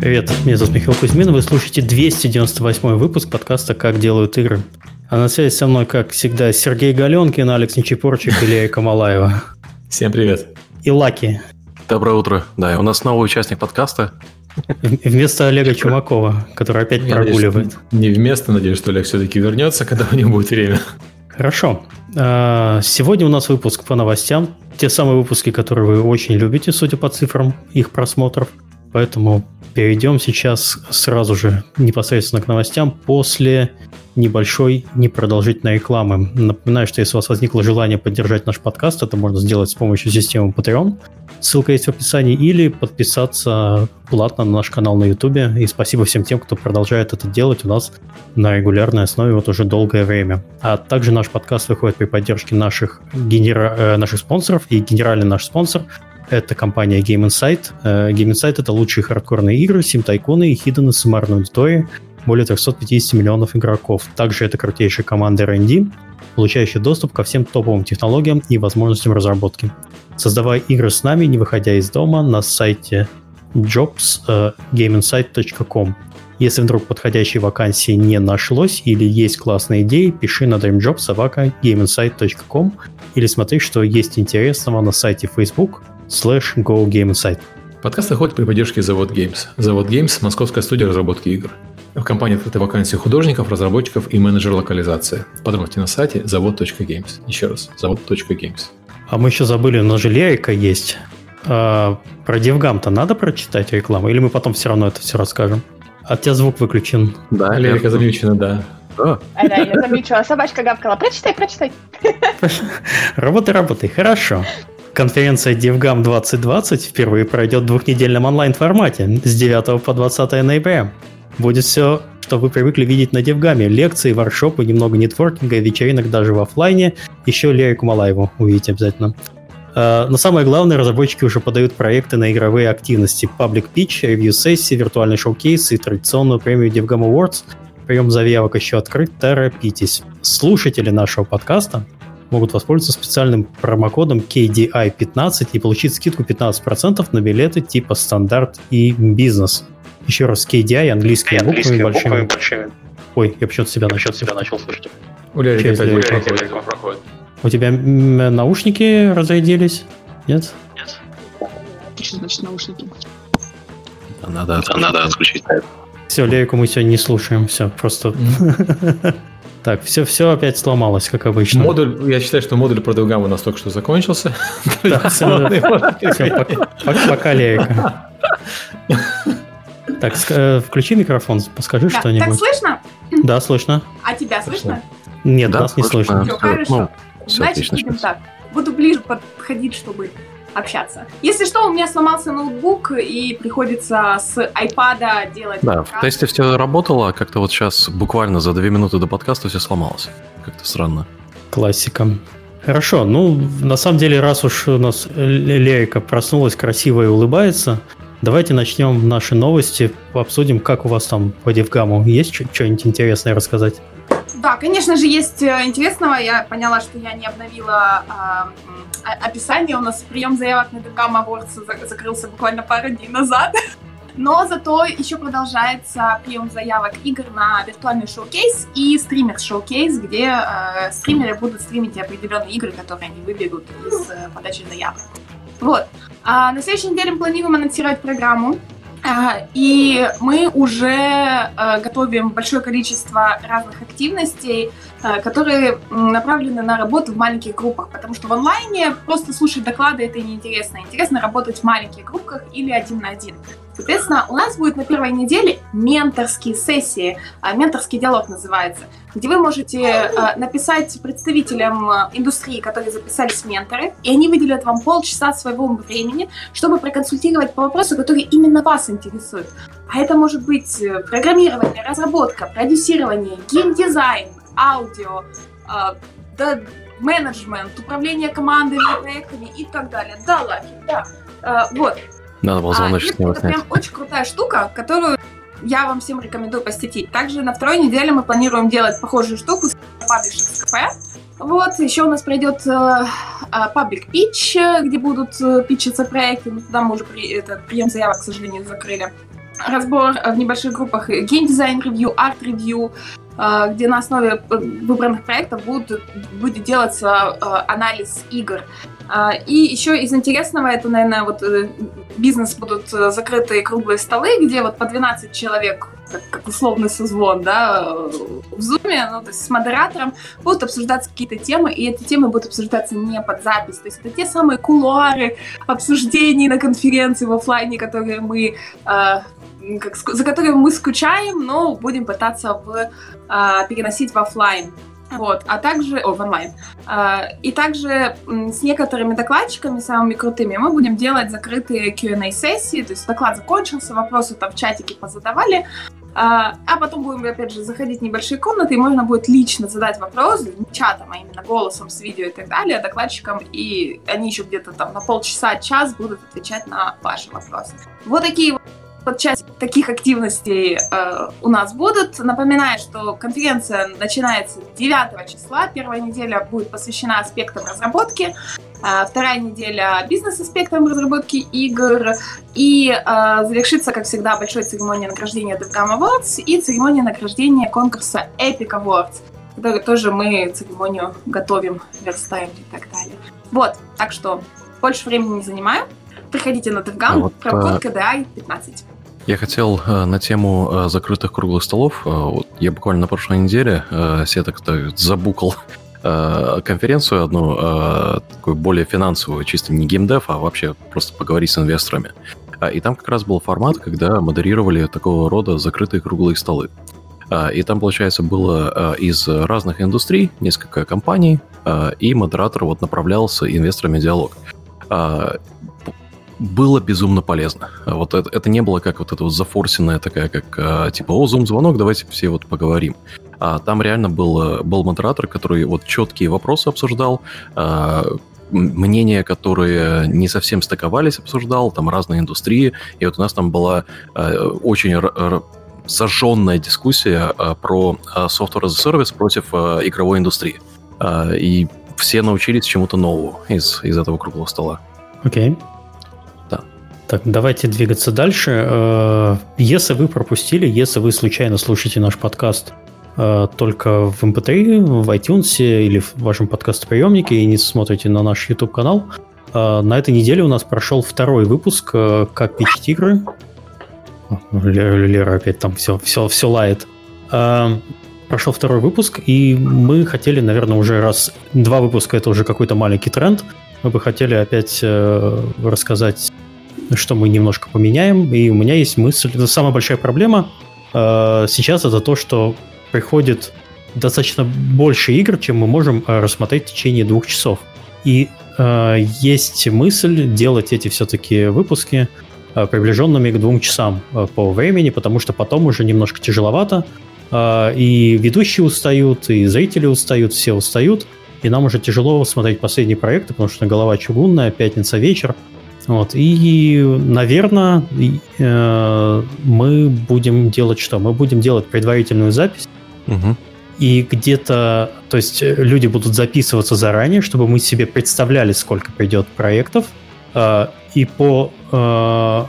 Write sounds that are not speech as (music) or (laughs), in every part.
Привет, меня зовут Михаил Кузьмин, вы слушаете 298 выпуск подкаста «Как делают игры». А на связи со мной, как всегда, Сергей Галенкин, Алекс Нечипорчик и Лея Камалаева. Всем привет. И Лаки. Доброе утро. Да, у нас новый участник подкаста. Вместо Олега Чумакова, который опять Я прогуливает. Надеюсь, не вместо, надеюсь, что Олег все-таки вернется, когда у него будет время. Хорошо. А, сегодня у нас выпуск по новостям. Те самые выпуски, которые вы очень любите, судя по цифрам их просмотров. Поэтому перейдем сейчас сразу же непосредственно к новостям после небольшой непродолжительной рекламы. Напоминаю, что если у вас возникло желание поддержать наш подкаст, это можно сделать с помощью системы Patreon. Ссылка есть в описании. Или подписаться платно на наш канал на YouTube. И спасибо всем тем, кто продолжает это делать у нас на регулярной основе вот уже долгое время. А также наш подкаст выходит при поддержке наших, генера... Э, наших спонсоров. И генеральный наш спонсор это компания Game Insight. Э, Game Insight — это лучшие хардкорные игры, сим-тайконы и хиданы суммарной аудитории, более 350 миллионов игроков. Также это крутейшая команда R&D, получающая доступ ко всем топовым технологиям и возможностям разработки. Создавая игры с нами, не выходя из дома, на сайте jobs.gameinsight.com. Э, Если вдруг подходящей вакансии не нашлось или есть классные идеи, пиши на dreamjobs.gameinsight.com или смотри, что есть интересного на сайте Facebook slash GoGameInsight. Подкаст выходит при поддержке Завод Games. Завод Games – московская студия разработки игр. В компании открыты вакансии художников, разработчиков и менеджер локализации. Подробности на сайте завод.games. Еще раз, завод.games. А мы еще забыли, у нас же Лерика есть. А, про Девгам-то надо прочитать рекламу? Или мы потом все равно это все расскажем? А у тебя звук выключен. Да, Лерика замьючена, да. А, да, я замьючила. Собачка гавкала. Прочитай, прочитай. (laughs) Работай, работай. Хорошо. Конференция DevGam 2020 впервые пройдет в двухнедельном онлайн-формате с 9 по 20 ноября. Будет все, что вы привыкли видеть на DevGam. Лекции, воркшопы, немного нетворкинга, вечеринок даже в офлайне. Еще Лерику Малаеву увидите обязательно. Uh, но самое главное, разработчики уже подают проекты на игровые активности. Public Pitch, ревью-сессии, виртуальный шоу-кейс и традиционную премию DevGam Awards. Прием заявок еще открыт, торопитесь. Слушатели нашего подкаста могут воспользоваться специальным промокодом KDI15 и получить скидку 15% на билеты типа стандарт и бизнес. Еще раз, KDI, английские, английские буквы, большими. большими. Ой, я почему-то себя начал, себя начал слышать. У Лерики опять проходит. У тебя наушники разрядились? Нет? Нет. Что значит наушники? Надо отключить. Надо отключить. Все, Лерику мы сегодня не слушаем, все, просто... (laughs) Так, все, все опять сломалось, как обычно. Модуль, я считаю, что модуль про у нас только что закончился. (laughs) Пока, Лейка. Так, э, включи микрофон, подскажи что-нибудь. Так слышно? Да, слышно. А тебя слышно? Нет, нас не слышно. Все, хорошо. Ну, Значит, будем так. Буду ближе подходить, чтобы общаться. Если что, у меня сломался ноутбук, и приходится с iPad делать... Да, в тесте все работало, а как-то вот сейчас буквально за две минуты до подкаста все сломалось. Как-то странно. Классика. Хорошо, ну, на самом деле, раз уж у нас Лерика проснулась красиво и улыбается, давайте начнем наши новости, обсудим, как у вас там по DevGAMM у. Есть что-нибудь интересное рассказать? Да, конечно же, есть э, интересного. Я поняла, что я не обновила э, описание. У нас прием заявок на Beckham Awards закрылся буквально пару дней назад. (laughs) Но зато еще продолжается прием заявок игр на виртуальный шоу-кейс и стример-шоу-кейс, где э, стримеры будут стримить определенные игры, которые они выберут из э, подачи заявок. Вот. А на следующей неделе мы планируем анонсировать программу и мы уже э, готовим большое количество разных активностей, э, которые направлены на работу в маленьких группах, потому что в онлайне просто слушать доклады это неинтересно. Интересно работать в маленьких группах или один на один. Соответственно, у нас будет на первой неделе менторские сессии, а, менторский диалог называется, где вы можете э, написать представителям э, индустрии, которые записались в менторы, и они выделят вам полчаса своего времени, чтобы проконсультировать по вопросу, который именно вас интересует. А это может быть э, программирование, разработка, продюсирование, геймдизайн, аудио, да, менеджмент, управление командами, проектами и так далее. Да, Лаки, да. Вот. Надо было звоночек а, Это прям очень крутая штука, которую я вам всем рекомендую посетить. Также на второй неделе мы планируем делать похожую штуку с Publishers кафе. Вот, еще у нас пройдет э, э, Public Pitch, где будут э, питчиться проекты, но туда мы уже при, этот прием заявок, к сожалению, закрыли. разбор в небольших группах геймдизайн-ревью, арт-ревью, где на основе выбранных проектов будет, будет делаться анализ игр. И еще из интересного, это, наверное, вот бизнес будут закрытые круглые столы, где вот по 12 человек как, условный созвон, да, в зуме, ну, то есть с модератором будут обсуждаться какие-то темы, и эти темы будут обсуждаться не под запись, то есть это те самые кулуары обсуждений на конференции в офлайне, которые мы э, как, за которые мы скучаем, но будем пытаться в, э, переносить в офлайн. Вот, а также, о, в онлайн. А, и также с некоторыми докладчиками, самыми крутыми, мы будем делать закрытые Q&A сессии, то есть доклад закончился, вопросы там в чатике позадавали, а, а потом будем, опять же, заходить в небольшие комнаты, и можно будет лично задать вопрос, не чатом, а именно голосом, с видео и так далее, докладчикам, и они еще где-то там на полчаса, час будут отвечать на ваши вопросы. Вот такие вот часть таких активностей э, у нас будут. Напоминаю, что конференция начинается 9 числа. Первая неделя будет посвящена аспектам разработки, э, вторая неделя бизнес-аспектам разработки игр. И э, завершится, как всегда, большой церемонией награждения DevGam Awards и церемония награждения конкурса Epic Awards, который тоже мы церемонию готовим, верстаем и так далее. Вот, так что больше времени не занимаю. Приходите на DevGam, а вот, промокод KDI 15. Я хотел э, на тему э, закрытых круглых столов. Э, вот я буквально на прошлой неделе себе так-то забукал (laughs) конференцию одну, такую более финансовую, чисто не геймдев, а вообще просто поговорить с инвесторами. Э, и там как раз был формат, когда модерировали такого рода закрытые круглые столы. Э, и там, получается, было из разных индустрий несколько компаний, и модератор вот направлялся инвесторами диалог было безумно полезно. Вот это, это не было как вот это вот зафорсенная такая, как а, типа, о, зум-звонок, давайте все вот поговорим. А там реально был, был модератор, который вот четкие вопросы обсуждал, а, мнения, которые не совсем стыковались, обсуждал, там разные индустрии. И вот у нас там была а, очень сожженная дискуссия а, про software as a service против а, игровой индустрии. А, и все научились чему-то новому из, из этого круглого стола. Окей. Okay. Так, давайте двигаться дальше. Э, если вы пропустили, если вы случайно слушаете наш подкаст э, только в MP3, эм в iTunes или в вашем подкастоприемнике и не смотрите на наш YouTube-канал, э, на этой неделе у нас прошел второй выпуск «Как печь игры». Лера опять там все, все, все лает. Прошел второй выпуск, и мы хотели, наверное, уже раз... Два выпуска — это уже какой-то маленький тренд. Мы бы хотели опять рассказать что мы немножко поменяем. И у меня есть мысль, это самая большая проблема э, сейчас это то, что приходит достаточно больше игр, чем мы можем э, рассмотреть в течение двух часов. И э, есть мысль делать эти все-таки выпуски э, приближенными к двум часам э, по времени, потому что потом уже немножко тяжеловато. Э, и ведущие устают, и зрители устают, все устают. И нам уже тяжело смотреть последние проекты, потому что голова чугунная, пятница вечер. Вот. И, наверное, э, мы будем делать что? Мы будем делать предварительную запись. Угу. И где-то, то есть э, люди будут записываться заранее, чтобы мы себе представляли, сколько придет проектов. Э, и по, э,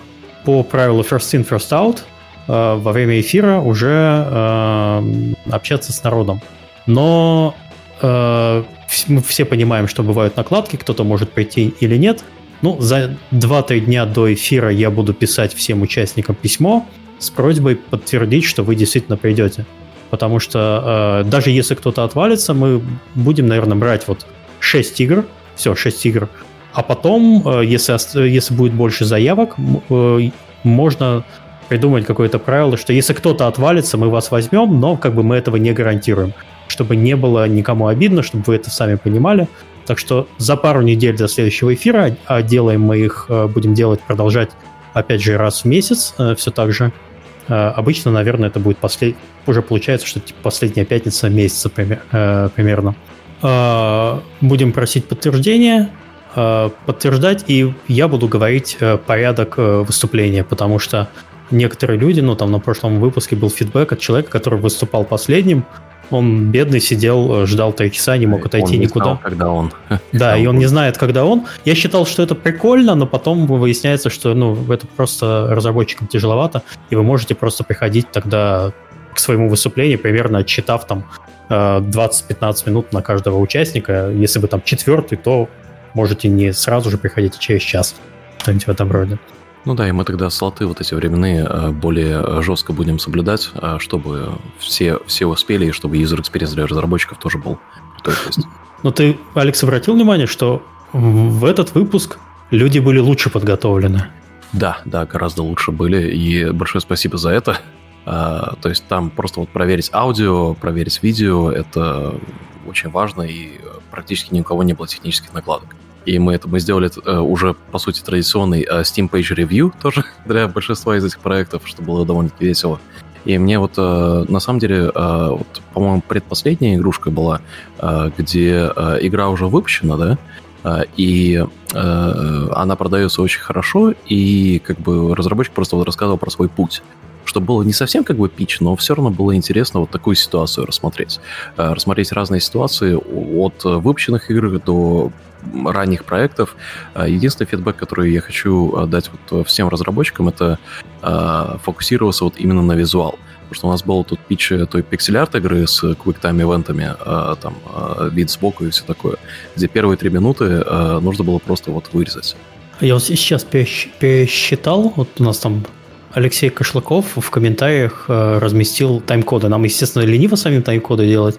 по правилу first in, first out э, во время эфира уже э, общаться с народом. Но э, мы все понимаем, что бывают накладки, кто-то может прийти или нет. Ну, за 2-3 дня до эфира я буду писать всем участникам письмо с просьбой подтвердить, что вы действительно придете. Потому что э, даже если кто-то отвалится, мы будем, наверное, брать вот 6 игр, все, 6 игр, а потом, э, если, если будет больше заявок, э, можно придумать какое-то правило, что если кто-то отвалится, мы вас возьмем, но как бы мы этого не гарантируем. Чтобы не было никому обидно, чтобы вы это сами понимали. Так что за пару недель до следующего эфира, а делаем мы их, э, будем делать, продолжать, опять же, раз в месяц, э, все так же. Э, обычно, наверное, это будет послед... уже получается, что типа последняя пятница месяца примерно. Будем просить подтверждения, подтверждать, и я буду говорить порядок выступления, потому что некоторые люди, ну там на прошлом выпуске был фидбэк от человека, который выступал последним, Он бедный сидел, ждал три часа, не мог отойти он не никуда. Знал, когда он. (laughs) Да, и он не знает, когда он. Я считал, что это прикольно, но потом выясняется, что ну, это просто разработчикам тяжеловато, и вы можете просто приходить тогда к своему выступлению, примерно отчитав там 20-15 минут на каждого участника. Если вы там четвертый, то можете не сразу же приходить, а через час. Что-нибудь в этом роде. Ну да, и мы тогда слоты вот эти временные э, более жестко будем соблюдать, э, чтобы все, все успели, и чтобы user experience для разработчиков тоже был. То есть... Но ты, Алекс, обратил внимание, что в этот выпуск люди были лучше подготовлены? Да, да, гораздо лучше были, и большое спасибо за это. А, то есть там просто вот проверить аудио, проверить видео, это очень важно, и практически ни у кого не было технических накладок. И мы это мы сделали э, уже, по сути, традиционный э, Steam Page Review тоже (laughs) для большинства из этих проектов, что было довольно-таки весело. И мне вот, э, на самом деле, э, вот, по-моему, предпоследняя игрушка была, э, где э, игра уже выпущена, да, э, и э, она продается очень хорошо, и как бы разработчик просто вот рассказывал про свой путь что было не совсем как бы пич, но все равно было интересно вот такую ситуацию рассмотреть. Э, рассмотреть разные ситуации от выпущенных игр до ранних проектов. А, единственный фидбэк, который я хочу а, дать вот всем разработчикам, это а, фокусироваться вот именно на визуал. Потому что у нас был тут пич той пиксель-арт игры с квиктайм-ивентами, там, вид сбоку и все такое, где первые три минуты нужно было просто вот вырезать. Я вот сейчас пересчитал, вот у нас там Алексей Кошлаков в комментариях разместил тайм-коды. Нам, естественно, лениво самим тайм-коды делать.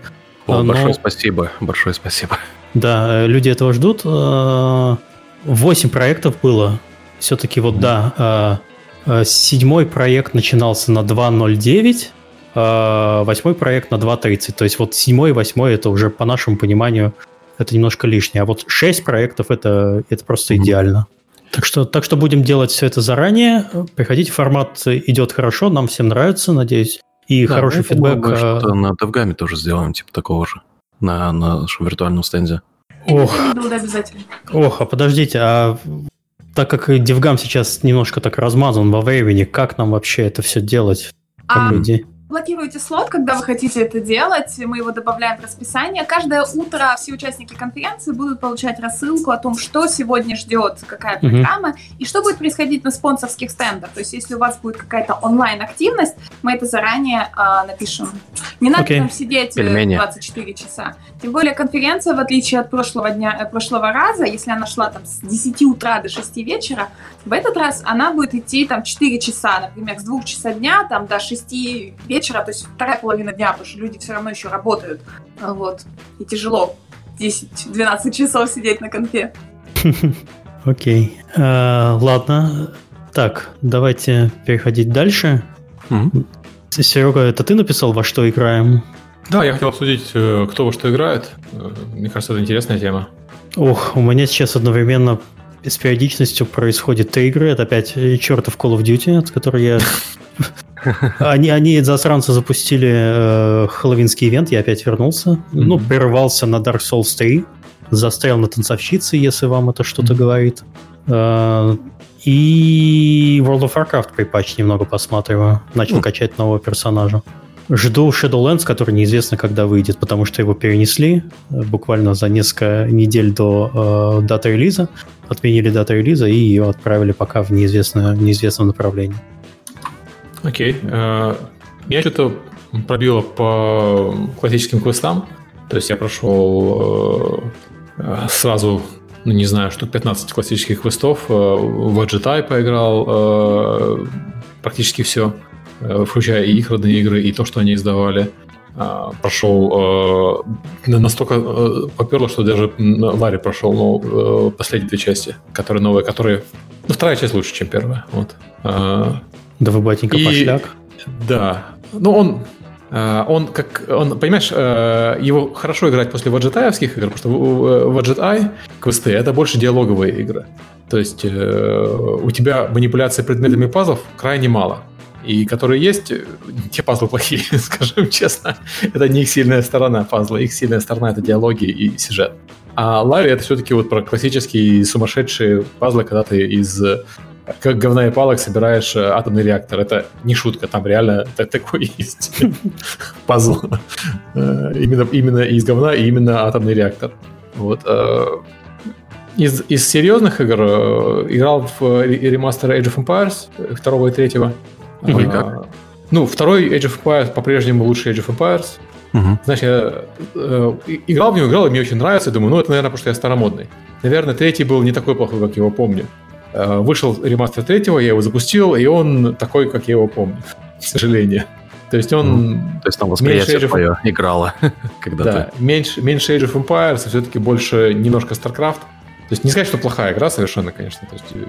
О, но... Большое спасибо, большое спасибо. Да, люди этого ждут. Э, восемь проектов было. Все-таки вот да. Э, э, седьмой проект начинался на 2.09, восьмой проект на 2.30. То есть вот седьмой и восьмой это уже по нашему пониманию это немножко лишнее. А вот шесть проектов это, это просто идеально. Так что, так что будем делать все это заранее. Приходите, формат идет хорошо, нам всем нравится, надеюсь. И да, хороший фидбэк. Мы что на DevGAM тоже сделаем, типа такого же на нашем виртуальном стенде. Ох. Ох, а подождите, а так как DevGam сейчас немножко так размазан во времени, как нам вообще это все делать? Как а, люди? Блокируете слот, когда вы хотите это делать, мы его добавляем в расписание. Каждое утро все участники конференции будут получать рассылку о том, что сегодня ждет, какая программа, mm-hmm. и что будет происходить на спонсорских стендах. То есть, если у вас будет какая-то онлайн-активность, мы это заранее э, напишем. Не надо okay. там сидеть э, Пельмени. 24 часа. Тем более конференция, в отличие от прошлого дня, э, прошлого раза, если она шла там с 10 утра до 6 вечера, в этот раз она будет идти там 4 часа, например, с 2 часа дня там до 6 вечера вечера, то есть вторая половина дня, потому что люди все равно еще работают. Вот. И тяжело 10-12 часов сидеть на конфе. (laughs) Окей. А, ладно. Так, давайте переходить дальше. Серега, это ты написал, во что играем? Да, я хотел обсудить, э, кто во что играет. Э, мне кажется, это интересная тема. Ох, у меня сейчас одновременно с периодичностью происходит три игры. Это опять чертов Call of Duty, от которой я (laughs) Они, они засранцы запустили э, хэллоуинский ивент, я опять вернулся. Mm-hmm. Ну, прервался на Dark Souls 3, застрял на танцовщице, если вам это что-то mm-hmm. говорит. Э, и World of Warcraft припач немного посматриваю. Начал mm-hmm. качать нового персонажа. Жду Shadowlands, который неизвестно, когда выйдет, потому что его перенесли э, буквально за несколько недель до э, даты релиза. Отменили дату релиза и ее отправили пока в неизвестное, в неизвестном направлении. Окей. Э, что-то пробило по классическим квестам. То есть я прошел э, сразу, ну не знаю, штук 15 классических квестов. Э, в Agile поиграл практически все, включая и их родные игры, и то, что они издавали. Прошел настолько поперло, что даже Ларри прошел ну, последние две части, которые новые, которые... Ну, вторая часть лучше, чем первая. Вот. Да вы, батенька, и, пошляк. Да. Ну, он, э, он, как, он, понимаешь, э, его хорошо играть после ваджетаевских игр, потому что ваджетай квесты — это больше диалоговые игры. То есть э, у тебя манипуляции предметами пазлов крайне мало. И которые есть, те пазлы плохие, (laughs) скажем честно. Это не их сильная сторона пазла. Их сильная сторона — это диалоги и сюжет. А Ларри — это все-таки вот про классические сумасшедшие пазлы, когда ты из как говна и палок собираешь э, атомный реактор. Это не шутка, там реально так, такой (laughs) есть пазл. Э, именно, именно из говна и именно атомный реактор. Вот. Э, из, из серьезных игр играл в ремастер Age of Empires второго и третьего. Ну и как? Ну, второй Age of Empires по-прежнему лучше Age of Empires. Угу. Знаешь, я э, играл в него, играл, и мне очень нравится. Думаю, ну, это, наверное, потому что я старомодный. Наверное, третий был не такой плохой, как его помню. Э, вышел ремастер третьего, я его запустил, и он такой, как я его помню, к сожалению. То есть он... То есть там восприятие of... твое играло, (laughs) когда да, ты... меньше, меньше Age of Empires, все-таки больше немножко StarCraft. То есть не сказать, что плохая игра совершенно, конечно. То есть э,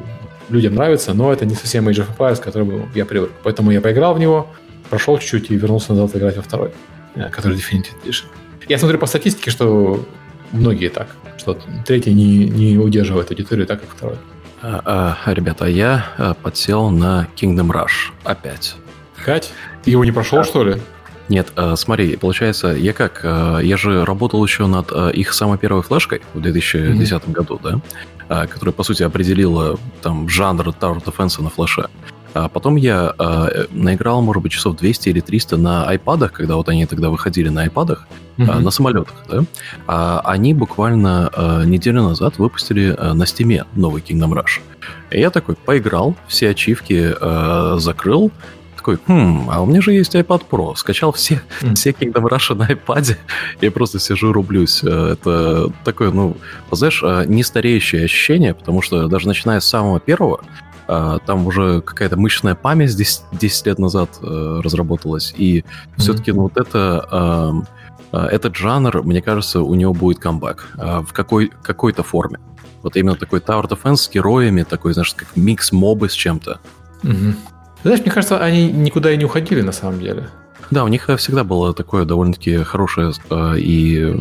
людям нравится, но это не совсем Age of Empires, к которому я привык. Поэтому я поиграл в него, прошел чуть-чуть и вернулся назад играть во второй, э, который Definitive Edition. Я смотрю по статистике, что многие так, что третий не, не удерживает аудиторию так, как второй. А, а, ребята, я а, подсел на Kingdom Rush опять. Кать? Ты его не прошел, а, что ли? Нет, а, смотри, получается, я как, а, я же работал еще над их самой первой флешкой в 2010 mm-hmm. году, да, которая, по сути, определила там жанр Tower Defense на флеше. А потом я э, наиграл, может быть, часов 200 или 300 на айпадах, когда вот они тогда выходили на айпадах, mm-hmm. э, на самолетах, да. А они буквально э, неделю назад выпустили э, на стиме новый Kingdom Rush. И я такой поиграл, все ачивки э, закрыл, такой, хм, а у меня же есть iPad Pro. Скачал все, mm. все Kingdom Rush на iPad и просто сижу, рублюсь. Это такое, ну, знаешь, э, не стареющее ощущение, потому что даже начиная с самого первого, там уже какая-то мышечная память 10, 10 лет назад э, разработалась, и mm-hmm. все-таки ну, вот это, э, этот жанр, мне кажется, у него будет камбэк э, в какой, какой-то форме. Вот именно такой Tower Defense с героями, такой, знаешь, как микс мобы с чем-то. Mm-hmm. Знаешь, мне кажется, они никуда и не уходили на самом деле. Да, у них всегда было такое довольно-таки хорошее э, и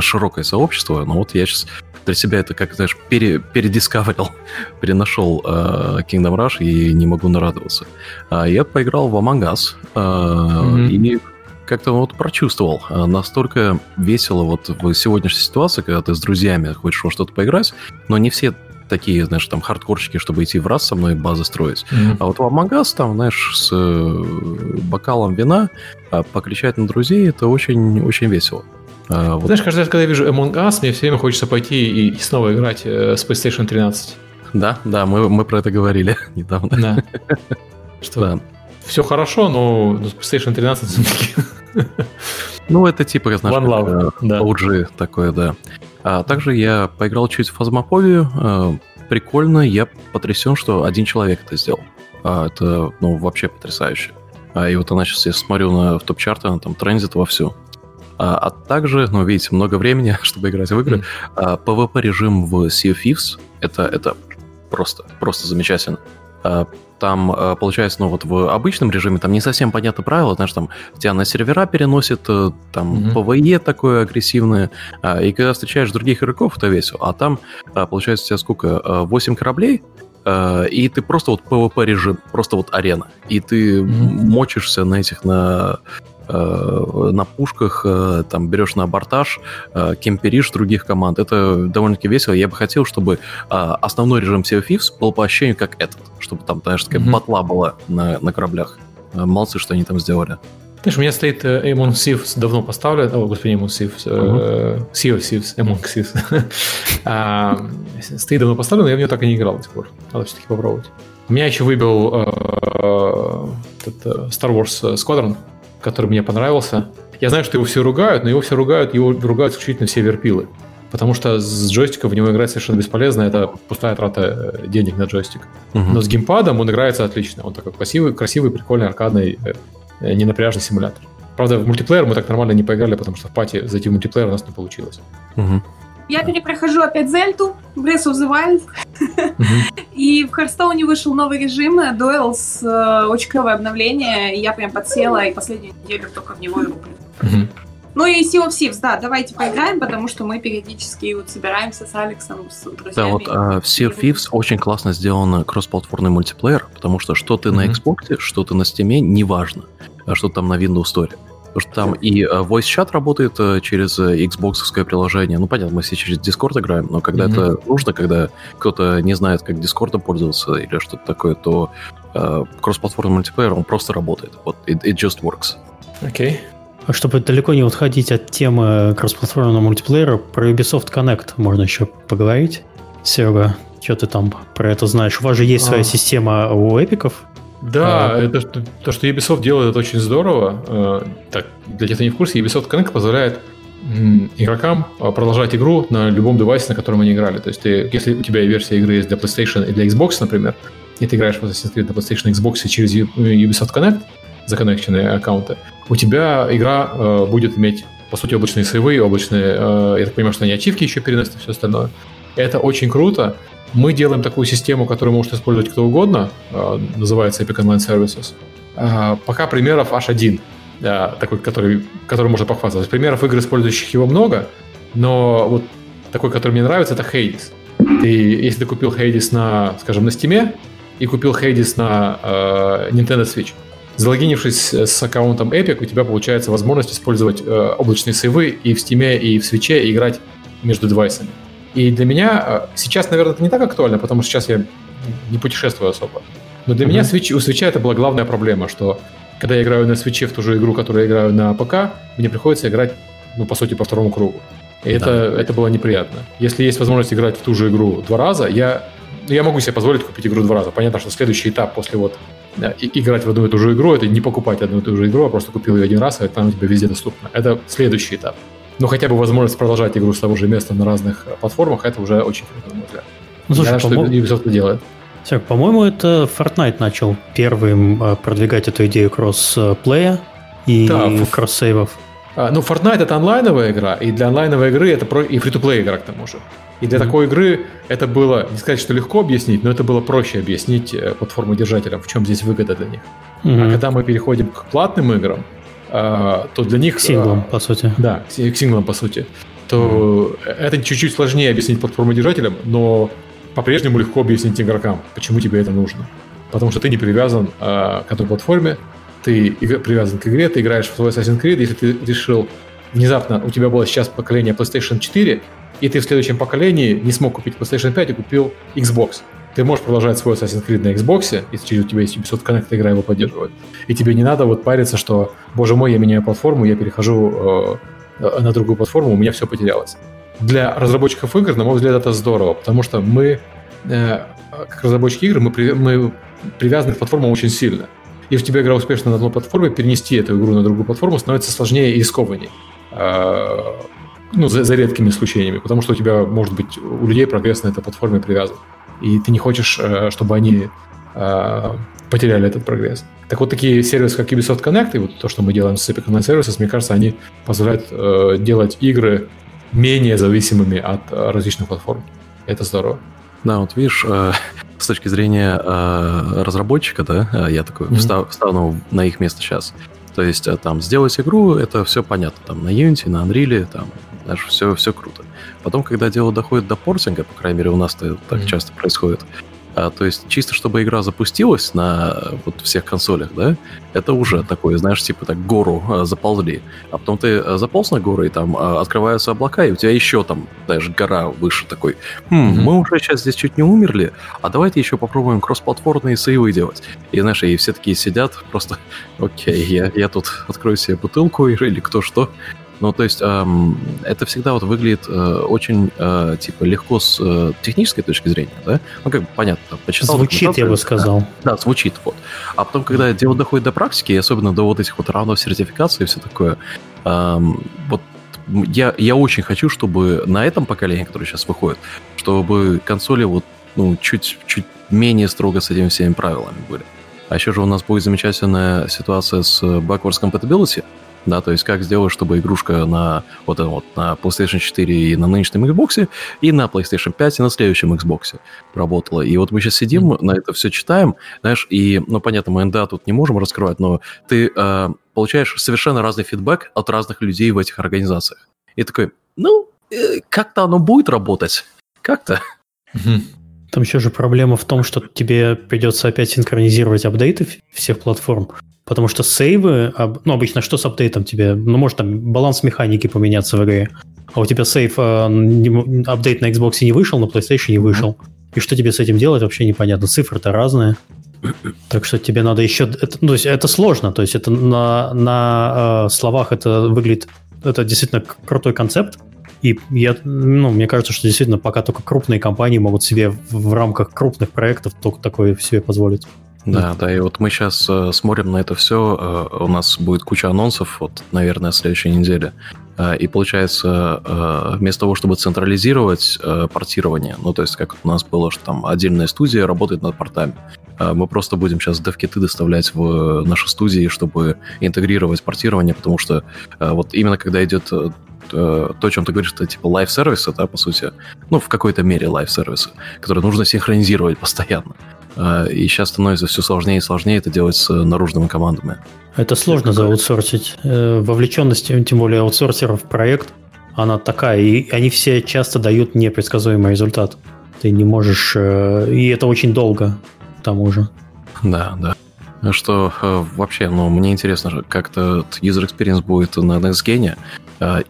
широкое сообщество, но вот я сейчас для себя это, как, знаешь, пере, передискаверил, (laughs) перенашел э, Kingdom Rush и не могу нарадоваться. А я поиграл в Among Us э, mm-hmm. и как-то вот прочувствовал. Э, настолько весело вот в сегодняшней ситуации, когда ты с друзьями хочешь во что-то поиграть, но не все такие, знаешь, там хардкорщики, чтобы идти в раз со мной базы строить. Mm-hmm. А вот в Among Us, там, знаешь, с э, бокалом вина а покричать на друзей, это очень-очень весело. А, вот. Знаешь, каждый раз, когда я вижу Among Us, мне все время хочется пойти и, и снова играть э, с PlayStation 13. Да, да, мы, мы про это говорили (laughs) недавно. Да. (laughs) Что да. все хорошо, но с PlayStation 13 все-таки... (laughs) Ну, это типа, знаешь, One love, да. OG такое, да. А также я поиграл чуть в Фазмофобию. А, прикольно, я потрясен, что один человек это сделал. А, это, ну, вообще потрясающе. И вот она сейчас, я смотрю на в топ-чарты, она там трендит вовсю. А, а также, ну, видите, много времени, (laughs) чтобы играть в игры. Mm. PvP-режим в Sea of Thieves это, это просто, просто замечательно. А, там, а, получается, ну вот в обычном режиме там не совсем понятно правила, знаешь, там тебя на сервера переносит, э, там mm-hmm. PvE такое агрессивное, и когда встречаешь других игроков, это весело. А там, получается, у тебя сколько, 8 кораблей, и ты просто вот PvP режим, просто вот арена. И ты mm-hmm. мочишься на этих, на на пушках, э, там берешь на абортаж, э, кемперишь других команд. Это довольно-таки весело. Я бы хотел, чтобы основной режим Sea of Thieves был по ощущению как этот, чтобы там, знаешь, такая mm-hmm. батла была на, на кораблях. Молодцы, что они там сделали. Знаешь, у меня стоит Among Thieves давно поставлен. О, господи, Among Thieves. Uh-huh. Sea of Thieves, Among Thieves. (laughs) Стоит давно поставлен, но я в нее так и не играл до сих пор. Надо все-таки попробовать. Меня еще выбил Star Wars Squadron который мне понравился. Я знаю, что его все ругают, но его все ругают, его ругают исключительно все верпилы. Потому что с джойстиком в него играть совершенно бесполезно, это пустая трата э, денег на джойстик. Угу. Но с геймпадом он играется отлично. Он такой красивый, красивый прикольный, аркадный, э, э, ненапряжный симулятор. Правда, в мультиплеер мы так нормально не поиграли, потому что в пати зайти в мультиплеер у нас не получилось. Угу. Я перепрохожу опять Зельту, Breath of the Wild. И в Харстоуне вышел новый режим, Duels, э, очень клевое обновление. И я прям подсела и последнюю неделю только в него и руплю. Ну и Sea of Thieves, да, давайте поиграем, потому что мы периодически вот собираемся с Алексом, с друзьями. Да, вот в Sea of Thieves очень классно сделан кроссплатформный мультиплеер, потому что что ты mm-hmm. на Xbox, что ты на Steam, неважно, а что там на Windows Store. Потому что там и э, voice chat работает э, через Xbox приложение. Ну, понятно, мы все через Discord играем, но когда mm-hmm. это нужно, когда кто-то не знает, как Discord пользоваться или что-то такое, то э, кроссплатформенный мультиплеер, он просто работает. Вот, it, it just works. Окей. Okay. А чтобы далеко не отходить от темы кроссплатформенного мультиплеера, про Ubisoft Connect можно еще поговорить. Серега, что ты там про это знаешь? У вас же есть а. своя система у эпиков. Да, а, это то, что Ubisoft делает, это очень здорово. Э, так, для тех, кто не в курсе, Ubisoft Connect позволяет игрокам э, продолжать игру на любом девайсе, на котором они играли. То есть, ты, если у тебя версия игры есть для PlayStation и для Xbox, например, и ты играешь в Assassin's Creed на PlayStation и Xbox через Ubisoft Connect, законнекченные аккаунты, у тебя игра э, будет иметь, по сути, облачные сейвы, облачные, э, я так понимаю, что они ачивки еще переносят и все остальное. Это очень круто. Мы делаем такую систему, которую может использовать кто угодно, э, называется Epic Online Services. Э, пока примеров аж один, э, такой, который, который можно похвастаться. Примеров игр, использующих его много, но вот такой, который мне нравится, это Hades. Ты, если ты купил Hades на, скажем, на Steam и купил Hades на э, Nintendo Switch, залогинившись с аккаунтом Epic, у тебя получается возможность использовать э, облачные сейвы и в Steam, и в Switch, и играть между девайсами. И для меня э, сейчас, наверное, это не так актуально, потому что сейчас я не путешествую особо. Но для mm-hmm. меня Switch, у Switch это была главная проблема, что когда я играю на Switch в ту же игру, которую я играю на ПК, мне приходится играть, ну, по сути, по второму кругу. И да. это, это было неприятно. Если есть возможность играть в ту же игру два раза, я, я могу себе позволить купить игру два раза. Понятно, что следующий этап после вот да, и, играть в одну и ту же игру, это не покупать одну и ту же игру, а просто купил ее один раз, и там у тебя везде доступно. Это следующий этап. Но хотя бы возможность продолжать игру с того же места на разных э, платформах, это уже очень круто, на мой взгляд. Ну, слушай, Я что Ubisoft это делает. Серег, по-моему, это Fortnite начал первым э, продвигать эту идею кроссплея и да, кросс-сейвов. А, ну, Fortnite это онлайновая игра, и для онлайновой игры это про... и фри-то-плей игра к тому же. И для mm-hmm. такой игры это было, не сказать, что легко объяснить, но это было проще объяснить э, платформодержателям, в чем здесь выгода для них. Mm-hmm. А когда мы переходим к платным играм, то для них... К синглам, по сути. Да, к синглам, по сути. То mm-hmm. это чуть-чуть сложнее объяснить платформодержателям, но по-прежнему легко объяснить игрокам, почему тебе это нужно. Потому что ты не привязан э, к одной платформе, ты привязан к игре, ты играешь в свой Assassin's Creed, если ты решил внезапно, у тебя было сейчас поколение PlayStation 4, и ты в следующем поколении не смог купить PlayStation 5 и купил Xbox. Ты можешь продолжать свой Assassin's Creed на Xbox, если у тебя есть Ubisoft Connect, игра его поддерживает. И тебе не надо вот париться, что, боже мой, я меняю платформу, я перехожу э, на другую платформу, у меня все потерялось. Для разработчиков игр, на мой взгляд, это здорово, потому что мы, э, как разработчики игр, мы, при, мы привязаны к платформам очень сильно. Если у тебя игра успешна на одной платформе, перенести эту игру на другую платформу становится сложнее и рискованнее. Э, ну, за, за редкими исключениями, потому что у тебя, может быть, у людей прогресс на этой платформе привязан. И ты не хочешь, э, чтобы они э, потеряли этот прогресс. Так вот, такие сервисы, как Ubisoft Connect, и вот то, что мы делаем с Epic Online Services, мне кажется, они позволяют э, делать игры менее зависимыми от различных платформ. Это здорово. Да, вот видишь, (laughs) с точки зрения разработчика, да, я такой mm-hmm. встану на их место сейчас. То есть там сделать игру, это все понятно. Там на Unity, на Unreal, там знаешь, все, все круто. Потом, когда дело доходит до портинга, по крайней мере, у нас это так mm-hmm. часто происходит, а, то есть чисто чтобы игра запустилась на вот всех консолях, да, это уже такое, знаешь, типа так гору а, заползли. А потом ты а, заполз на гору, и там а, открываются облака, и у тебя еще там, знаешь, гора выше такой. Хм, mm-hmm. мы уже сейчас здесь чуть не умерли, а давайте еще попробуем кроссплатформные сейвы делать. И, знаешь, и все такие сидят, просто, окей, я, я тут открою себе бутылку или кто что, ну, то есть эм, это всегда вот выглядит э, очень, э, типа, легко с э, технической точки зрения, да? Ну, как бы понятно, почитал. Звучит, я бы сказал. Да, да, звучит, вот. А потом, когда дело доходит до практики, и особенно до вот этих вот раундов сертификации и все такое, эм, вот я, я очень хочу, чтобы на этом поколении, которое сейчас выходит, чтобы консоли вот, ну, чуть, чуть менее строго с этими всеми правилами были. А еще же у нас будет замечательная ситуация с backwards compatibility, да, то есть как сделать, чтобы игрушка на вот, вот на PlayStation 4 и на нынешнем Xbox, и на PlayStation 5 и на следующем Xbox работала. И вот мы сейчас сидим, mm-hmm. на это все читаем, знаешь, и, ну, понятно, мы NDA тут не можем раскрывать, но ты э, получаешь совершенно разный фидбэк от разных людей в этих организациях. И такой, ну, э, как-то оно будет работать, как-то. Mm-hmm. Там еще же проблема в том, что тебе придется опять синхронизировать апдейты всех платформ. Потому что сейвы, ну, обычно что с апдейтом тебе? Ну, может там баланс механики поменяться в игре. А у тебя сейв, э, апдейт на Xbox не вышел, на PlayStation не вышел. И что тебе с этим делать, вообще непонятно. Цифры-то разные. (clears throat) Так что тебе надо еще... Это, ну, то есть это сложно. То есть это на, на э, словах это выглядит... Это действительно крутой концепт. И я, ну, мне кажется, что действительно пока только крупные компании могут себе в, в рамках крупных проектов только такое себе позволить. Да, да, и вот мы сейчас э, смотрим на это все. Э, у нас будет куча анонсов, вот, наверное, следующей неделе. Э, и получается, э, вместо того, чтобы централизировать э, портирование, ну, то есть как у нас было, что там отдельная студия работает над портами, э, мы просто будем сейчас dev kit ы доставлять в наши студии, чтобы интегрировать портирование, потому что э, вот именно когда идет э, то, о чем ты говоришь, это типа live service ы, да, по сути, ну, в какой-то мере live service ы, которые нужно синхронизировать (laughs) постоянно. А, и сейчас становится все сложнее и сложнее это делать с наружными командами. Это сложно зааутсорсить. Э, вовлеченность, тем более аутсорсеров в проект, она такая, и они все часто дают непредсказуемый результат. Ты не можешь... Э, и это очень долго, к тому же. Да, да. Что э, вообще, ну, мне интересно, как этот user experience будет на NextGen,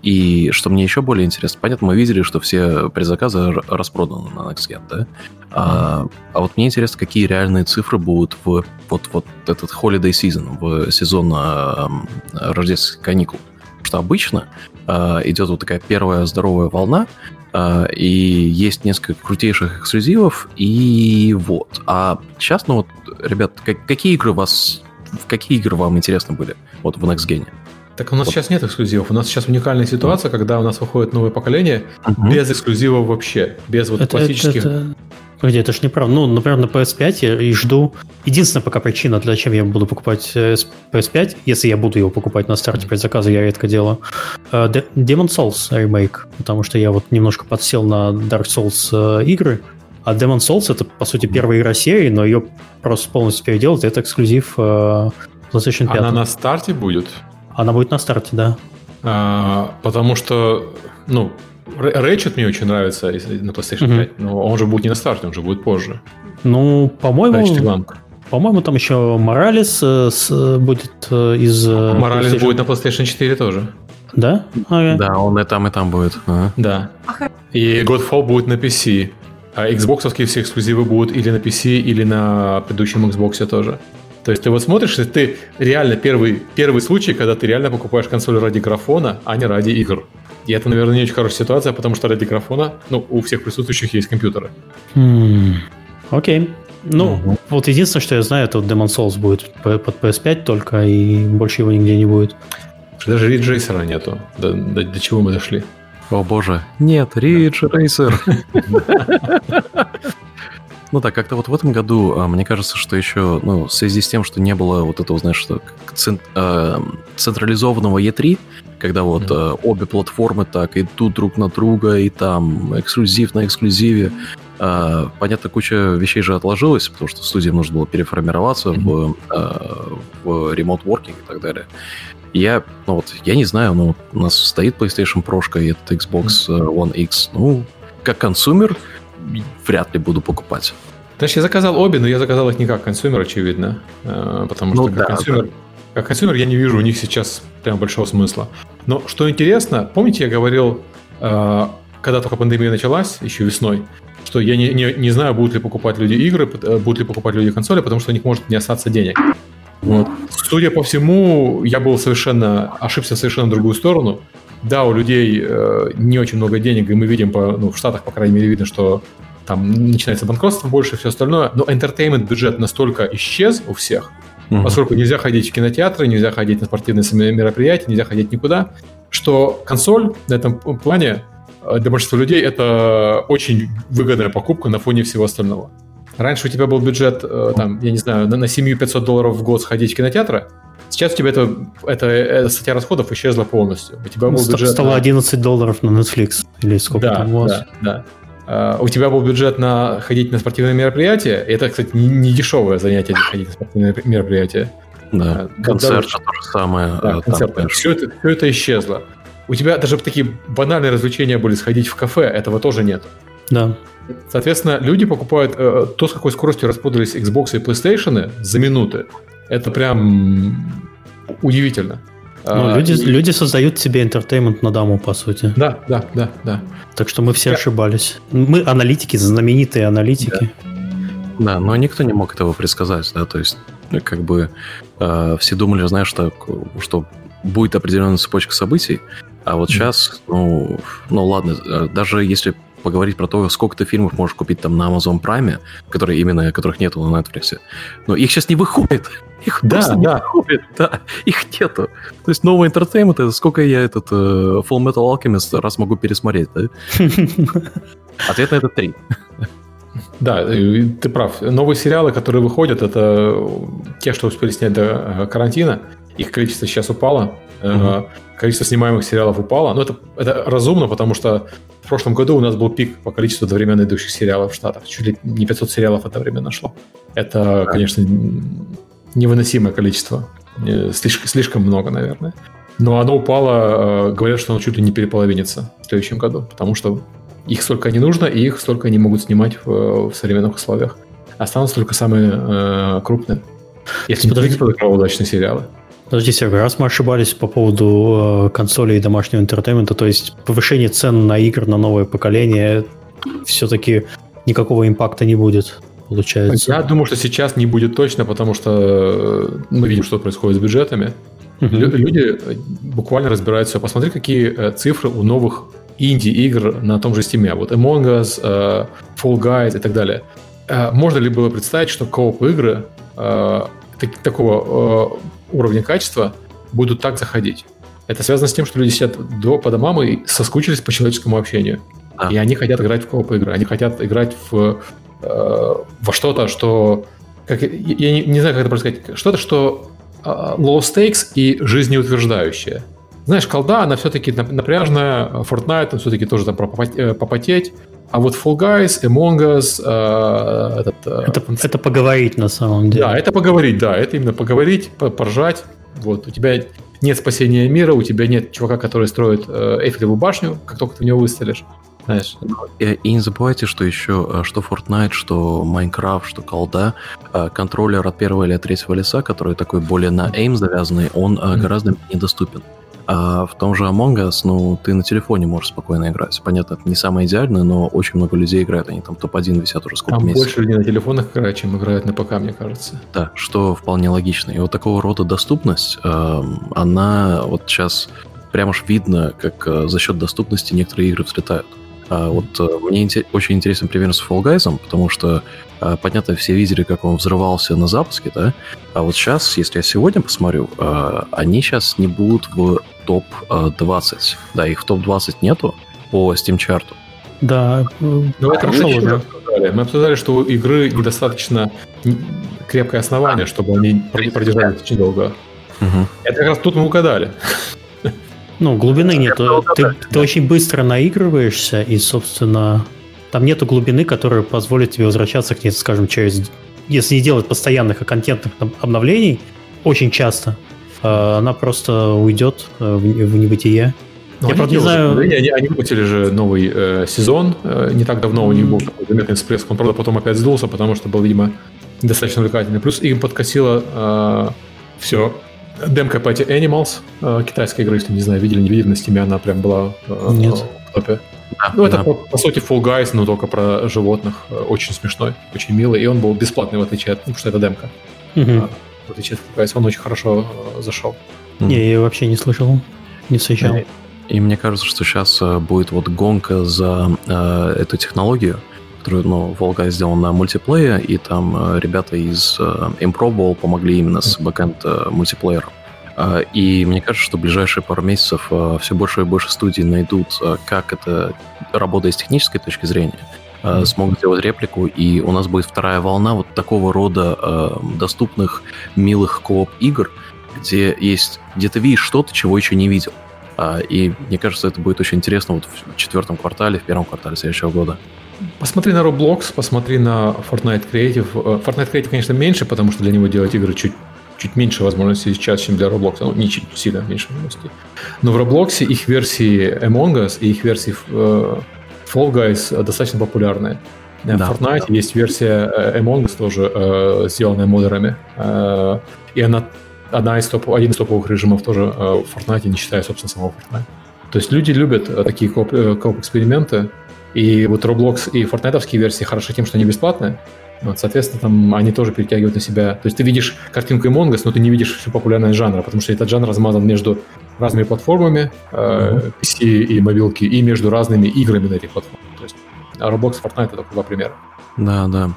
и что мне еще более интересно, понятно, мы видели, что все предзаказы распроданы на NextGen, да? А, а вот мне интересно, какие реальные цифры будут в вот, вот этот holiday season, в сезон а, рождественских каникул. Потому что обычно а, идет вот такая первая здоровая волна, а, и есть несколько крутейших эксклюзивов, и вот. А сейчас, ну вот, ребят, как, какие игры вас, в какие игры вам интересны были вот в Next Gen? Так у нас вот. сейчас нет эксклюзивов. У нас сейчас уникальная ситуация, когда у нас выходит новое поколение угу. без эксклюзивов вообще, без вот это, классических. Это, это... Погоди, это ж неправда. Ну, например, на PS5 я и жду. Единственная пока причина, для чем я буду покупать PS5, э, если я буду его покупать на старте предзаказа, я редко делаю. Э, Demon Souls Remake, потому что я вот немножко подсел на Dark Souls э, игры, а Demon Souls это, по сути, первая игра серии, но ее просто полностью переделать, это эксклюзив PlayStation 5. Она на старте будет? Она будет на старте, да. А, потому что, ну, Ratchet мне очень нравится на PlayStation mm-hmm. 5, но он же будет не на старте, он же будет позже. Ну, по-моему... По-моему, там еще Моралес э, с, будет э, из... Э, Моралес будет на PlayStation 4 тоже. Да? Okay. Да, он и там, и там будет. Ага. Да. И Godfall будет на PC. А Xbox все эксклюзивы будут или на PC, или на предыдущем Xbox тоже. То есть ты вот смотришь, и ты реально первый, первый случай, когда ты реально покупаешь консоль ради графона, а не ради игр. И это, наверное, не очень хорошая ситуация, потому что ради графона, ну, у всех присутствующих есть компьютеры. Hmm. Окей. Ну, uh-huh. вот единственное, что я знаю, это вот Demon Souls будет под PS5 только, и больше его нигде не будет. Даже Racer нету. До, до, до чего мы дошли? О боже, нет, Racer. (laughs) Ну да, как-то вот в этом году, а, мне кажется, что еще, ну, в связи с тем, что не было вот этого, знаешь, что э, централизованного E3, когда вот mm-hmm. обе платформы так идут друг на друга, и там эксклюзив на эксклюзиве. Э, понятно, куча вещей же отложилась, потому что студиям нужно было переформироваться mm-hmm. в, э, в working и так далее. Я, ну вот, я не знаю, ну, у нас стоит PlayStation Pro и этот Xbox One X. Ну, как консумер, вряд ли буду покупать. Знаешь, я заказал обе, но я заказал их не как консумер, очевидно. Э, потому что ну, как, да, консумер, да. как консумер я не вижу у них сейчас прям большого смысла. Но что интересно, помните, я говорил, э, когда только пандемия началась, еще весной, что я не, не, не знаю, будут ли покупать люди игры, э, будут ли покупать люди консоли, потому что у них может не остаться денег. Вот. Судя по всему, я был совершенно ошибся в совершенно другую сторону. Да, у людей э, не очень много денег, и мы видим, по, ну, в Штатах, по крайней мере, видно, что там начинается банкротство больше и все остальное, но entertainment бюджет настолько исчез у всех, mm-hmm. поскольку нельзя ходить в кинотеатры, нельзя ходить на спортивные мероприятия, нельзя ходить никуда, что консоль на этом плане э, для большинства людей это очень выгодная покупка на фоне всего остального. Раньше у тебя был бюджет, э, там, я не знаю, на, на семью 500 долларов в год сходить в кинотеатры, Сейчас у тебя это, это, эта статья расходов исчезла полностью. У тебя был бюджет Стало на... 11 долларов на Netflix. Или сколько да, там у вас? Да, да. Uh, у тебя был бюджет на ходить на спортивные мероприятия. Это, кстати, не, не дешевое занятие ходить на спортивные мероприятия. Да, uh, концерт то же самое. Да, концерт. Все, это, все это исчезло. У тебя даже такие банальные развлечения были сходить в кафе, этого тоже нет. Да. Соответственно, люди покупают э, то, с какой скоростью распродались Xbox и PlayStation за минуты. Это прям удивительно. Ну, а, люди, и... люди создают себе интертеймент на даму, по сути. Да, да, да, да. Так что мы все Я... ошибались. Мы аналитики, знаменитые аналитики. Да. да, но никто не мог этого предсказать, да, то есть ну, как бы э, все думали, знаешь, что, что будет определенная цепочка событий, а вот сейчас, ну, ну ладно, э, даже если поговорить про то, сколько ты фильмов можешь купить там на Amazon Prime, которые именно, которых нету на Netflix. Но их сейчас не выходит. (laughs) Их да, просто да. не выходит, (laughs) да. Их нету. То есть новый entertainment, это сколько я этот uh, Full Metal Alchemist раз могу пересмотреть, да? (laughs) Ответ на это три. Да, ты прав. Новые сериалы, которые выходят, это те, что успели снять до э, карантина. Их количество сейчас упало. Угу. Количество снимаемых сериалов упало. Но это, это разумно, потому что в прошлом году у нас был пик по количеству одновременно идущих сериалов в Штатах. Чуть ли не 500 сериалов одновременно шло. Это, да. конечно, невыносимое количество. Слишком, слишком много, наверное. Но оно упало, э, говорят, что оно чуть ли не переполовинится в следующем году, потому что их столько не нужно, и их столько не могут снимать в, в современных условиях. Останутся только самые э, крупные. Если Подождите, не удачные сериалы. Подождите, раз мы ошибались по поводу э, консолей и домашнего entertainment а, то есть повышение цен на игры на новое поколение все-таки никакого impact а не будет, получается. Я думаю, что сейчас не будет точно, потому что э, мы видим, что происходит с бюджетами. Угу. Люди буквально разбираются. Посмотри, какие э, цифры у новых инди-игр на том же Steam. Вот Among Us, Fall Guys и так далее. Можно ли было представить, что кооп игры uh, так, такого уровня качества будут так заходить? Это связано с тем, что люди сидят до, по домам и соскучились по человеческому общению. А. И они хотят играть в кооп игры. Они хотят играть в, во что-то, что... Как, я не, не знаю, как это сказать. Что-то, что low stakes и жизнеутверждающее. Знаешь, колда, она все-таки напряжная, Fortnite, он все-таки тоже там э, попотеть. А вот Fall Guys, Among Us, э, этот... Э, это, это поговорить на самом деле. Да, это поговорить, да, это именно поговорить, поржать. Вот, у тебя нет спасения мира, у тебя нет чувака, который строит э, Эйфелеву башню, как только ты в него выстрелишь. Знаешь. И, и не забывайте, что еще, э, что Fortnite, что Minecraft, что колда, контроллер от первого или от третьего лица, который такой более на aim завязанный, он mm-hmm. гораздо недоступен. А в том же Among Us, ну, ты на телефоне можешь спокойно играть. Понятно, это не самое идеальное, но очень много людей играет. Они там топ-1 висят уже сколько там месяцев. больше людей на телефонах играют, чем играют на ПК, мне кажется. Да, что вполне логично. И вот такого рода доступность, э, она вот сейчас прямо ж видно, как э, за счет доступности некоторые игры взлетают. А вот э, мне очень интересен пример с Fall Guys, потому что, э, понятно, все видели, как он взрывался на запуске, да? А вот сейчас, если я сегодня посмотрю, э, они сейчас не будут в топ-20. Да, их в топ-20 нету по Steam чарту. Да, ну это хорошо, мы обсуждали. Мы обсуждали, что у игры недостаточно крепкое основание, чтобы они продержались очень долго. Угу. Это как раз тут мы угадали. Ну, глубины нету. Ты, ты очень быстро наигрываешься, и, собственно, там нету глубины, которая позволит тебе возвращаться к ней, скажем, через... Если не делать постоянных и контентных обновлений, очень часто, Э, она просто уйдет э, в, в небытие. Ну, Я правда не знаю... Они, они выпустили же новый э, сезон. Э, не так давно у них был такой заметный всплеск. Он, правда, потом опять сдулся, потому что был, видимо, достаточно увлекательный. Плюс им подкосило э, все. Демка Party Animals, э, китайская игра, если не знаю, видели, не видели, на Steam е она прям была э, Нет. в топе. Да, ну, это, да. по, по сути, Fall Guys, но только про животных. Э, очень смешной, очень милый. И он был бесплатный, в отличие от... Ну, потому что это демка. Угу в отличие от он очень хорошо э, зашел. Не, я вообще не слышал, не встречал. И мне кажется, что сейчас э, будет вот гонка за э, эту технологию, которую, ну, Волга сделал на мультиплее, и там э, ребята из э, Improbable помогли именно с бэкэнд э, мультиплеером. И мне кажется, что в ближайшие пару месяцев все больше и больше студий найдут, как это работает с технической точки зрения, смогут сделать реплику, и у нас будет вторая волна вот такого рода доступных милых кооп игр, где есть, где ты видишь что-то, чего еще не видел. И мне кажется, это будет очень интересно вот в четвертом квартале, в первом квартале следующего года. Посмотри на Roblox, посмотри на Fortnite Creative. Э, Fortnite Creative, конечно, меньше, потому что для него делать игры чуть чуть меньше возможностей сейчас, чем для Roblox. Ну, не чуть, сильно меньше возможностей. Но в Roblox их версии Among Us и их версии э, Fall Guys достаточно популярные. Да. В Fortnite есть версия Among Us тоже, сделанная модерами. И она одна из топ, один из топовых режимов тоже в Fortnite, не считая, собственно, самого Fortnite. То есть люди любят такие коп-эксперименты, и вот Roblox и Fortnite версии хороши тем, что они бесплатные, вот, соответственно, там они тоже перетягивают на себя. То есть ты видишь картинку Among Us, но ты не видишь всю популярность жанра, потому что этот жанр размазан между разными платформами, э, PC и мобилки, и между разными играми на этих платформах. То есть Roblox, Fortnite — это два примера. Да, да.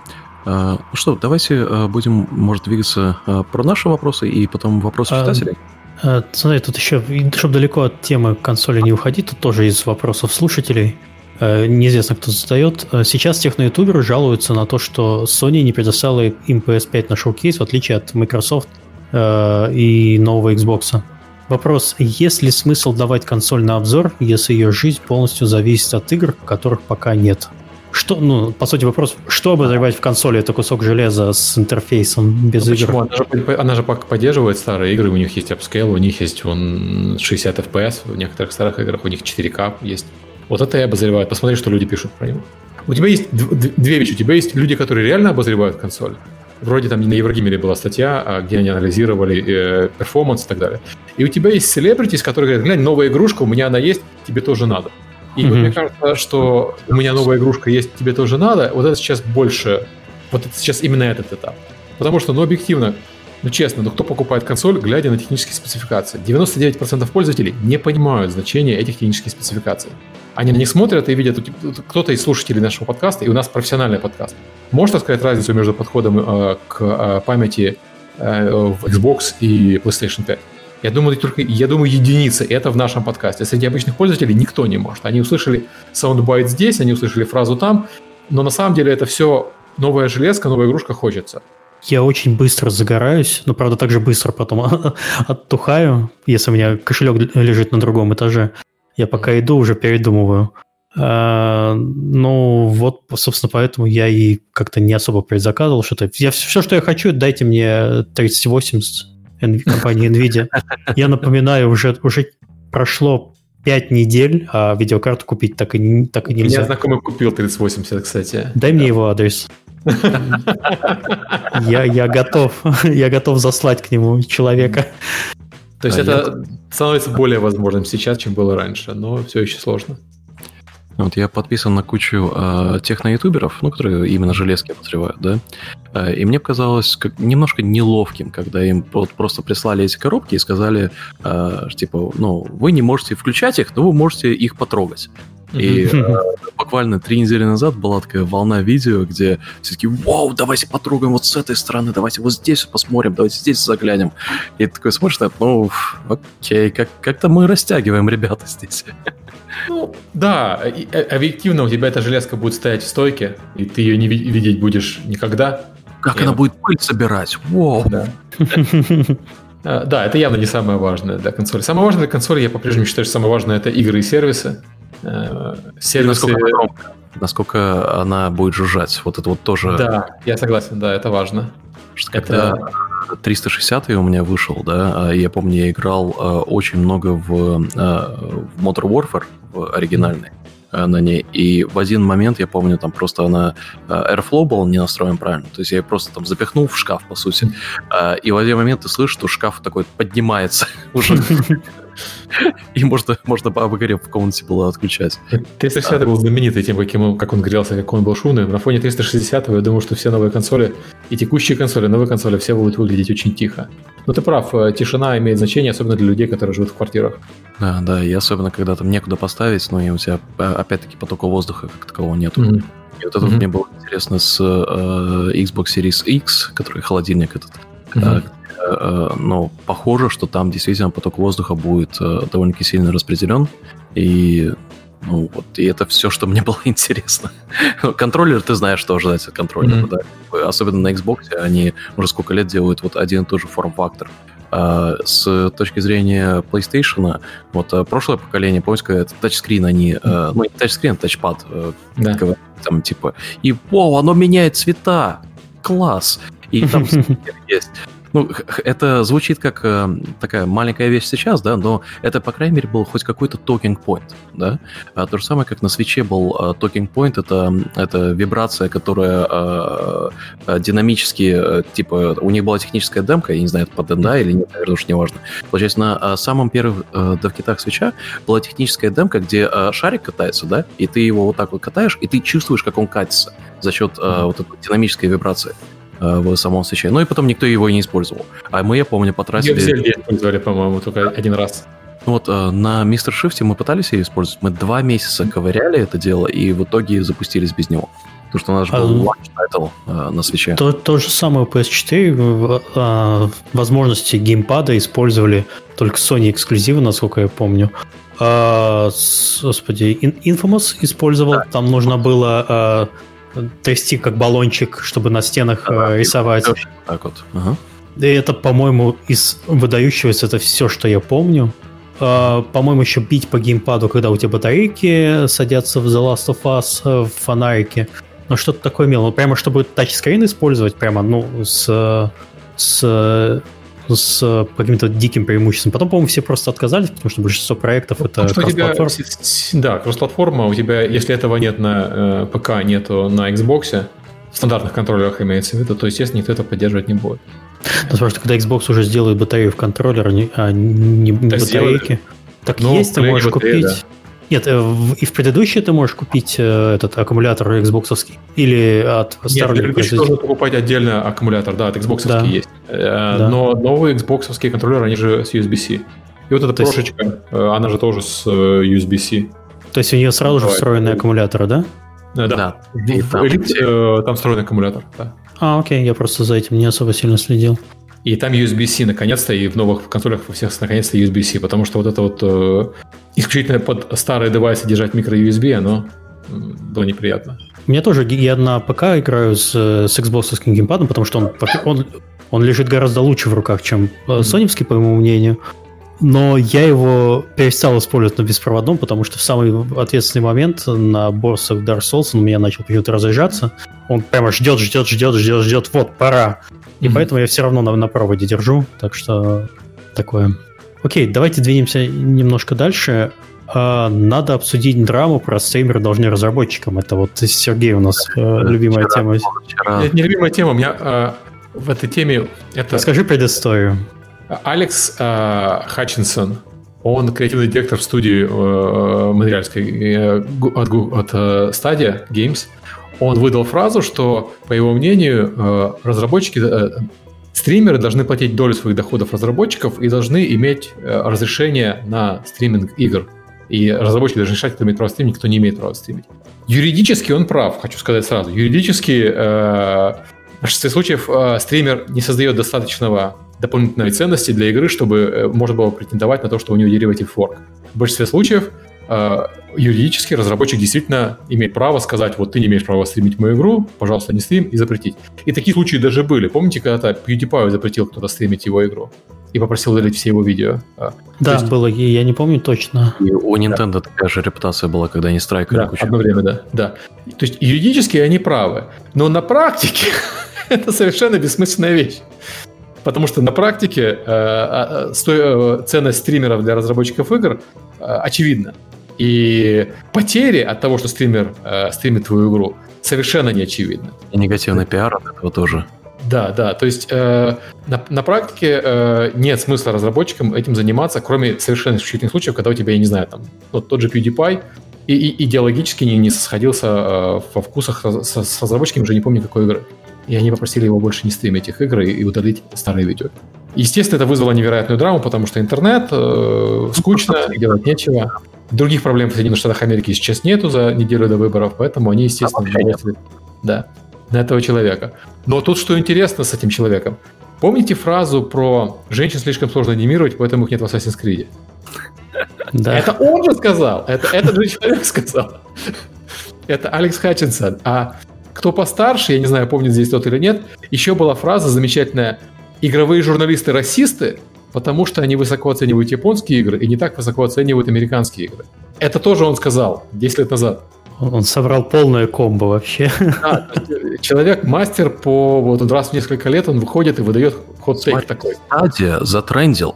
А, ну что, давайте а, будем, может, двигаться а, про наши вопросы и потом вопросы а, читателей. А, смотри, тут еще, чтобы далеко от темы консоли не уходить, тут тоже из вопросов слушателей. Э, неизвестно, кто задает. Э, сейчас техноютуберы жалуются на то, что Sony не предоставила им PS5 на шоу-кейс, в отличие от Microsoft э, и нового Xbox. Вопрос, есть ли смысл давать консоль на обзор, если ее жизнь полностью зависит от игр, которых пока нет? Что, ну, по сути, вопрос, что обозревать в консоли? Это кусок железа с интерфейсом без ну, игр. Почему? Она же, она же поддерживает старые игры, у них есть upscale, у них есть вон 60 FPS, в некоторых старых играх у них 4К есть. Вот это и обозревают. Посмотри, что люди пишут про него. У тебя есть две вещи. У тебя есть люди, которые реально обозревают консоль. Вроде там на Еврогимере была статья, а, где они анализировали э, перформанс и так далее. И у тебя есть селебритис, которые говорят, глянь, новая игрушка, у меня она есть, тебе тоже надо. И mm-hmm. вот мне кажется, что у меня новая игрушка есть, тебе тоже надо. Вот это сейчас больше, вот это сейчас именно этот этап. Потому что, ну, объективно, ну, честно, ну кто покупает консоль, глядя на технические спецификации? 99% пользователей не понимают значения этих технических спецификаций. Они на них смотрят и видят, кто-то из слушателей нашего подкаста, и у нас профессиональный подкаст, может сказать разницу между подходом э, к э, памяти э, в Xbox и PlayStation 5? Я думаю, только, я думаю, единицы это в нашем подкасте. Среди обычных пользователей никто не может. Они услышали soundbite здесь, они услышали фразу там, но на самом деле это все новая железка, новая игрушка хочется. Я очень быстро загораюсь, но, правда, также быстро потом (laughs) оттухаю, если у меня кошелек лежит на другом этаже. Я пока иду, уже передумываю. А, ну, вот, собственно, поэтому я и как-то не особо предзаказывал что-то. Я, все, что я хочу, дайте мне 3080 компании NVIDIA. Я напоминаю, уже, уже прошло 5 недель, а видеокарту купить так и, так и нельзя. У меня знакомый купил 3080, кстати. Дай да. мне его адрес. Я, я готов, я готов заслать к нему человека. То есть а это я... становится более возможным сейчас, чем было раньше, но все еще сложно. Вот я подписан на кучу э, техно-ютуберов, ну, которые именно железки обозревают, да, э, и мне показалось как немножко неловким, когда им вот просто прислали эти коробки и сказали, э, типа, ну, вы не можете включать их, но вы можете их потрогать. И э, буквально три недели назад была такая волна видео, где все таки вау, давайте потрогаем вот с этой стороны, давайте вот здесь посмотрим, давайте здесь заглянем. И ты такой смотришь, ну, окей, как- как-то мы растягиваем ребята здесь. Ну, да, э, объективно у тебя эта железка будет стоять в стойке, и ты ее не видеть будешь никогда. Как и она будет пыль собирать? Вау! Да. Э, (laughs) да, это явно не самое важное для консоли. Самое важное для консоли, я по-прежнему считаю, что самое важное это игры и сервисы. Э, сервисы... Насколько, насколько она будет жужжать. Вот это вот тоже... Да, я согласен, да, это важно. Когда это... 360 у меня вышел, да, а я помню, я играл э, очень много в, э, в Modern Warfare, в оригинальной на ней. И в один момент, я помню, там просто она... Airflow был не настроен правильно. То есть я ее просто там запихнул в шкаф, по сути. И в один момент ты слышишь, что шкаф такой поднимается (laughs) уже (laughs) И можно, можно обогрев в комнате было отключать. 360 был знаменитый тем, каким он, как он грелся, как он был шумным. На фоне 360 я думаю, что все новые консоли, и текущие консоли, новые консоли, все будут выглядеть очень тихо. Но ты прав, э, тишина имеет значение, особенно для людей, которые живут в квартирах. Да, да, и особенно, когда там некуда поставить, но и у тебя, а, опять-таки, потока воздуха как такового нету. Mm-hmm. И вот это mm-hmm. мне было интересно с э, Xbox Series X, который холодильник этот, mm-hmm. Э, но похоже, что там действительно поток воздуха будет э, довольно-таки сильно распределен. И ну вот, и это все, что мне (laughs) было интересно. Контроллер, ты знаешь, что ожидать от контроллера, mm-hmm. да? Особенно на Xbox, они уже сколько лет делают вот один и тот же форм-фактор. А, с точки зрения PlayStation, вот а, прошлое поколение, помните, когда тачскрин они, mm-hmm. ну не тачскрин, а тачпад, да. говорят, там типа, и вау, оно меняет цвета, класс, и там (laughs) есть. Ну, это звучит как э, такая маленькая вещь сейчас, да, но это, по крайней мере, был хоть какой-то talking point, да. А, то же самое, как на свече был э, talking point, это, это вибрация, которая э, э, динамически, э, типа, у них была техническая демка, я не знаю, это под да или нет, наверное, уж не важно. Получается, на э, самом первых э, девкитах свеча была техническая демка, где э, шарик катается, да, и ты его вот так вот катаешь, и ты чувствуешь, как он катится за счет э, вот этой динамической вибрации. Э, в самом Switch е. Ну и потом никто его и не использовал. А мы, я помню, потратили... Ее все использовали, по-моему, только один раз. Ну вот э, на Mr. Shifty мы пытались ее использовать. Мы два месяца ковыряли это дело, и в итоге запустились без него. Потому что у нас же был а, title э, на Switch е. То, то же самое PS4. Э, возможности геймпада использовали только Sony эксклюзивы, насколько я помню. А, господи, Infamous использовал. Да. Там нужно было трясти как баллончик, чтобы на стенах да, рисовать. Так вот. Ага. И это, по-моему, из выдающегося это все, что я помню. Uh, по-моему, еще бить по геймпаду, когда у тебя батарейки садятся в The Last of Us э, в фонарике. Ну, что-то такое. Ну, прямо, чтобы тачскрин использовать, прямо, ну, с, с с каким-то диким преимуществом. Потом, по-моему, все просто отказались, потому что большинство проектов это кросс-платформа. Да, кросс-платформа. У тебя, если этого нет на э, ПК, нету на Xbox, в стандартных контроллерах имеется в виду, то, естественно, никто это поддерживать не будет. Ну, потому что когда Xbox уже сделает батарею в контроллер, а не, не так батарейки, так ну, есть, ты можешь батарея, купить... Да. Нет, э, и в предыдущие ты можешь купить э, этот аккумулятор Xbox или от Starlink. Нет, предыдущий должен покупать отдельно аккумулятор, да, от Xbox да. есть. Э, да. Но новые Xbox контроллеры, они же с USB-C. И вот эта То прошечка, есть... она же тоже с USB-C. То есть у нее сразу Давай. же встроенный аккумулятор, да? Да. да. И там, Elite, там встроенный аккумулятор, да. А, окей, я просто за этим не особо сильно следил. И там USB-C наконец-то, и в новых консолях во всех наконец-то USB-C, потому что вот это вот э, исключительно под старые девайсы держать микро-USB, оно было неприятно. Мне тоже, я на ПК играю с, с Xbox геймпадом, потому что он, он, он лежит гораздо лучше в руках, чем соневский, по моему мнению. Но я его перестал использовать на беспроводном, потому что в самый ответственный момент на борсах Dark Souls он у меня начал почему-то разряжаться. Он прямо ждет, ждет, ждет, ждет, ждет, вот, пора. И mm-hmm. поэтому я все равно на, на проводе держу, так что такое. Окей, давайте двинемся немножко дальше. А, надо обсудить драму про стримеры должны разработчикам. Это вот Сергей у нас э, любимая вчера, тема. Вчера. Это не любимая тема. У меня э, в этой теме... Это... Расскажи предысторию. Алекс э, Хатчинсон, он креативный директор в студии э, монреальской э, от, от э, Games. Он выдал фразу, что, по его мнению, э, разработчики, э, стримеры должны платить долю своих доходов разработчиков и должны иметь э, разрешение на стриминг игр. И разработчики должны решать, кто имеет право стримить, кто не имеет права стримить. Юридически он прав, хочу сказать сразу. Юридически э, в большинстве случаев э, стример не создает достаточного дополнительной ценности для игры, чтобы э, можно было претендовать на то, что у него дериватив форк. В большинстве случаев э, юридически разработчик действительно имеет право сказать, вот ты не имеешь права стримить мою игру, пожалуйста, не стрим, и запретить. И такие случаи даже были. Помните, когда-то PewDiePie запретил кто-то стримить его игру? и попросил удалить все его видео. А, да, есть... было, я не помню точно. И у Nintendo да. такая же репутация была, когда они страйкали да, кучу. одно время, да, да. То есть юридически они правы, но на практике (laughs) это совершенно бессмысленная вещь. Потому что на практике э, э, э, ценность стримеров для разработчиков игр э, очевидна. И потери от того, что стример э, стримит твою игру, совершенно не очевидны. И негативный пиар от этого тоже. Да, да. То есть э, на, на практике э, нет смысла разработчикам этим заниматься, кроме совершенно исключительных случаев, когда у тебя, я не знаю, там, вот тот же PewDiePie и, и идеологически не, не сходился э, во вкусах с, с разработчиками, уже не помню какой игры и они попросили его больше не стримить их игры и удалить старые видео. Естественно, это вызвало невероятную драму, потому что интернет, э, скучно, делать нечего. Других проблем в Соединенных Штатах Америки сейчас нету за неделю до выборов, поэтому они, естественно, а да, на этого человека. Но тут что интересно с этим человеком. Помните фразу про «женщин слишком сложно анимировать, поэтому их нет в Assassin's Creed»? Да. Это он же сказал, это этот же человек сказал. Это Алекс Хатчинсон. А кто постарше, я не знаю, помнит здесь тот или нет, еще была фраза замечательная «Игровые журналисты расисты, потому что они высоко оценивают японские игры и не так высоко оценивают американские игры». Это тоже он сказал 10 лет назад. Он собрал полное комбо вообще. Да, человек мастер по... Вот раз в несколько лет он выходит и выдает ход такой. Стадия затрендила.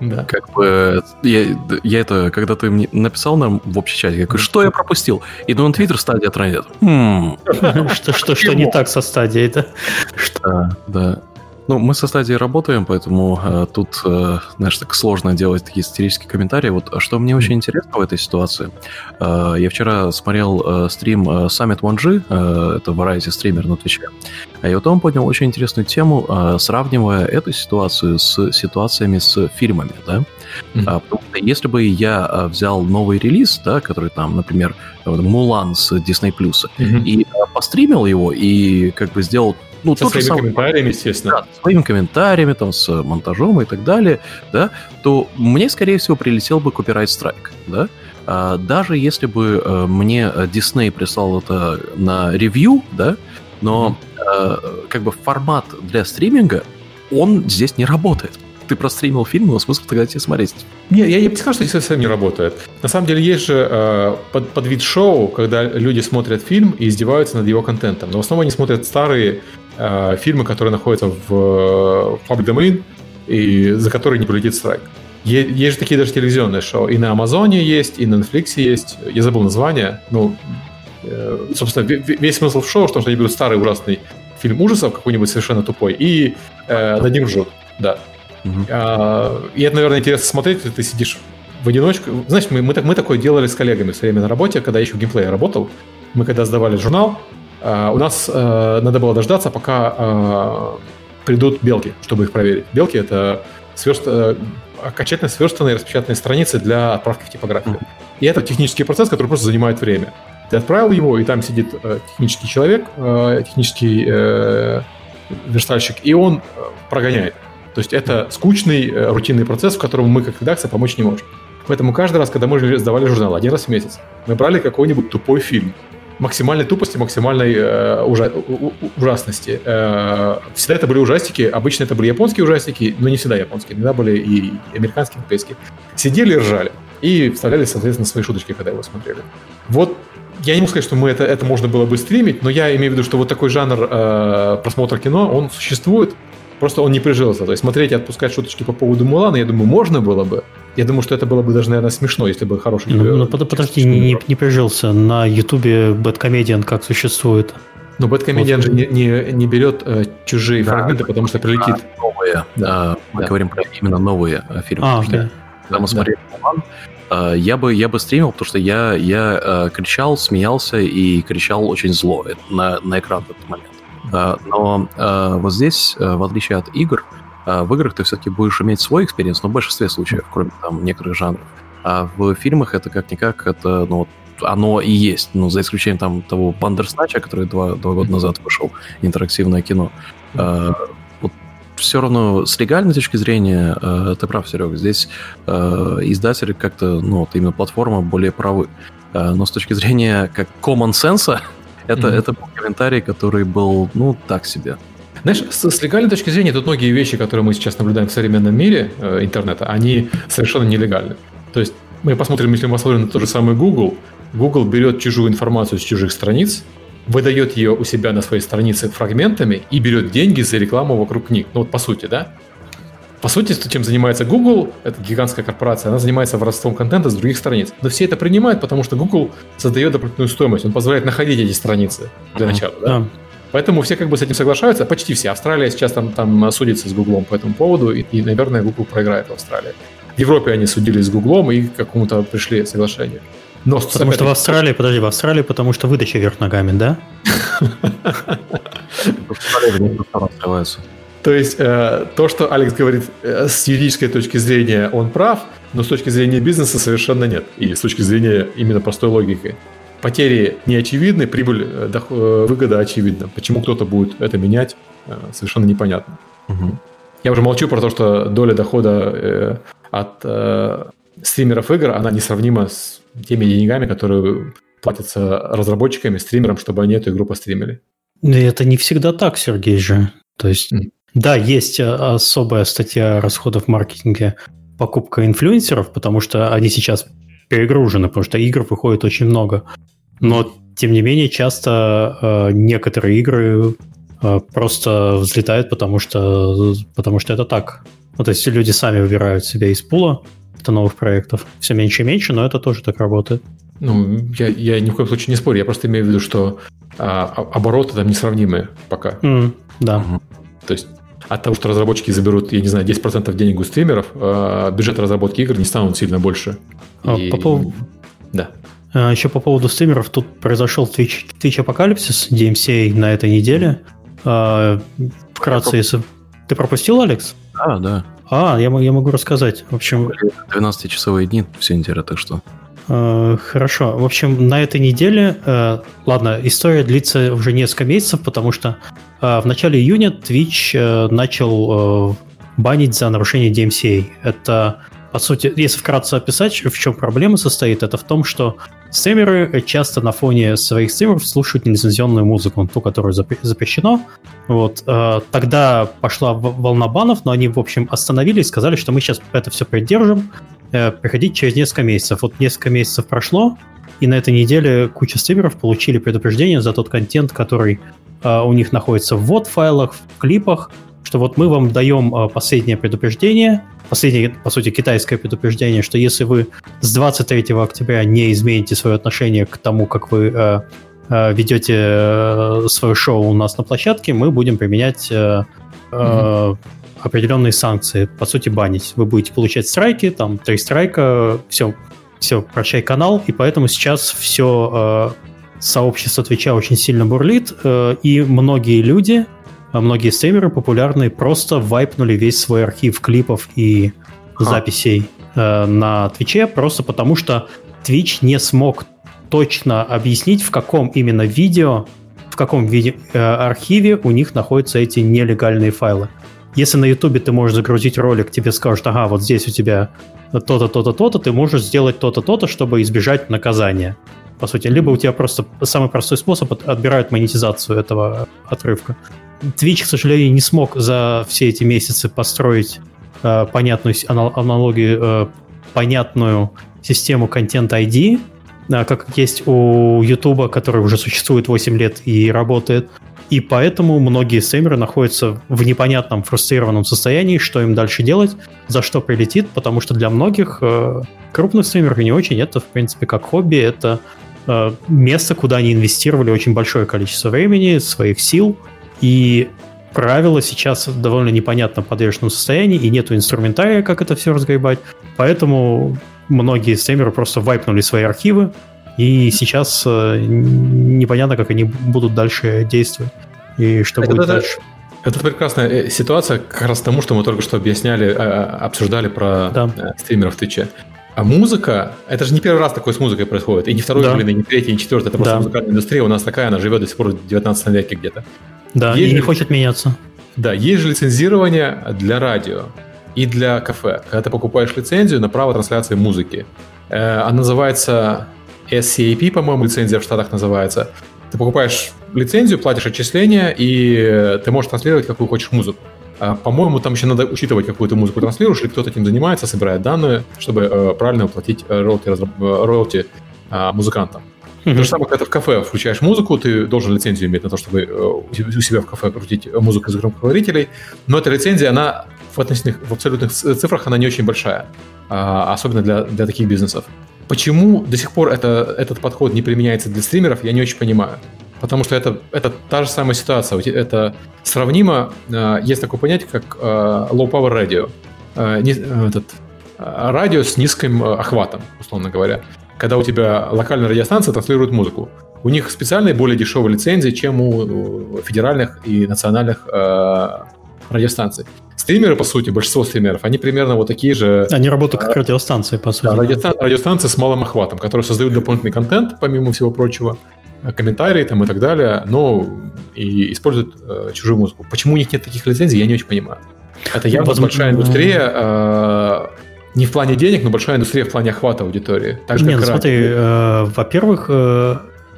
Да. Как бы я, я это, когда ты мне написал нам в общий чате, я говорю, что я пропустил? Иду на Твиттер, стадия трендит. Хм. (laughs) Что, что, что не так со стадией, да? Да, да. Ну, мы со стадией работаем, поэтому э, тут, э, знаешь, так сложно делать такие сатирические комментарии. Вот а что мне очень интересно в этой ситуации, э, я вчера смотрел э, стрим э, Summit 1G, э, это variety стример на Твиче, и вот он поднял очень интересную тему, э, сравнивая эту ситуацию с ситуациями с фильмами, да. Mm-hmm. А, потому что если бы я э, взял новый релиз, да, который там, например, Мулан с Disney Plus, mm-hmm. и э, постримил его, и как бы сделал ну, со своими самый, комментариями, естественно. Да, со своими комментариями, там, с монтажом и так далее, да, то мне, скорее всего, прилетел бы копирайт страйк, да. А, даже если бы а, мне Disney прислал это на ревью, да, но а, как бы формат для стриминга, он здесь не работает ты простримил фильм, но смысл тогда тебе смотреть. Не, я не скажу, что здесь совсем не работает. На самом деле есть же э, под, под вид шоу, когда люди смотрят фильм и издеваются над его контентом. Но в основном они смотрят старые э, фильмы, которые находятся в, в public domain, и за которые не полетит страйк. Есть же такие даже телевизионные шоу. И на Амазоне есть, и на Netflix есть. Я забыл название. Ну, э, собственно, весь смысл в шоу в том, что они берут старый ужасный фильм ужасов, какой-нибудь совершенно тупой, и э, над ним ржут. Да. Угу. А, и это, наверное, интересно смотреть, ты сидишь в одиночку. Знаешь, мы, мы, мы такое делали с коллегами все время на работе, когда я еще в геймплее работал. Мы когда сдавали журнал, Uh, у нас uh, надо было дождаться, пока uh, придут белки, чтобы их проверить. Белки — это сверст... Э, окончательно сверстанные распечатанные страницы для отправки в типографию. Mm-hmm. И это технический процесс, который просто занимает время. Ты отправил его, и там сидит э, технический человек, э, технический э, верстальщик, и он э, прогоняет. То есть это скучный, э, рутинный процесс, в котором мы, как редакция, помочь не можем. Поэтому каждый раз, когда мы сдавали журнал, один раз в месяц, мы брали какой-нибудь тупой фильм, максимальной тупости, максимальной э, ужа- ужасности. Э, всегда это были ужастики, обычно это были японские ужастики, но не всегда японские, иногда были и американские, европейские. Сидели и ржали. И вставляли, соответственно, свои шуточки, когда его смотрели. Вот я не могу сказать, что мы это, это можно было бы стримить, но я имею в виду, что вот такой жанр э, просмотра кино, он существует, Просто он не прижился. То есть смотреть и отпускать шуточки по поводу Мулана, я думаю, можно было бы. Я думаю, что это было бы даже, наверное, смешно, если бы хороший... Ну, ну подожди, не, не прижился. На Ютубе Бэткомедиан как существует? Но Бэткомедиан вот. же не, не, не берет э, чужие да, фрагменты, потому что прилетит. Новые. Да. Мы да. говорим про именно новые э, фильмы. А, okay. Когда мы смотрели Мулан, э, я бы, я бы стримил, потому что я, я э, кричал, смеялся и кричал очень зло на, на экран в этот момент. А, но а, вот здесь, а, в отличие от игр, в играх ты все-таки будешь иметь свой experience, но в большинстве случаев, кроме там некоторых жанров. А в фильмах это как-никак, это, ну, оно и есть, ну, за исключением там того Bandersnatch а, который два, два года назад вышел, интерактивное кино. вот все равно с легальной точки зрения, ты прав, Серега, здесь издатели как-то, ну, вот именно платформа более правы. но с точки зрения как common sense, (laughs) это, mm-hmm. это был комментарий, который был, ну, так себе. Знаешь, с, с легальной точки зрения, тут многие вещи, которые мы сейчас наблюдаем в современном мире э, интернета, они совершенно нелегальны. То есть мы посмотрим, если мы посмотрим на тот же самый Google, Google берет чужую информацию с чужих страниц, выдает ее у себя на своей странице фрагментами и берет деньги за рекламу вокруг книг. Ну вот по сути, да? По сути, чем занимается Google, это гигантская корпорация, она занимается воровством контента с других страниц. Но все это принимают, потому что Google создает дополнительную стоимость, он позволяет находить эти страницы для начала. Да? Поэтому все как бы с этим соглашаются, почти все. Австралия сейчас там, там судится с Гуглом по этому поводу, и, и, наверное, Google проиграет в Австралии. В Европе они судились с Гуглом и к какому-то пришли соглашению. Но, потому что в Австралии, подожди, в Австралии, потому что выдача вверх ногами, да? (laughs) То есть э, то, что Алекс говорит э, с юридической точки зрения, он прав, но с точки зрения бизнеса совершенно нет. И с точки зрения именно простой логики. Потери не очевидны, прибыль, э, доход, э, выгода очевидна. Почему кто-то будет это менять, э, совершенно непонятно. Угу. Я уже молчу про то, что доля дохода от стримеров игр, она несравнима с теми деньгами, которые платятся разработчиками, стримерам, чтобы они эту игру постримили. Это не всегда так, Сергей же. То есть да, есть особая статья расходов в маркетинге покупка инфлюенсеров, потому что они сейчас перегружены, потому что игр выходит очень много. Но, тем не менее, часто э, некоторые игры э, просто взлетает, потому что, потому что это так. Ну, то есть люди сами выбирают себя из пула до новых проектов. Все меньше и меньше, но это тоже так работает. Ну, я, я ни в коем случае не спорю, я просто имею в виду, что а, обороты там несравнимые пока. Mm, да. То есть от того, что разработчики заберут, я не знаю, 10% денег у стримеров, а бюджет разработки игр не станут сильно больше. А, и... По поводу... Да. А, еще по поводу стримеров, тут произошел Twitch, Twitch Апокалипсис, DMCA на этой неделе. А, вкратце, если... Ты пропустил, Алекс? А, да. А, я, я могу рассказать. В общем... 12-часовые дни все неделя, так что... Э, хорошо. В общем, на этой неделе, э, ладно, история длится уже несколько месяцев, потому что э, в начале июня Twitch начал банить за нарушение DMCA. Это, по сути, если вкратце описать, в чем проблема состоит, это в том, что стримеры часто на фоне своих стримеров слушают нелицензионную музыку, ту, которая запрещена. Вот. Тогда пошла волна банов, но они, в общем, остановились, сказали, что мы сейчас это все придержим, Э, приходить через несколько месяцев. Вот несколько месяцев прошло, и на этой неделе куча стримеров получили предупреждение за тот контент, который э, у них находится в WOD-файлах, в клипах, что вот мы вам даем э, последнее предупреждение, последнее, по сути, китайское предупреждение, что если вы с 23 октября не измените свое отношение к тому, как вы ведете свое шоу у нас на площадке, мы будем применять mm-hmm определенные санкции, по сути, банить. Вы будете получать страйки, там, три страйка, все, все, прощай канал, и поэтому сейчас все э, сообщество Твича очень сильно бурлит, э, и многие люди, многие стримеры популярные просто вайпнули весь свой архив клипов и Ха. записей на Твиче, просто потому что Twitch не смог точно объяснить, в каком именно видео, в каком виде, э, архиве у них находятся эти нелегальные файлы. Если на Ютубе ты можешь загрузить ролик, тебе скажут, ага, вот здесь у тебя то-то, то-то, то-то, ты можешь сделать то-то, то-то, чтобы избежать наказания. По сути, либо у тебя просто самый простой способ отбирают монетизацию этого отрывка. Twitch, к сожалению, не смог за все эти месяцы построить э, понятную аналогию, э, понятную систему Content ID, э, как есть у YouTube, который уже существует 8 лет и работает. И поэтому многие стримеры находятся в непонятном, фрустрированном состоянии, что им дальше делать, за что прилетит, потому что для многих э, крупных стримеров не очень это, в принципе, как хобби, это э, место, куда они инвестировали очень большое количество времени, своих сил, и правила сейчас довольно непонятно в подвешенном состоянии, и нету инструментария, как это все разгребать, поэтому многие стримеры просто вайпнули свои архивы, и сейчас э, непонятно, как они будут дальше действовать и что это, будет это, дальше. Это прекрасная э, ситуация как раз тому, что мы только что объясняли, а, а, обсуждали про да. Э, стримеров в Твиче. А музыка, это же не первый раз такое с музыкой происходит. И не второй, да. блин, и не третий, и не четвертый. Это просто да. музыкальная индустрия у нас такая, она живет до сих пор в 19 веке где-то. Да, есть и не хочет меняться. Да, есть же лицензирование для радио и для кафе. Когда ты покупаешь лицензию на право трансляции музыки. Она называется SCAP, по-моему, лицензия в Штатах называется. Ты покупаешь лицензию, платишь отчисления, и ты можешь транслировать какую хочешь музыку. А, по-моему, там еще надо учитывать, какую ты музыку транслируешь, или кто-то этим занимается, собирает данные, чтобы э, правильно уплатить э, роялти. Э, роялти э, музыкантам. Mm-hmm. То же самое, когда ты в кафе включаешь музыку, ты должен лицензию иметь на то, чтобы э, у себя в кафе крутить музыку из громкоговорителей, но эта лицензия, она в, относительных, в абсолютных цифрах, она не очень большая, а, особенно для, для таких бизнесов. Почему до сих пор это, этот подход не применяется для стримеров, я не очень понимаю. Потому что это, это та же самая ситуация. Это сравнимо. Э, есть такое понятие, как э, low power radio. Этот, радио с низким охватом, условно говоря. Когда у тебя локальная радиостанция транслирует музыку. У них специальные более дешевые лицензии, чем у федеральных и национальных радиостанций. Стримеры, по сути, большинство стримеров, они примерно вот такие же... Они работают как радиостанции, по сути. Да, радиостанции, радиостанции с малым охватом, которые создают дополнительный контент, помимо всего прочего, э, комментарии там и так далее, но и используют э, чужую музыку. Почему у них нет таких лицензий, я не очень понимаю. Это явно Возможно... большая индустрия, э, не в плане денег, но большая индустрия в плане охвата аудитории. Так же, Нет, ну смотри, э, во-первых, э,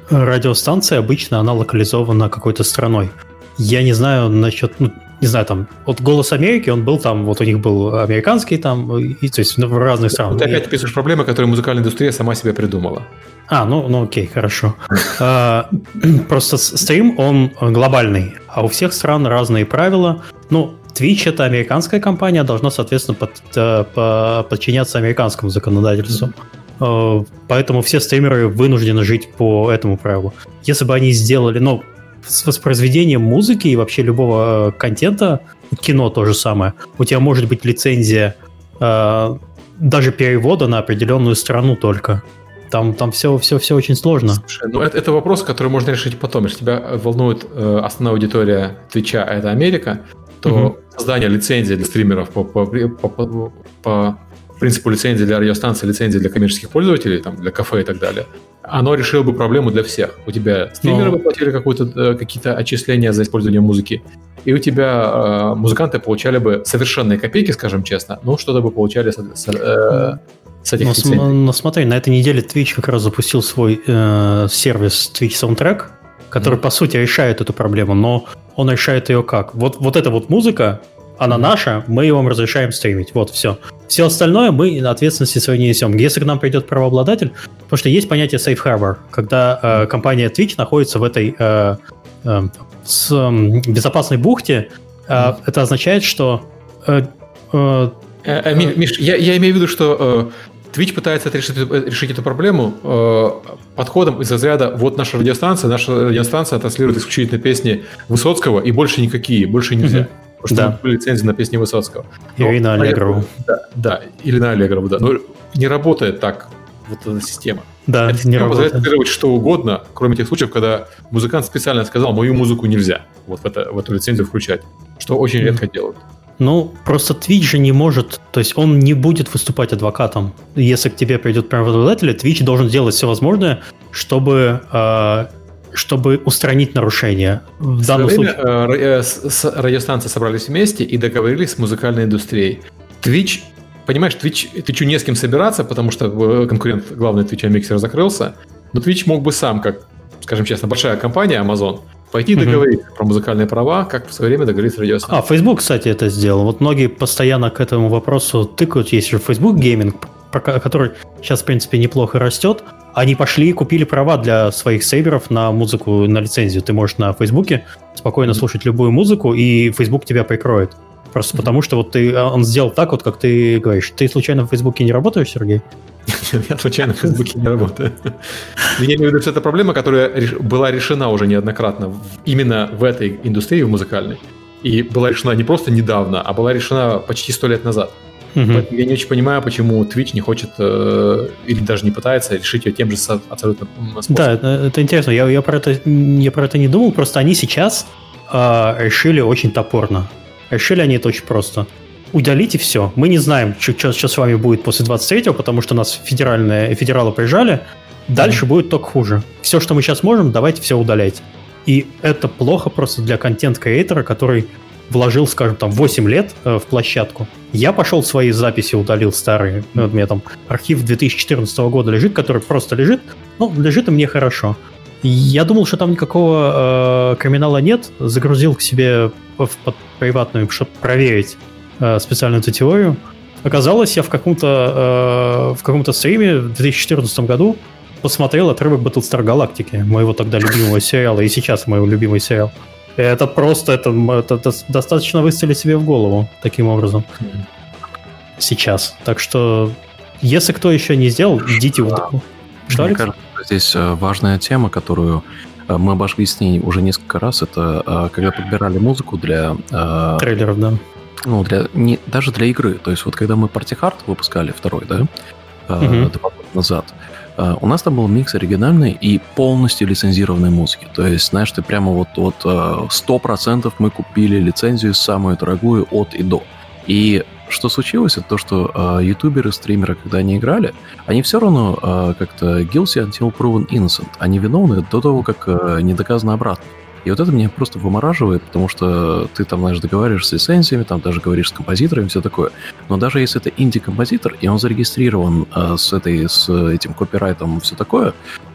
радиостанция обычно она локализована какой-то страной. Я не знаю насчет, ну, не знаю, там, вот «Голос Америки», он был там, вот у них был американский там, и, то есть в разных странах. Ты опять описываешь проблемы, которые музыкальная индустрия сама себе придумала. А, ну, ну окей, хорошо. (laughs) А, просто стрим, он глобальный. а у всех стран разные правила. Ну, Twitch это американская компания, должна, соответственно, под, э, по, подчиняться американскому законодательству. Э, поэтому все стримеры вынуждены жить по этому правилу. Если бы они сделали, ну, с воспроизведением музыки и вообще любого э, контента, кино то же самое, у тебя может быть лицензия э, даже перевода на определенную страну только. Там, там все, все, все очень сложно. Слушай, ну это, это вопрос, который можно решить потом. Если тебя волнует э, основная аудитория Твича, а это Америка, то угу. создание лицензии для стримеров по, по, по, по, принципу лицензии для радиостанции, лицензии для коммерческих пользователей, там, для кафе и так далее, оно решило бы проблему для всех. У тебя стримеры Но... бы платили э, какие-то отчисления за использование музыки, и у тебя э, музыканты получали бы совершенные копейки, скажем честно, но что-то бы получали с, с, э, с этих но, лицензий. Но смотри, на этой неделе Twitch как раз запустил свой э, сервис Twitch Soundtrack, который, mm. по сути, решает эту проблему, но он решает ее как? Вот, вот эта вот музыка, она наша, мы вам разрешаем стримить. Вот, все. Все остальное мы ответственности своей не несем. Если к нам придет правообладатель, потому что есть понятие safe harbor, когда э, компания Twitch находится в этой э, э, с, э, безопасной бухте, э, это означает, что э, э, э, э Миш, я, я имею в виду, что э, Twitch пытается решить, решить эту проблему э, подходом из разряда вот наша радиостанция, наша радиостанция транслирует исключительно песни Высоцкого и больше никакие, больше нельзя. Mm-hmm. Потому да. что были лицензии на песни Высоцкого. Или на Аллегрову. Да, да, или на Аллегрову, да. Но не работает так вот эта система. Да, эта не работает. позволяет копировать что угодно, кроме тех случаев, когда музыкант специально сказал, мою музыку нельзя вот в, это, в эту лицензию включать, что очень mm. редко делают. Ну, просто Twitch же не может, то есть он не будет выступать адвокатом. Если к тебе придет правообладатель, Twitch должен делать все возможное, чтобы э, чтобы устранить нарушения. В, в данном время случае... Э, с, радиостанции собрались вместе и договорились с музыкальной индустрией. Twitch, понимаешь, Twitch, Twitch не с кем собираться, потому что э, конкурент главный Twitch миксер закрылся, но Twitch мог бы сам, как, скажем честно, большая компания Amazon, пойти угу. договориться про музыкальные права, как в свое время договорились с радиостанцией. А, Facebook, кстати, это сделал. Вот многие постоянно к этому вопросу тыкают. Есть же Facebook Gaming, который сейчас, в принципе, неплохо растет. Они пошли и купили права для своих сейверов на музыку, на лицензию. Ты можешь на Фейсбуке спокойно слушать любую музыку, и Facebook тебя прикроет. Просто потому что вот ты, он сделал так, вот как ты говоришь. Ты случайно в Фейсбуке не работаешь, Сергей? (laughs) Я случайно в Фейсбуке не работаю. Я имею в виду, что это проблема, которая была решена уже неоднократно именно в этой индустрии, в музыкальной. И была решена не просто недавно, а была решена почти сто лет назад. Угу. Поэтому я не очень понимаю, почему Twitch не хочет э, или даже не пытается решить ее тем же абсолютно способом. Да, это, это интересно. Я, я, про это, я про это не думал, просто они сейчас э, решили очень топорно. Решили они это очень просто. Удалите все. Мы не знаем, что, что, с вами будет после 23-го, потому что нас федеральные, федералы прижали. Дальше mm будет только хуже. Все, что мы сейчас можем, давайте все удалять. И это плохо просто для контент-креатора, который вложил, скажем, там 8 лет э, в площадку. Я пошел свои записи удалил старые. Ну, вот у меня там архив 2014 года лежит, который просто лежит. Ну, лежит и мне хорошо. Я думал, что там никакого э, криминала нет. Загрузил к себе в, под приватную, чтобы проверить э, специальную эту теорию. Оказалось, я в каком-то э, в каком-то стриме в 2014 году посмотрел отрывок Battlestar Галактики, моего тогда любимого сериала, и сейчас моего любимый сериал. Это просто, это, это достаточно выстрелить себе в голову таким образом. Сейчас. Так что, если кто еще не сделал, идите в... Что, Мне кажется, здесь э, важная тема, которую э, мы обошли с ней уже несколько раз. Это когда подбирали музыку для... Трейлеров, да. Ну, для, не, даже для игры. То есть вот когда мы Party Hard выпускали второй, да, угу. два года назад, а, у нас там был микс оригинальной и полностью лицензированной музыки. То есть, знаешь, ты прямо вот, вот 100% а, мы купили лицензию самую дорогую от и до. И что случилось, это то, что э, ютуберы, стримеры, когда они играли, они все равно э, как-то guilty until proven innocent. Они виновны до того, как э, не доказано обратно. И вот это меня просто вымораживает, потому что ты там, знаешь, договариваешься с лицензиями, там даже говоришь с композиторами, все такое. Но даже если это инди-композитор, и он зарегистрирован э, с, этой, с этим копирайтом, все такое,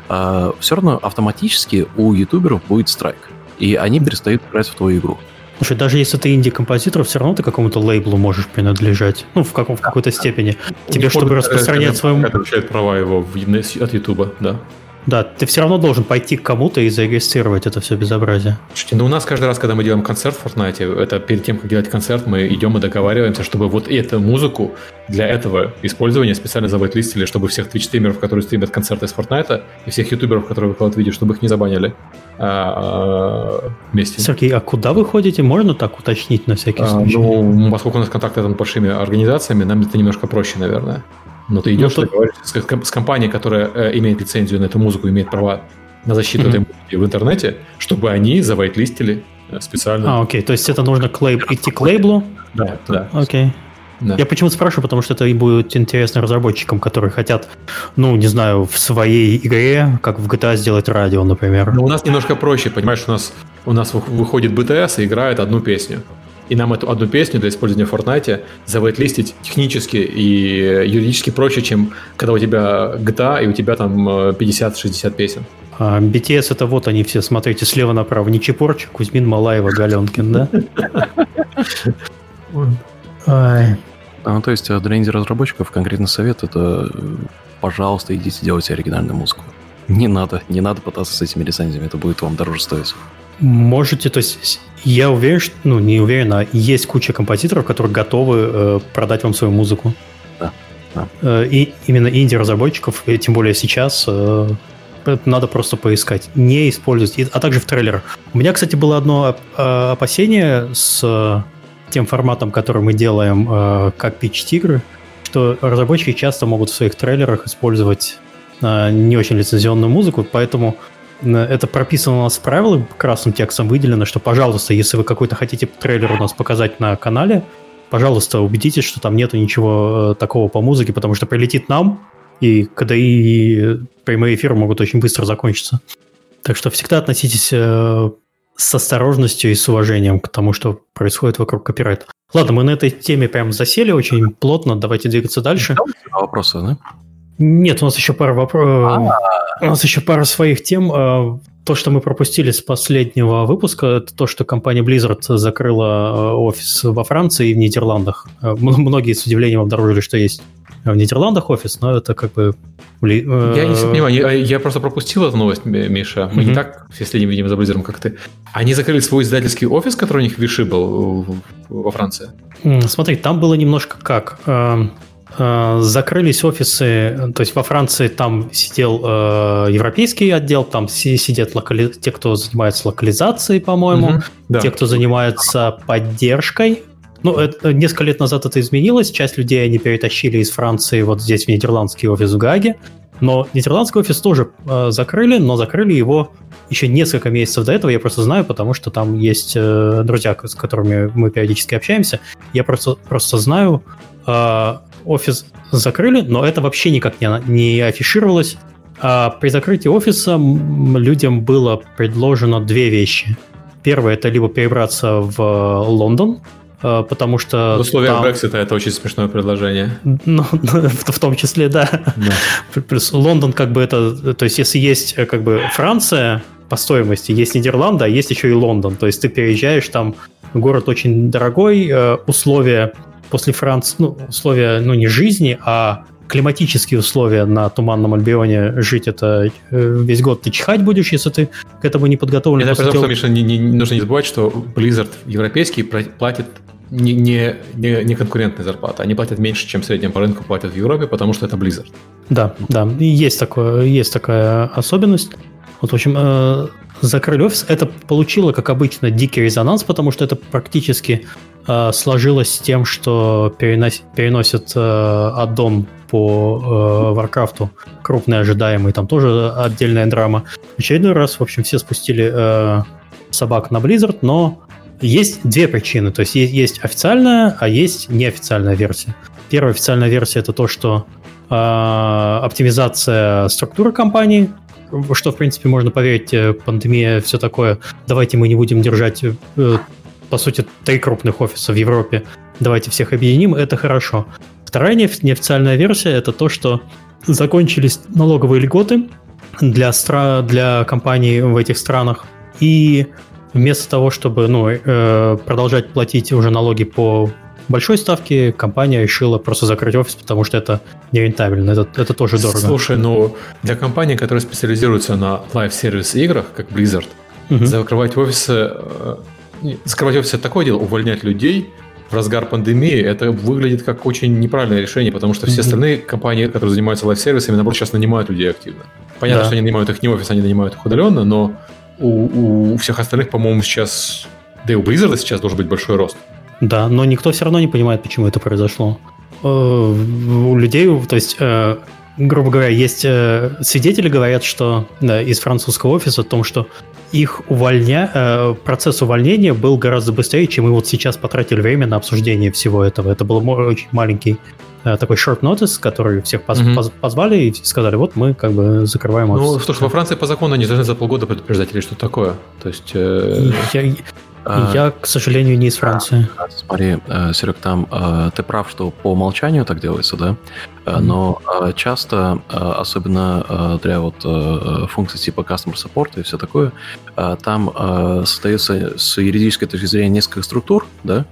э, все равно автоматически у ютуберов будет страйк. И они перестают играть в твою игру. Слушай, даже если ты инди-композитор, все равно ты какому-то лейблу можешь принадлежать. Ну, в, каком, в какой-то степени. Тебе, чтобы распространять свою... Получает права его в, от Ютуба, да. Да, ты все равно должен пойти к кому-то и зарегистрировать это все безобразие. Слушайте, ну у нас каждый раз, когда мы делаем концерт в Fortnite, это перед тем, как делать концерт, мы идем и договариваемся, чтобы вот эту музыку для этого использования специально завайт-листили, чтобы всех твич-стримеров, которые стримят концерты из Fortnite, и всех ютуберов, которые выкладывают видео, чтобы их не забанили а, а, вместе. Сергей, а куда вы ходите? Можно так уточнить на всякий А, случай? ну, поскольку у нас контакты там большими организациями, нам это немножко проще, наверное. Но ты идешь, Ну, ты говоришь с, с компанией, которая э, имеет лицензию на эту музыку, имеет права на защиту Мгм. этой музыки в интернете, чтобы они завайт-листили э, специально. А, окей, то есть это нужно к лейб- идти к лейблу? Да, да. Окей. да. Я почему спрашиваю, потому что это и будет интересно разработчикам, которые хотят, ну, не знаю, в своей игре, как в GTA, сделать радио, например. Но у нас немножко проще, понимаешь, у нас, у нас вы- выходит BTS и играет одну песню. И нам эту одну песню для использования в Fortnite завайт-листить технически и юридически проще, чем когда у тебя GTA и у тебя там э, 50-60 песен. А BTS это вот они все, смотрите, слева направо. Нечипорчик, Кузьмин, Малаева, Галенкин, да? (laughs) А, то есть э, для инди-разработчиков конкретный совет это, э, пожалуйста, идите делайте оригинальную музыку. Не надо, не надо пытаться с этими лицензиями, это будет вам дороже стоить. Можете, то есть я уверен, что, ну не уверен, а есть куча композиторов, которые готовы э, продать вам свою музыку. Да, да. Э, и именно инди-разработчиков, и тем более сейчас, э, это надо просто поискать. Не использовать, и- а также в трейлерах. У меня, кстати, было одно э, опасение с э, тем форматом, который мы делаем э, как пич-тигры, что разработчики часто могут в своих трейлерах использовать э, не очень лицензионную музыку, поэтому это прописано у нас в правилах, красным текстом выделено, что, пожалуйста, если вы какой-то хотите трейлер у нас показать на канале, пожалуйста, убедитесь, что там нету ничего э, такого по музыке, потому что прилетит нам, и КДИ и прямые эфиры могут очень быстро закончиться. Так что всегда относитесь э, с осторожностью и с уважением к тому, что происходит вокруг копирайта. Ладно, мы на этой теме прям засели очень плотно, давайте двигаться дальше. Вопросы, да? Нет, у нас еще пара вопросов. У нас еще пара своих тем. Э, То, что мы пропустили с последнего выпуска, это то, что компания Blizzard закрыла э, офис во Франции и в Нидерландах. М- Многие с удивлением обнаружили, что есть в Нидерландах офис, но это как бы... Э, Я не понимаю, я, я просто пропустил эту новость, Миша. Мы не Мгм. так все следим, видимо, за Blizzard, как ты. Они закрыли свой издательский офис, который у них в Виши был в- во Франции. Смотри, там было немножко как. Э, э, Закрылись офисы, то есть во Франции там сидел э, европейский отдел, там си- сидят локали- те, кто занимается локализацией, по-моему, Мгм. Да. те, кто занимается поддержкой. Ну, это, несколько лет назад это изменилось. Часть людей они перетащили из Франции вот здесь в нидерландский офис в Гаге. Но нидерландский офис тоже э, закрыли, но закрыли его еще несколько месяцев до этого. Я просто знаю, потому что там есть э, друзья, с которыми мы периодически общаемся. Я просто, просто знаю, э, офис закрыли, но это вообще никак не, не афишировалось. А при закрытии офиса людям было предложено две вещи. Первое это либо перебраться в э, Лондон, э, потому что В условиях там- Брексита это очень смешное предложение. ну, (laughs) в, в том числе, да. Плюс Лондон, как бы это, то есть если есть э, как бы Франция по стоимости, есть Нидерланды, а есть еще и Лондон. То есть ты переезжаешь там, город очень дорогой, условия после Франции, ну, условия, ну, не жизни, а климатические условия на Туманном Альбионе жить это э, весь год ты чихать будешь, если ты к этому не подготовлен. Это при том, что, Миша, не, не- нужно не забывать, что Blizzard европейский пла- платит не, не, не, не конкурентные зарплаты. Они платят меньше, чем в среднем по рынку платят в Европе, потому что это Blizzard. Да, да, есть, такое, есть такая особенность. Вот, в общем, э, закрыли офис. Это получило, как обычно, дикий резонанс, потому что это практически сложилось с тем, что перенос- переносят э, аддон по э, Warcraft у, крупный, ожидаемый, там тоже отдельная драма. В очередной раз, в общем, все спустили э, собак на Blizzard, но есть две причины. То есть есть, есть официальная, а есть неофициальная версия. Первая официальная версия это то, что э, оптимизация структуры компании, что, в принципе, можно поверить, э, пандемия, все такое. Давайте мы не будем держать, э, по сути, три крупных офиса в Европе. Давайте всех объединим, это хорошо. Вторая неофи- неофициальная версия это то, что закончились налоговые льготы для, стра- для компаний в этих странах. И вместо того, чтобы ну, э, продолжать платить уже налоги по большой ставки компания решила просто закрыть офис, потому что это нерентабельно, это, это тоже дорого. Слушай, ну для компании, которая специализируется на live-service играх, как Blizzard, угу. закрывать офисы, закрывать офисы такое дело, увольнять людей в разгар пандемии, это выглядит как очень неправильное решение, потому что все остальные компании, которые занимаются live-service ами, наоборот, сейчас нанимают людей активно. Понятно, да. что они нанимают их не в офис, они нанимают их удаленно, но у, у всех остальных, по-моему, сейчас, да и у Blizzard сейчас должен быть большой рост. Да, но никто все равно не понимает, почему это произошло. Э, у людей, то есть, э, грубо говоря, есть э, свидетели говорят, что да, из французского офиса о том, что их увольня... процесс увольнения был гораздо быстрее, чем мы вот сейчас потратили время на обсуждение всего этого. Это был очень маленький такой short notice, который всех поз- mm-hmm. поз- позвали и сказали, вот мы как бы закрываем офис. Ну, что ж, во Франции по закону они должны за полгода предупреждать или что такое. То есть... Э... Я, Я, к сожалению, не из Франции. А, смотри, э, Серег, там э, ты прав, что по умолчанию так делается, да? Но часто, особенно для вот функций типа Customer Support и все такое, там создается с юридической точки зрения несколько структур, да,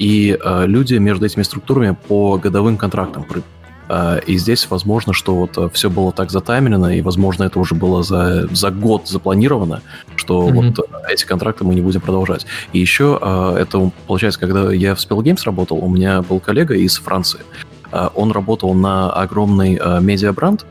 и люди между этими структурами по годовым контрактам и здесь возможно, что вот э, все было так затаймерено, и, возможно, это уже было за, за год запланировано, что mm-hmm. вот э, эти контракты мы не будем продолжать. И еще а, это, получается, когда я в Spell Games работал, у меня был коллега из Франции, а, он работал на огромный медиабранд,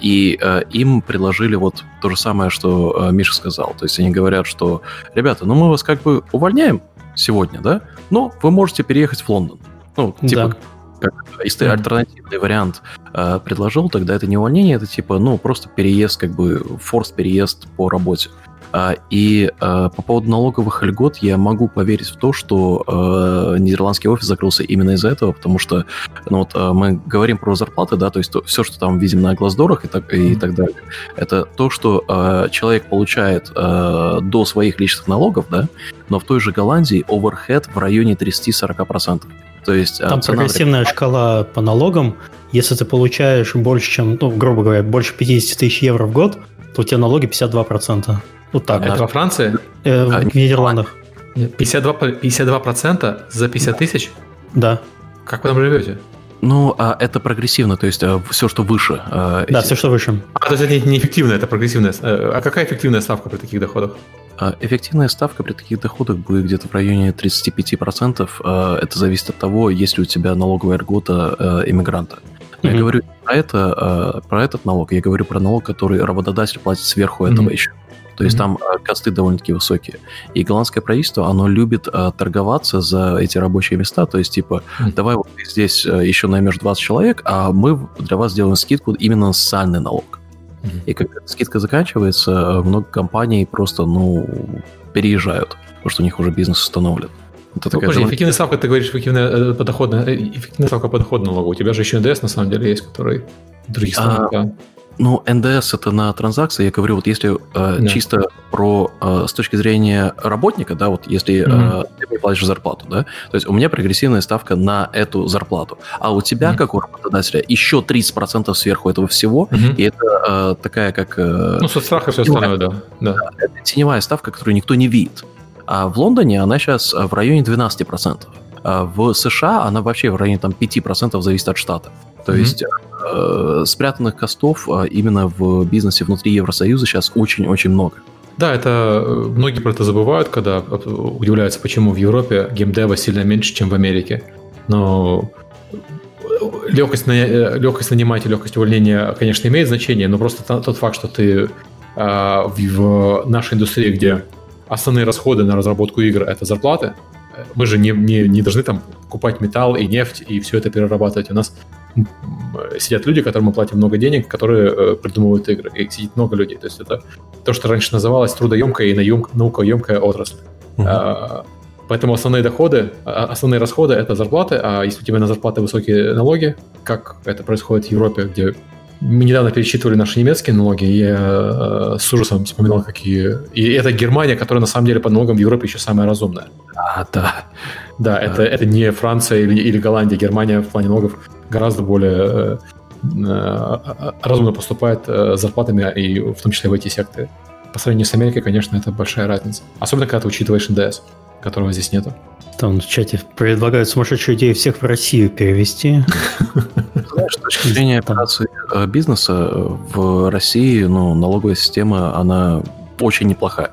и им предложили вот то же самое, что Миша сказал. То есть они говорят, что, ребята, ну мы вас как бы увольняем сегодня, да, но вы можете переехать в Лондон. Ну, типа, да как, если mm-hmm. альтернативный вариант э, предложил, тогда это не увольнение, это типа, ну, просто переезд, как бы, форс-переезд по работе. А, и а, по поводу налоговых льгот я могу поверить в то, что а, нидерландский офис закрылся именно из-за этого, потому что ну, вот, мы говорим про зарплаты, да, то есть то, все, что там видим на глаздорах и так, и так далее, это то, что человек получает до своих личных налогов, да, но в той же Голландии оверхед в районе 30-40%. То есть, Там прогрессивная шкала по налогам. Если ты получаешь больше, чем, ну, грубо говоря, больше 50 тысяч евро в год, то у тебя налоги 52%. Вот так. Это во Франции? Э, в а, Нидерландах. 52%, 52% за 50 тысяч? Да. Как вы там живете? Ну, а это прогрессивно, то есть а, все, что выше. А, да, эти... все, что выше. А, то есть это неэффективно, это прогрессивная. Э, а какая эффективная ставка при таких доходах? А, эффективная ставка при таких доходах будет где-то в районе 35%. А, это зависит от того, есть ли у тебя налоговая льгота э, иммигранта. Mm-hmm. я говорю про это, про этот налог, я говорю про налог, который работодатель платит сверху mm-hmm. этого еще. То есть mm-hmm. там косты довольно-таки высокие. И голландское правительство, оно любит торговаться за эти рабочие места. То есть, типа, mm-hmm. давай вот ты здесь еще наймешь 20 человек, а мы для вас сделаем скидку именно на социальный налог. Mm-hmm. И когда скидка заканчивается, э, много компаний просто, ну, переезжают, потому что у них уже бизнес установлен. Это ну, подожди, эффективная ставка, ты говоришь, эффективная э, подоходная, эффективная ставка подоходного налога. У тебя же еще НДС на самом деле есть, который других. А, да. Ну, НДС это на транзакции. Я говорю, вот если э, да. чисто про э, с точки зрения работника, да, вот если mm-hmm. э, ты мне платишь зарплату, да, то есть у меня прогрессивная ставка на эту зарплату, а у тебя, mm-hmm. как у работодателя, еще 30% сверху этого всего, mm-hmm. и это э, такая как... Э, ну, соцстрах и все остальное, да. да. Это теневая ставка, которую никто не видит. А в Лондоне она сейчас в районе 12%. А в США она вообще в районе там, 5% зависит от штата. То mm-hmm. есть э, спрятанных костов э, именно в бизнесе внутри Евросоюза сейчас очень-очень много. Да, это э, многие про это забывают, когда удивляются, почему в Европе геймдева сильно меньше, чем в Америке. Но легкость, на, легкость нанимать и легкость увольнения, конечно, имеет значение, но просто тот факт, что ты а, в, в нашей индустрии, где основные расходы на разработку игр это зарплаты, мы же не, не, не должны там покупать металл и нефть и все это перерабатывать. У нас сидят люди, которым мы платим много денег, которые э, придумывают игры. И сидит много людей. То есть это то, что раньше называлось трудоемкая и наукоемкая отрасль. Uh-huh. А, поэтому основные доходы, а, основные расходы это зарплаты, а если у тебя на зарплаты высокие налоги, как это происходит в Европе, где мы недавно пересчитывали наши немецкие налоги, и я э, с ужасом вспоминал, какие... И это Германия, которая на самом деле по налогам в Европе еще самая разумная. А, да. Да, да. Это, это не Франция или, или Голландия. Германия в плане налогов гораздо более э, э, разумно поступает э, зарплатами, и в том числе в эти секторы. По сравнению с Америкой, конечно, это большая разница. Особенно, когда ты учитываешь НДС, которого здесь нету. Там в чате предлагают сумасшедшую идею всех в Россию перевести. С точки зрения операции э, бизнеса э, в России, ну, налоговая система, она очень неплохая.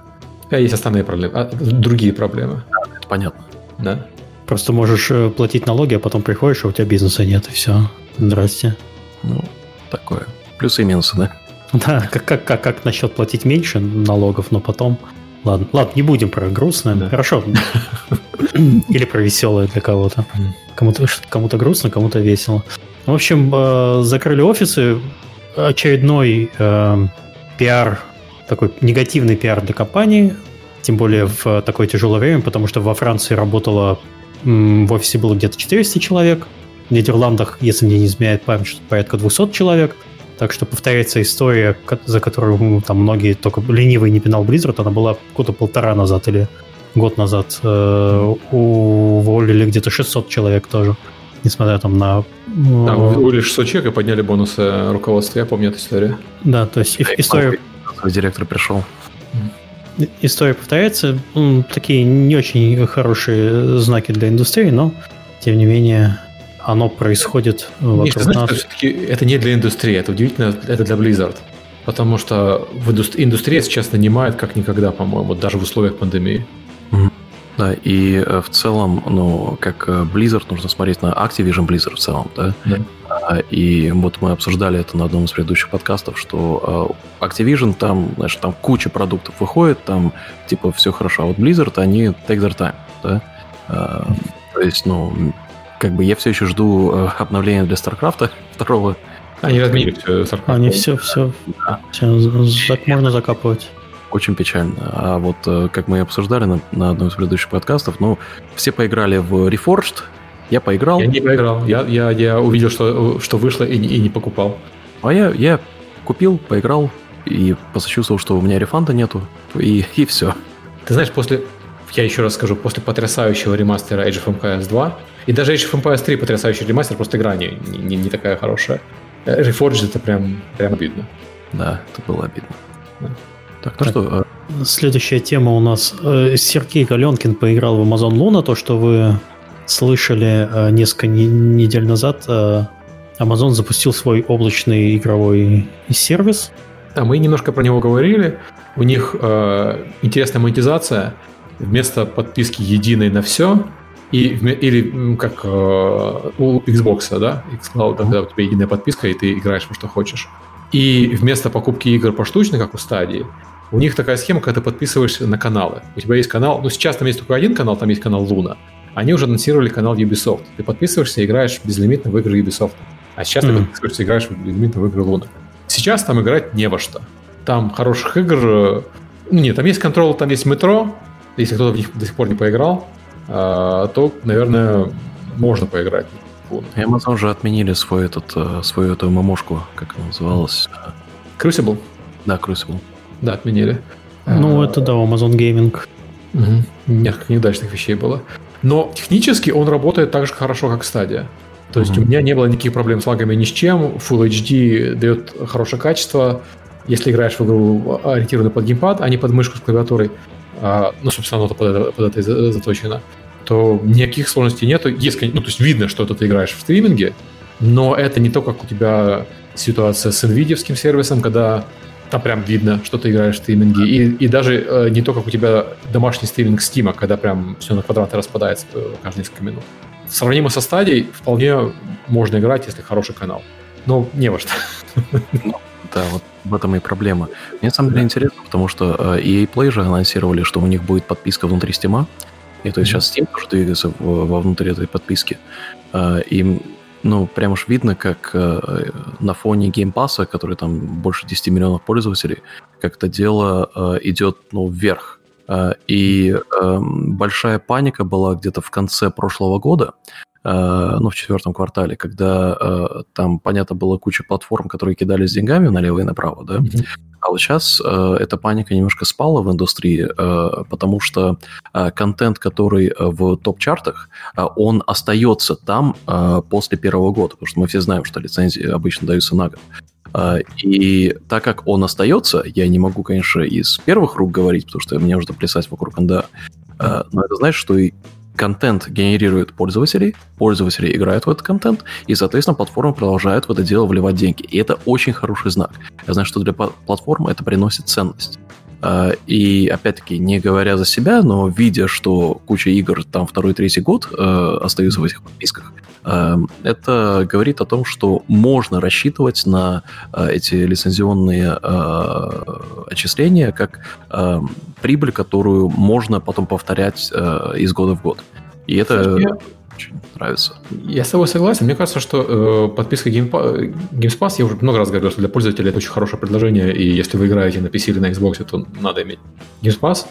А есть основные проблемы, а, другие проблемы. Это понятно. Да. Просто можешь э, платить налоги, а потом приходишь, а у тебя бизнеса нет, и все. Здрасте. Ну, такое. Плюсы и минусы, да? (laughs) Да, как, как, как, как насчет платить меньше налогов, но потом... Ладно, ладно, не будем про грустное. Да. Хорошо. (laughs) Или про веселое для кого-то. Кому-то кому-то грустно, кому-то весело. В общем, э, закрыли офисы. Очередной э, пиар, такой негативный пиар для компании. Тем более в такое тяжелое время, потому что во Франции работало... В офисе было где-то 400 человек. В Нидерландах, если мне не изменяет память, порядка 200 человек. Так что повторяется история, за которую там многие только ленивый не пинал Blizzard, она была года полтора назад или год назад. Э, уволили где-то 600 человек тоже, несмотря там на... Там уволили 600 человек и подняли бонусы руководства. Я помню эту историю. да, то есть и- история, директор пришел. История повторяется. Такие не очень хорошие знаки для индустрии, но тем не менее оно происходит Миш, вокруг знаешь, нас. это не для индустрии, это удивительно, это для Blizzard. Потому что в индус- индустрия сейчас нанимает как никогда, по-моему, даже в условиях пандемии. Да, и э, в целом, ну, как э, Blizzard, нужно смотреть на Activision Blizzard в целом, да? Да. А, И вот мы обсуждали это на одном из предыдущих подкастов, что э, Activision там, знаешь, там куча продуктов выходит, там типа все хорошо, а вот Blizzard, они take their time, да? А, То есть, ну, как бы я все еще жду э, обновления для StarCraft (laughs) второго. Они разменили все StarCraft. Они все, все, так можно закапывать. Очень печально. А вот, э, как мы и обсуждали на, на одном из предыдущих подкастов, ну, все поиграли в Reforged, я поиграл, Я не поиграл. Я, я, я увидел, что, что вышло и, не- и не покупал. а я, я купил, поиграл и посочувствовал, что у меня рефанда нету, и, и все. Ты знаешь, после, я еще раз скажу, после потрясающего ремастера Age of Empires 2, и даже Age of Empires 3 потрясающий ремастер, просто игра не, не, не такая хорошая. Э, Reforged это прям, прям обидно. Да, это было обидно. Да. Так, ну Так. что, э, Следующая тема у нас. Э, Сергей Галенкин поиграл в Amazon Luna, то, что вы слышали э, несколько не- недель назад. э, Amazon запустил свой облачный игровой сервис. Да, мы немножко про него говорили. У них э, интересная монетизация. Вместо подписки единой на все, и, или как э, у Xbox, да, xCloud, когда у тебя единая подписка, и ты играешь во что хочешь. И вместо покупки игр поштучно, как у стадии, у них такая схема, когда ты подписываешься на каналы. У тебя есть канал, ну сейчас там есть только один канал, там есть канал Луна. Они уже анонсировали канал Ubisoft. Ты подписываешься и играешь безлимитно в игры Ubisoft. А сейчас ты Мгм. подписываешься и играешь безлимитно в игры Луна. Сейчас там играть не во что. Там хороших игр... э, ну, Нет, там есть контрол, там есть метро. Если кто-то в них до сих пор не поиграл, а, то, наверное, можно поиграть. в Луну. Amazon же отменили свой этот, э, свою эту мамошку, как она называлась. Э, Crucible? Да, Crucible. Да, отменили. Ну, это да, Amazon Gaming. Мгм. Несколько неудачных вещей было. Но технически он работает так же хорошо, как стадия. То есть Мгм. у меня не было никаких проблем с лагами ни с чем. Full HD дает хорошее качество. Если играешь в игру, ориентированную под геймпад, а не под мышку с клавиатурой, а, ну, собственно, оно под это, под это заточено, то никаких сложностей нету. Есть, ну, то есть видно, что ты играешь в стриминге, но это не то, как у тебя ситуация с NVIDIA сервисом, когда там прям видно, что ты играешь в стриминге. И, и даже э, не то, как у тебя домашний стриминг Steam, когда прям все на квадраты распадается э, каждые несколько минут. Сравнимо со стадией, вполне можно играть, если хороший канал. Но не во что. Да, вот в этом и проблема. Мне на самом деле интересно, потому что э, EA Play же анонсировали, что у них будет подписка внутри Steam. И то есть сейчас Steam тоже двигается вовнутрь этой подписки. Э, И, ну, прям уж видно, как э, на фоне Game Pass а, который там больше 10 миллионов пользователей, как это дело э, идет, ну, вверх. Э, И эм, большая паника была где-то в конце прошлого года, э, ну, в четвертом квартале, когда э, там, понятно, было куча платформ, которые кидались деньгами налево и направо, да, а вот сейчас э, эта паника немножко спала в индустрии, э, потому что э, контент, который э, в топ-чартах, э, он остается там э, после первого года, потому что мы все знаем, что лицензии обычно даются на год. Э, и так как он остается, я не могу, конечно, из первых рук говорить, потому что мне нужно плясать вокруг НДА, э, но это значит, что и контент генерирует пользователей, пользователи играют в этот контент, и, соответственно, платформа продолжает в это дело вливать деньги. И это очень хороший знак. Я знаю, что для платформы это приносит ценность. А, и, опять-таки, не говоря за себя, но видя, что куча игр там второй-третий год э, остаются в этих подписках, э, это говорит о том, что можно рассчитывать на э, эти лицензионные э, отчисления как э, прибыль, которую можно потом повторять э, из года в год. И это очень нравится. Я с тобой согласен. Мне кажется, что э, подписка Game, Games Pass, я уже много раз говорил, что для пользователя это очень хорошее предложение, и если вы играете на PC или на Xbox, то надо иметь Games Pass.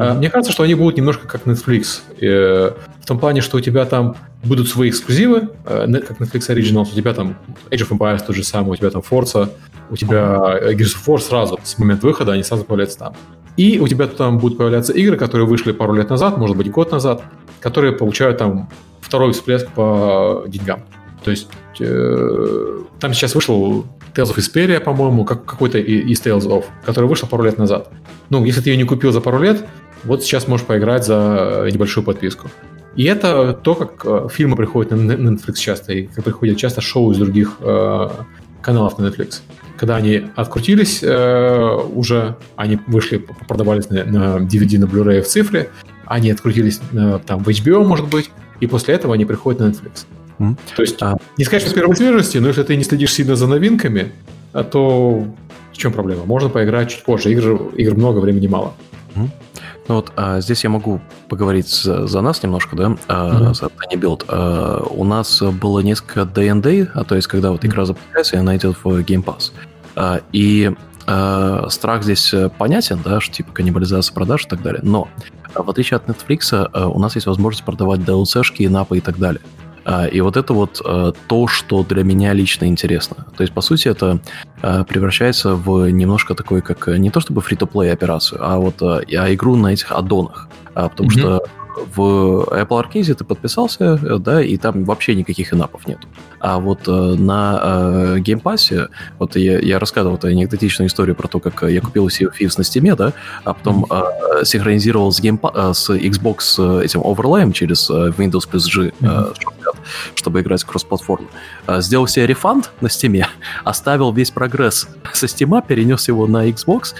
Э, мне кажется, что они будут немножко как Netflix. Э, в том плане, что у тебя там будут свои эксклюзивы, э, как Netflix Originals, у тебя там Age of Empires тот же самый, у тебя там Forza, у тебя Gears of War сразу, с момента выхода они сразу появляются там. И у тебя там будут появляться игры, которые вышли пару лет назад, может быть, год назад, которые получают там второй всплеск по деньгам. То есть э, там сейчас вышел Tales of Vesperia, по-моему, как, какой-то из Tales of, который вышел пару лет назад. Ну, если ты ее не купил за пару лет, вот сейчас можешь поиграть за небольшую подписку. И это то, как э, фильмы приходят на Netflix часто, и как приходят часто шоу из других э, каналов на Netflix. Когда они открутились э, уже, они вышли, продавались на, на DVD, на Blu-ray в цифре, они открутились э, там в HBO, может быть, и после этого они приходят на Netflix. Mm. То есть, а, не сказать, что первой свежести, но если ты не следишь сильно за новинками, а то в чем проблема? Можно поиграть чуть позже. Игр, игр много, времени мало. Mm. Ну вот а, здесь я могу поговорить за, за нас немножко, да, а, mm-hmm. за Tiny Build. А, у нас было несколько day а то есть когда вот игра запускается, и она идет в Game Pass. А, и а, страх здесь понятен, да, что типа каннибализация продаж и так далее. Но в отличие от Netflix, у нас есть возможность продавать DLC-шки, напы и так далее. И вот это вот то, что для меня лично интересно. То есть, по сути, это превращается в немножко такой, как не то чтобы фри-то-плей операцию, а вот а игру на этих аддонах. Потому mm-hmm. что в Apple Arcade ты подписался, э, да, и там вообще никаких инапов нет. А вот э, на э, Game Pass, вот я, я рассказывал эту анекдотичную историю про то, как я купил Sea of Thieves на Steam, да, а потом э, синхронизировал с, Game, с Xbox этим оверлеем через Windows plus G mm-hmm. чтобы играть кроссплатформу. Сделал себе рефанд на Steam, (laughs) оставил весь прогресс (laughs) со Steam, перенес его на Xbox,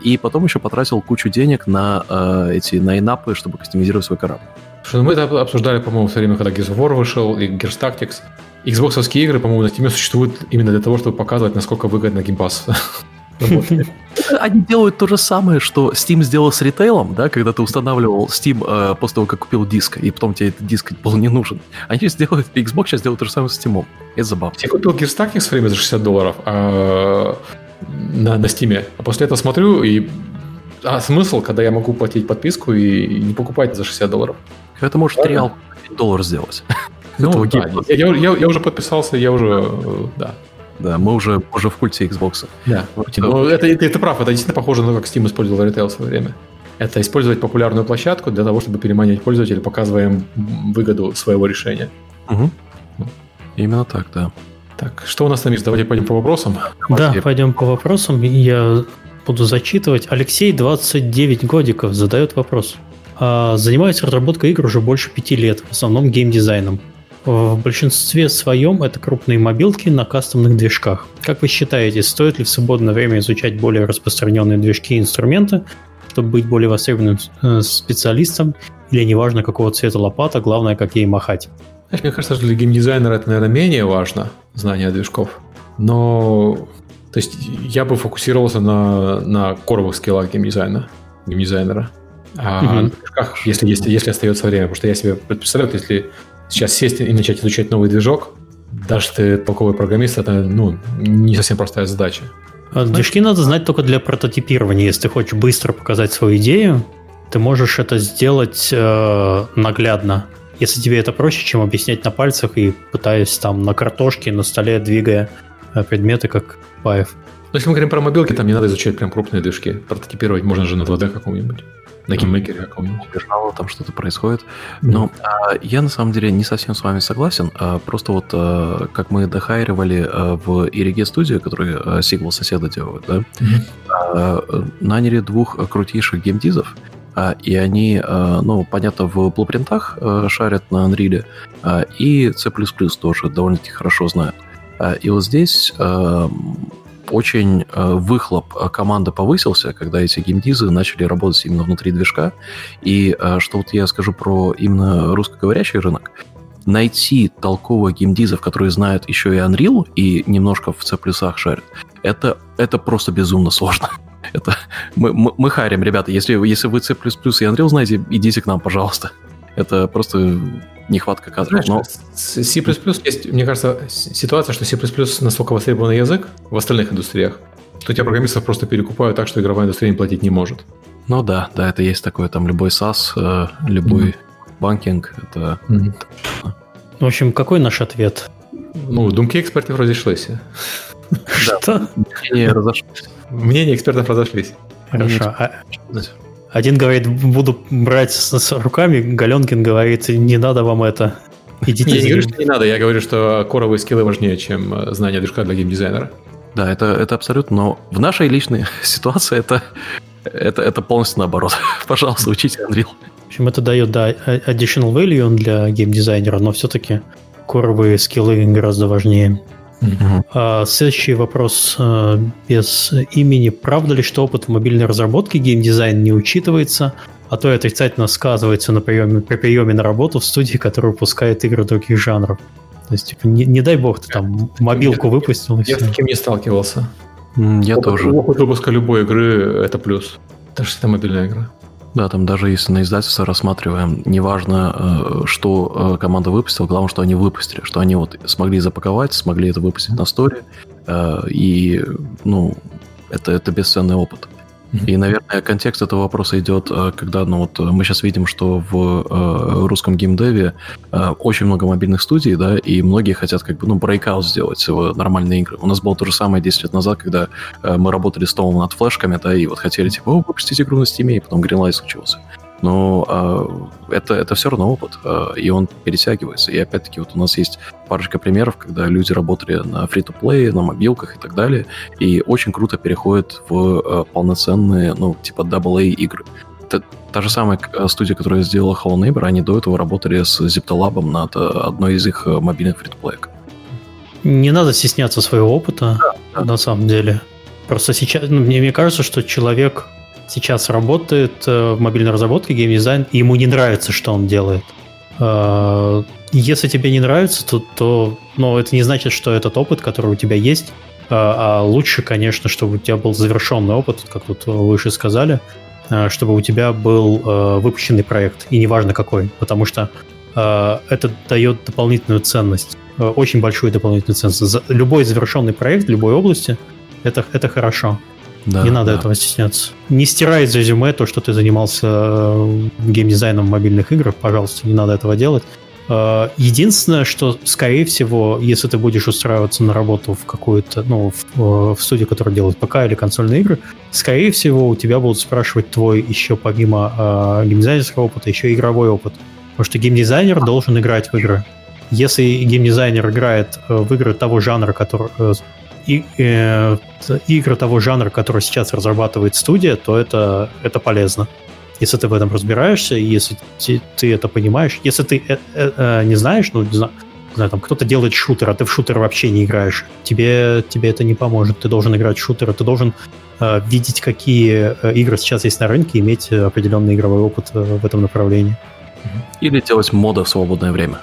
и потом еще потратил кучу денег на эти на инапы, чтобы кастомизировать свой корабль. Что мы это обсуждали, по-моему, в то время, когда Gears of War вышел, и Gears Tactics. Xbox игры, по-моему, на Steam существуют именно для того, чтобы показывать, насколько выгодно Game Pass (laughs) Они делают то же самое, что Steam сделал с ритейлом, да, когда ты устанавливал Steam э, после того, как купил диск, и потом тебе этот диск был не нужен. Они (laughs) сделают, Xbox сейчас делают то же самое с Steam. Это забавно. Я купил Gears Tactics в время за 60 долларов а, на, на Steam, а после этого смотрю и а смысл, когда я могу платить подписку и не покупать за 60 долларов? Это может триал доллар сделать. (laughs) Ну, да, я, я, я уже подписался, я уже, э, да. Да, мы уже, уже в культе Xbox. Да, ну, это, это, это прав, это действительно похоже на то, как Steam использовал ритейл в свое время. Это использовать популярную площадку для того, чтобы переманивать пользователей, показывая им выгоду своего решения. Угу. Именно так, да. Так, что у нас там есть? Давайте пойдем по вопросам. Да, пойдем по вопросам. Я буду зачитывать. Алексей, 29 годиков, задает вопрос. А, занимаюсь разработкой игр уже больше пяти лет, в основном геймдизайном. В большинстве своем это крупные мобилки на кастомных движках. Как вы считаете, стоит ли в свободное время изучать более распространенные движки и инструменты, чтобы быть более востребованным э, специалистом, или неважно какого цвета лопата, главное, как ей махать? Знаешь, мне кажется, что для геймдизайнера это, наверное, менее важно, знание движков. Но то есть я бы фокусировался на, на коровых скиллах геймдизайна, геймдизайнера. А mm-hmm. на движках, если, если, если остается время, потому что я себе представляю, если сейчас сесть и начать изучать новый движок, даже ты толковый программист, это ну, не совсем простая задача. А движки надо знать только для прототипирования. Если ты хочешь быстро показать свою идею, ты можешь это сделать э, наглядно. Если тебе это проще, чем объяснять на пальцах и пытаясь там на картошке, на столе двигая предметы, как Паев. Но если мы говорим про мобилки, там не надо изучать прям крупные движки. Прототипировать можно же на 2D каком-нибудь на GameMaker е каком-нибудь. Бежало, там что-то происходит. Но а, я на самом деле не совсем с вами согласен. А, просто вот а, как мы дохайривали а, в Риге студию, которые а, сиквел соседа делают, да, mm-hmm. а, наняли двух крутейших геймдизов, а, и они, а, ну, понятно, в blueprint ах шарят на Unreal, и C++ тоже довольно-таки хорошо знают. И вот здесь очень выхлоп команды повысился, когда эти геймдизы начали работать именно внутри движка. И что вот я скажу про именно русскоговорящий рынок, найти толковых геймдизов, которые знают еще и Unreal и немножко в C++ шарят, это, это просто безумно сложно. (laughs) Это мы, мы, мы харим, ребята. Если, если вы C++ и Unreal знаете, идите к нам, пожалуйста. Это просто нехватка кадров. Но... C++ есть, мне кажется, ситуация, что C++ настолько востребованный язык в остальных индустриях, что тебя программистов просто перекупают так, что игровая индустрия им платить не может. Ну да, да, это есть такое, там любой SaaS, э, любой mm-hmm. банкинг, это... Mm-hmm. В общем, какой наш ответ? Ну, думки экспертов разошлись. (laughs) Что? Мнения разошлись. Мнения экспертов разошлись. Хорошо. А один говорит, буду брать с, руками, Галенкин говорит, не надо вам это. Идите я не говорю, что не надо, я говорю, что коровые скиллы важнее, чем э, знание движка для геймдизайнера. Да, это, это абсолютно, но в нашей личной (laughs) ситуации это, это, это полностью наоборот. (laughs) Пожалуйста, учите Unreal. В общем, это дает, да, additional value для геймдизайнера, но все-таки коровые скиллы гораздо важнее. Uh-huh. А, следующий вопрос а, без имени. Правда ли, что опыт в мобильной разработке геймдизайн не учитывается, а то и отрицательно сказывается на приеме, при приеме на работу в студии, которая выпускает игры других жанров? То есть, типа, не, не дай бог, ты там мобилку я, выпустил. Я все. с таким не сталкивался. Я опыт, тоже. Опыт выпуска любой игры – это плюс. Даже если это мобильная игра. Да, там даже если на издательство рассматриваем, неважно, э, что э, команда выпустила, главное, что они выпустили, что они вот смогли запаковать, смогли это выпустить на сторе, э, и, ну, это, это бесценный опыт. И, наверное, контекст этого вопроса идет, э, когда ну, вот мы сейчас видим, что в э, русском геймдеве э, очень много мобильных студий, да, и многие хотят как бы, ну, брейкаут сделать в нормальные игры. У нас было то же самое 10 лет назад, когда э, мы работали с Томом над флешками, да, и вот хотели, типа, о, выпустить игру на Steam, и потом Greenlight случился но э, это, это все равно опыт, э, и он перетягивается. И опять-таки вот у нас есть парочка примеров, когда люди работали на фри-то-плей, на мобилках и так далее, и очень круто переходят в э, полноценные, ну, типа AA игры. Это та же самая студия, которая сделала Hollow Neighbor, они до этого работали с Ziptolab над одной из их мобильных фри-то-плеек. Не надо стесняться своего опыта, да, да. на самом деле. Просто сейчас, ну, мне, мне кажется, что человек сейчас работает э, в мобильной разработке, геймдизайн, и ему не нравится, что он делает. Э, если тебе не нравится, то, то ну, это не значит, что этот опыт, который у тебя есть, э, а лучше, конечно, чтобы у тебя был завершенный опыт, как тут выше сказали, чтобы у тебя был выпущенный проект, и неважно какой, потому что это дает дополнительную ценность, очень большую дополнительную ценность. Любой завершенный проект любой области это, это хорошо. Да, не надо да. этого стесняться. Не стирай из резюме то, что ты занимался э, геймдизайном мобильных игр, пожалуйста, не надо этого делать. Э, единственное, что, скорее всего, если ты будешь устраиваться на работу в какую-то, ну, в, э, в студию, которая делает ПК или консольные игры, скорее всего, у тебя будут спрашивать твой еще помимо э, геймдизайнерского опыта, еще игровой опыт. Потому что геймдизайнер должен играть в игры. Если геймдизайнер играет в игры того жанра, который, и, э, игры того жанра, который сейчас разрабатывает студия, то это, это полезно. Если ты в этом разбираешься, если ты, ты это понимаешь, если ты э, э, э, не знаешь, ну, не знаю, знаю, там кто-то делает шутер, а ты в шутер вообще не играешь, тебе, тебе это не поможет. Ты должен играть в шутеры, ты должен э, видеть, какие э, игры сейчас есть на рынке, иметь определенный игровой опыт э, в этом направлении. Или делать моды в свободное время.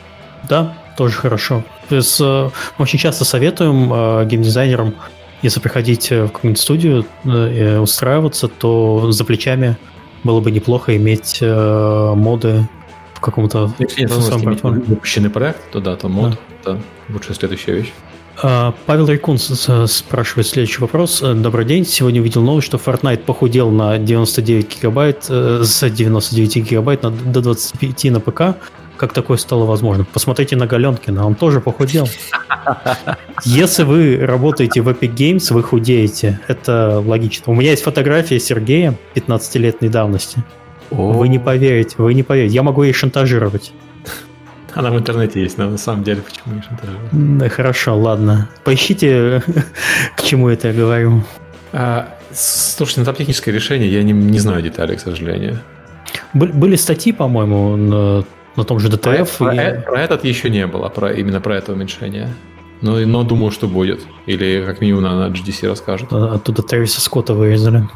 Да, тоже хорошо. То есть, э, мы очень часто советуем э, геймдизайнерам, если приходить в какую-нибудь студию, э, устраиваться, то за плечами было бы неплохо иметь моды в каком-то Если нет выпущенный проект, то да, то мод да. это лучшая следующая вещь. А, Павел Рейкун спрашивает следующий вопрос. Добрый день. Сегодня увидел новость, что Fortnite похудел на 99 гигабайт, с 99 гигабайт до 25 на ПК. Как такое стало возможно? Посмотрите на Галенкина, он тоже похудел. (laughs) Если вы работаете в Epic Games, вы худеете. Это логично. У меня есть фотография Сергея 15-летней давности. Вы не поверите, вы не поверите. Я могу ей шантажировать. Она в интернете есть, но на самом деле почему не шантажировать? Да, хорошо, ладно. Поищите, (laughs) к чему это я говорю. А, слушайте, ну там техническое решение, я не, не знаю деталей, к сожалению. Были статьи, по-моему, на, том же DTF. Про, и... про, про этот еще не было, про, именно про это уменьшение. Но, но думаю, что будет. Или как минимум на, на GDC расскажут. А, оттуда Трэвиса Скотта вырезали.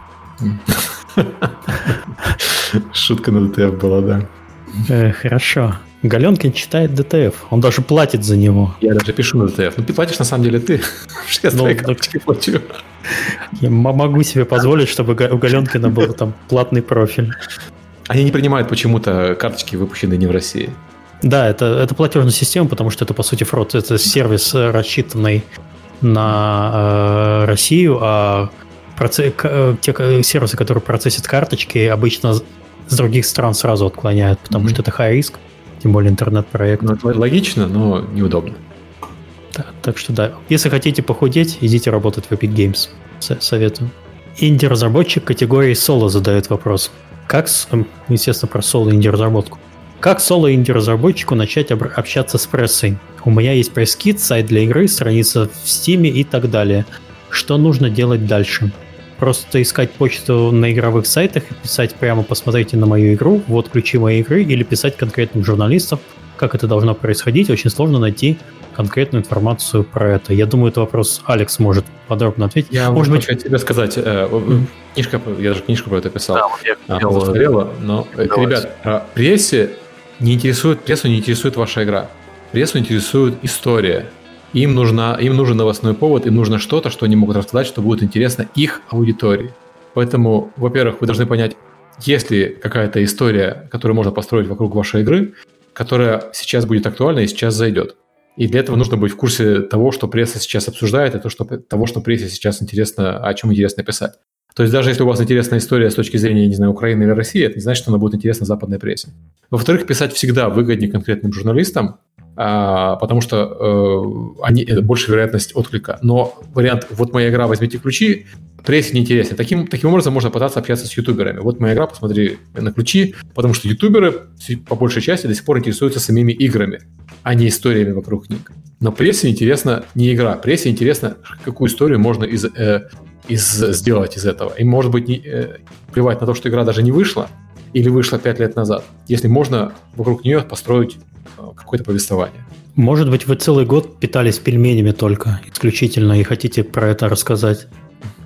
Шутка на DTF была, да. Э, хорошо. Галенкин читает DTF. Он даже платит за него. Я даже пишу на DTF. Ну, ты платишь на самом деле ты. (laughs) Я ну, карточки плачу. Я могу себе позволить, чтобы у Галенкина был там платный профиль. Они не принимают почему-то карточки, выпущенные не в России. Да, это, это платежная система, потому что это, по сути, фрод. Это сервис, э, рассчитанный на э, Россию, а процесс, э, те сервисы, которые процессят карточки, обычно с других стран сразу отклоняют, потому mm-hmm. что это high риск, тем более интернет-проект. Ну, логично, но неудобно. Да, так что да, если хотите похудеть, идите работать в Epic Games. Советую. Инди-разработчик категории соло задает вопрос. Как, естественно, про соло инди-разработку. Как соло инди-разработчику начать общаться с прессой? У меня есть пресс-кит, сайт для игры, страница в Steam и так далее. Что нужно делать дальше? Просто искать почту на игровых сайтах и писать прямо «посмотрите на мою игру», «вот ключи моей игры» или писать конкретным журналистам, как это должно происходить, очень сложно найти конкретную информацию про это. Я думаю, это вопрос Алекс может подробно ответить. Я может быть, тебе сказать, э, книжка, я даже книжку про это писал, да, вот я а, но, э, ребят, а, прессе не интересует, прессу не интересует ваша игра. Прессу интересует история. Им, нужна, им нужен новостной повод, им нужно что-то, что они могут рассказать, что будет интересно их аудитории. Поэтому, во-первых, вы должны понять, есть ли какая-то история, которую можно построить вокруг вашей игры, которая сейчас будет актуальна и сейчас зайдет. И для этого нужно быть в курсе того, что пресса сейчас обсуждает, и то, что, того, что прессе сейчас интересно, о чем интересно писать. То есть даже если у вас интересная история с точки зрения, не знаю, Украины или России, это не значит, что она будет интересна западной прессе. Во-вторых, писать всегда выгоднее конкретным журналистам, а, потому что э, они, это больше вероятность отклика. Но вариант «вот моя игра, возьмите ключи» прессе не интересен. Таким, таким образом можно пытаться общаться с ютуберами. Вот моя игра, посмотри на ключи, потому что ютуберы по большей части до сих пор интересуются самими играми, а не историями вокруг них. Но прессе интересна не игра, прессе интересно, какую историю можно из, э, из, сделать из этого. И может быть не, э, плевать на то, что игра даже не вышла, или вышла пять лет назад, если можно вокруг нее построить э, какое-то повествование. Может быть, вы целый год питались пельменями только, исключительно, и хотите про это рассказать.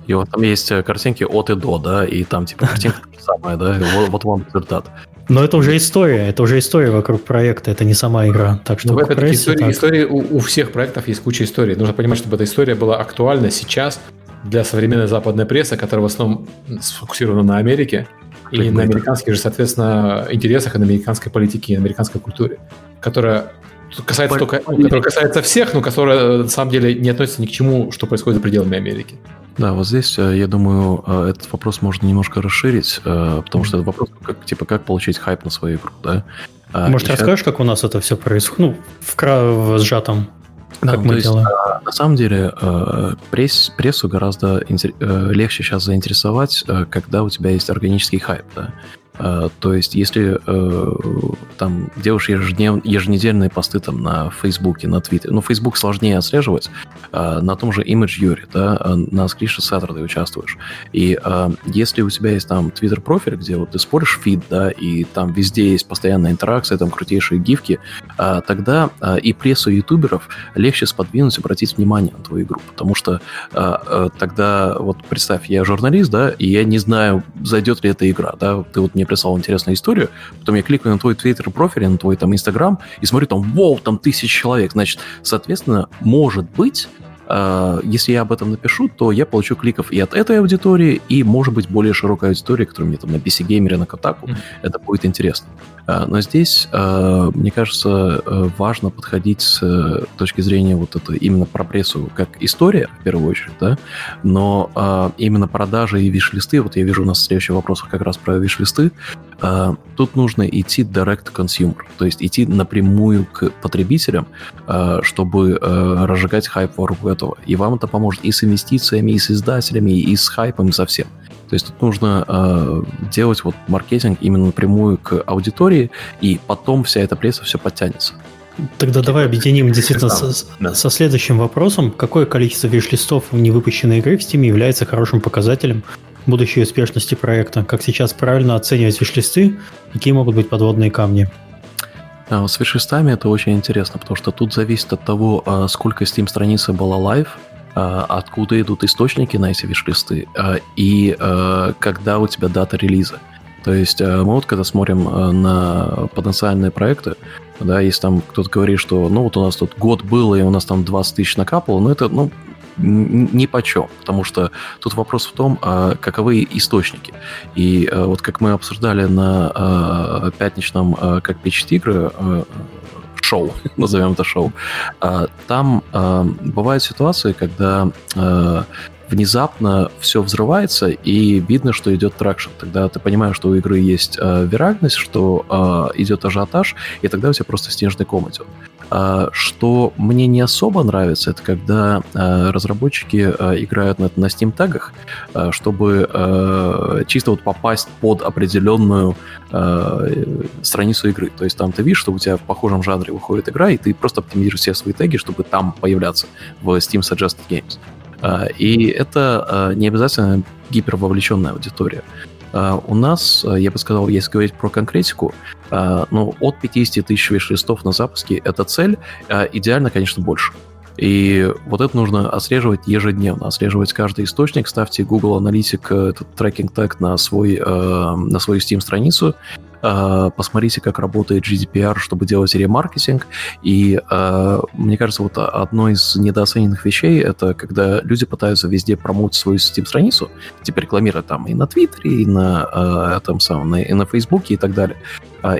И вот там есть э, картинки от и до, да, и там типа (laughs) картинка самая, да, вот, вот вам результат. Но это уже история, это уже история вокруг проекта, это не сама игра. Так что ну, опять-таки, истории, так. истории у, у всех проектов есть куча историй. Нужно понимать, чтобы эта история была актуальна сейчас для современной западной прессы, которая в основном сфокусирована на Америке и на американских же, соответственно, интересах, и на американской политике, и на американской культуре, которая касается только, которая касается всех, но которая на самом деле не относится ни к чему, что происходит за пределами Америки. Да, вот здесь, э, я думаю, э, этот вопрос можно немножко расширить, э, потому что это вопрос, как, типа, как получить хайп на свою игру, да? А, Может, расскажешь, сейчас... как у нас это все происходит? Ну, в, в сжатом, да, как мы есть, делаем? На самом деле, пресс, прессу гораздо легче сейчас заинтересовать, когда у тебя есть органический хайп, да? Uh, то есть, если uh, там делаешь ежеднев... еженедельные посты там на Фейсбуке, на Твиттере, ну, Фейсбук сложнее отслеживать, uh, на том же Image Юре, да, на Скрише Saturday участвуешь. И если у тебя есть там Твиттер-профиль, где вот ты споришь фид, да, и там везде есть постоянная интеракция, там крутейшие гифки, тогда и прессу ютуберов легче сподвинуть, обратить внимание на твою игру, потому что тогда, вот представь, я журналист, да, и я не знаю, зайдет ли эта игра, да, ты вот мне мне прислал интересную историю, потом я кликаю на твой твиттер профиль, на твой там инстаграм и смотрю там, вау, там тысяча человек, значит, соответственно, может быть, э, если я об этом напишу, то я получу кликов и от этой аудитории, и, может быть, более широкая аудитория, которая мне там на PC Gamer, на Kotaku, mm-hmm. это будет интересно. Э, но здесь, э, мне кажется, э, важно подходить с точки зрения вот это именно про прессу как история, в первую очередь, да, но именно продажи и виш-листы, вот я вижу у нас в следующих вопросах как раз про виш-листы, тут нужно идти direct consumer, то есть идти напрямую к потребителям, чтобы разжигать хайп вокруг этого. И вам это поможет и с инвестициями, и с издателями, и с хайпом, и со всем. То есть тут нужно э, делать вот маркетинг именно напрямую к аудитории, и потом вся эта пресса все подтянется. Тогда давай объединим действительно да, со, да. со следующим вопросом. Какое количество виш-листов невыпущенной игры в Steam является хорошим показателем будущей успешности проекта? Как сейчас правильно оценивать виш-листы? Какие могут быть подводные камни? А, с виш-листами это очень интересно, потому что тут зависит от того, а, сколько Steam-страницы была live, откуда идут источники на эти виш-листы и когда у тебя дата релиза. То есть мы вот когда смотрим на потенциальные проекты, да, если там кто-то говорит, что ну вот у нас тут год было, и у нас там 20 тысяч накапало, ну это, ну, ни по чем, потому что тут вопрос в том, а каковы источники. И а, вот как мы обсуждали на а, пятничном «Как печь тигры», шоу, (laughs) назовем это шоу, там бывают ситуации, когда внезапно все взрывается, и видно, что идет тракшн. Тогда ты понимаешь, что у игры есть э, виральность, что э, идет ажиотаж, и тогда у тебя просто снежный ком идет. А, что мне не особо нравится, это когда а, разработчики а, играют на, Steam тагах, чтобы чисто вот попасть под определенную страницу игры. То есть там ты видишь, что у тебя в похожем жанре выходит игра, и ты просто оптимизируешь все свои теги, чтобы там появляться в Steam Suggested Games. И это не обязательно гипервовлеченная аудитория. Uh, у нас, я бы сказал, если говорить про конкретику, uh, ну, от 50 тысяч виш-листов на запуске это цель, идеально, конечно, больше. И вот это нужно отслеживать ежедневно, отслеживать каждый источник, ставьте Google Analytics этот трекинг тег на, свой, на свою Steam-страницу, а, посмотрите, как работает GDPR, чтобы делать ремаркетинг. И а, мне кажется, вот одной из недооцененных вещей это когда люди пытаются везде промоутить свою Steam-страницу, типа рекламировать там и на Твиттере, и на, а, там самом, и на Фейсбуке и так далее.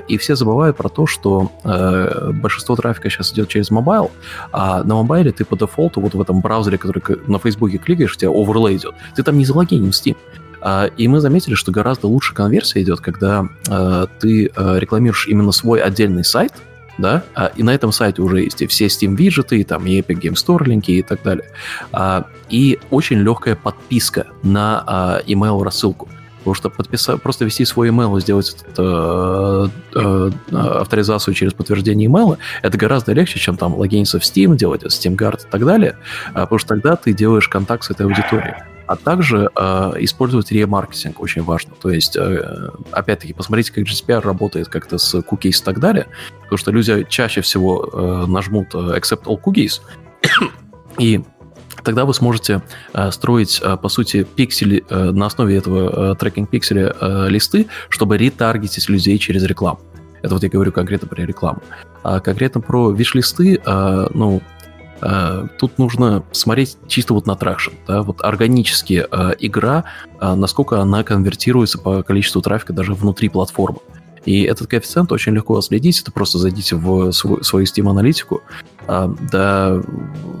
И все забывают про то, что э, большинство трафика сейчас идет через mobile, а на mobile е ты по дефолту вот в этом браузере, который на Фейсбуке кликаешь, у тебя оверлей идет. Ты там не залогинен в Steam. А, и мы заметили, что гораздо лучше конверсия идет, когда э, ты э, рекламируешь именно свой отдельный сайт, да, а, и на этом сайте уже есть все Steam виджеты, там и Epic Game Store линки и так далее. А, и очень легкая подписка на email рассылку. Потому что подписать, просто ввести свой email и сделать э, э, авторизацию через подтверждение email, это гораздо легче, чем там логиниться в Steam, делать SteamGuard и так далее, потому что тогда ты делаешь контакт с этой аудиторией а также э, использовать ремаркетинг очень важно. То есть, э, опять-таки, посмотрите, как GDPR работает как-то с cookies и так далее, потому что люди чаще всего э, нажмут э, accept all cookies, (coughs) и тогда вы сможете э, строить, э, по сути, пиксели э, на основе этого э, трекинг-пикселя э, листы, чтобы ретаргетить людей через рекламу. Это вот я говорю конкретно про рекламу. А конкретно про виш-листы, э, ну, тут нужно смотреть чисто вот на тракшн, да, вот органически э, игра, э, насколько она конвертируется по количеству трафика даже внутри платформы. И этот коэффициент очень легко отследить. Это просто зайдите в свой, свою Steam-аналитику, да,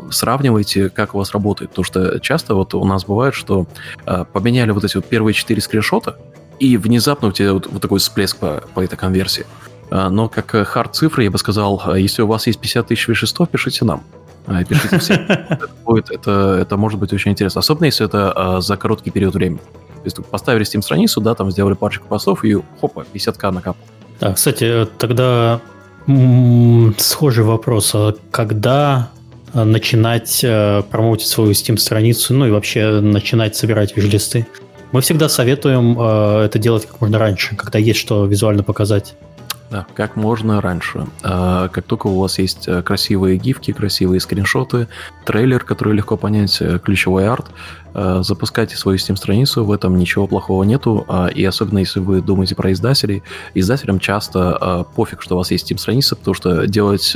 сравнивайте, как у вас работает. Потому что часто вот у нас бывает, что поменяли вот эти вот первые четыре скриншота, и внезапно у тебя вот, вот такой всплеск по, по этой конверсии. Но как хард цифры, я бы сказал, если у вас есть 50 тысяч вишестов, пишите нам. А, пишите все. это, будет, это, это может быть очень интересно. Особенно, если это а, за короткий период времени. То есть поставили Steam-страницу, да, там сделали парочку постов, и хопа, 50к накапал. Да, кстати, тогда м- схожий вопрос. А когда начинать э, промоутить свою Steam-страницу, ну и вообще начинать собирать виш-листы? Мы всегда советуем э, это делать как можно раньше, когда есть что визуально показать. Да, как можно раньше. А, как только у вас есть э, красивые гифки, красивые скриншоты, трейлер, который легко понять, э, ключевой арт, э, запускайте свою Steam-страницу, в этом ничего плохого нету, а, и особенно если вы думаете про издателей, издателям часто а, пофиг, что у вас есть Steam-страница, потому что делать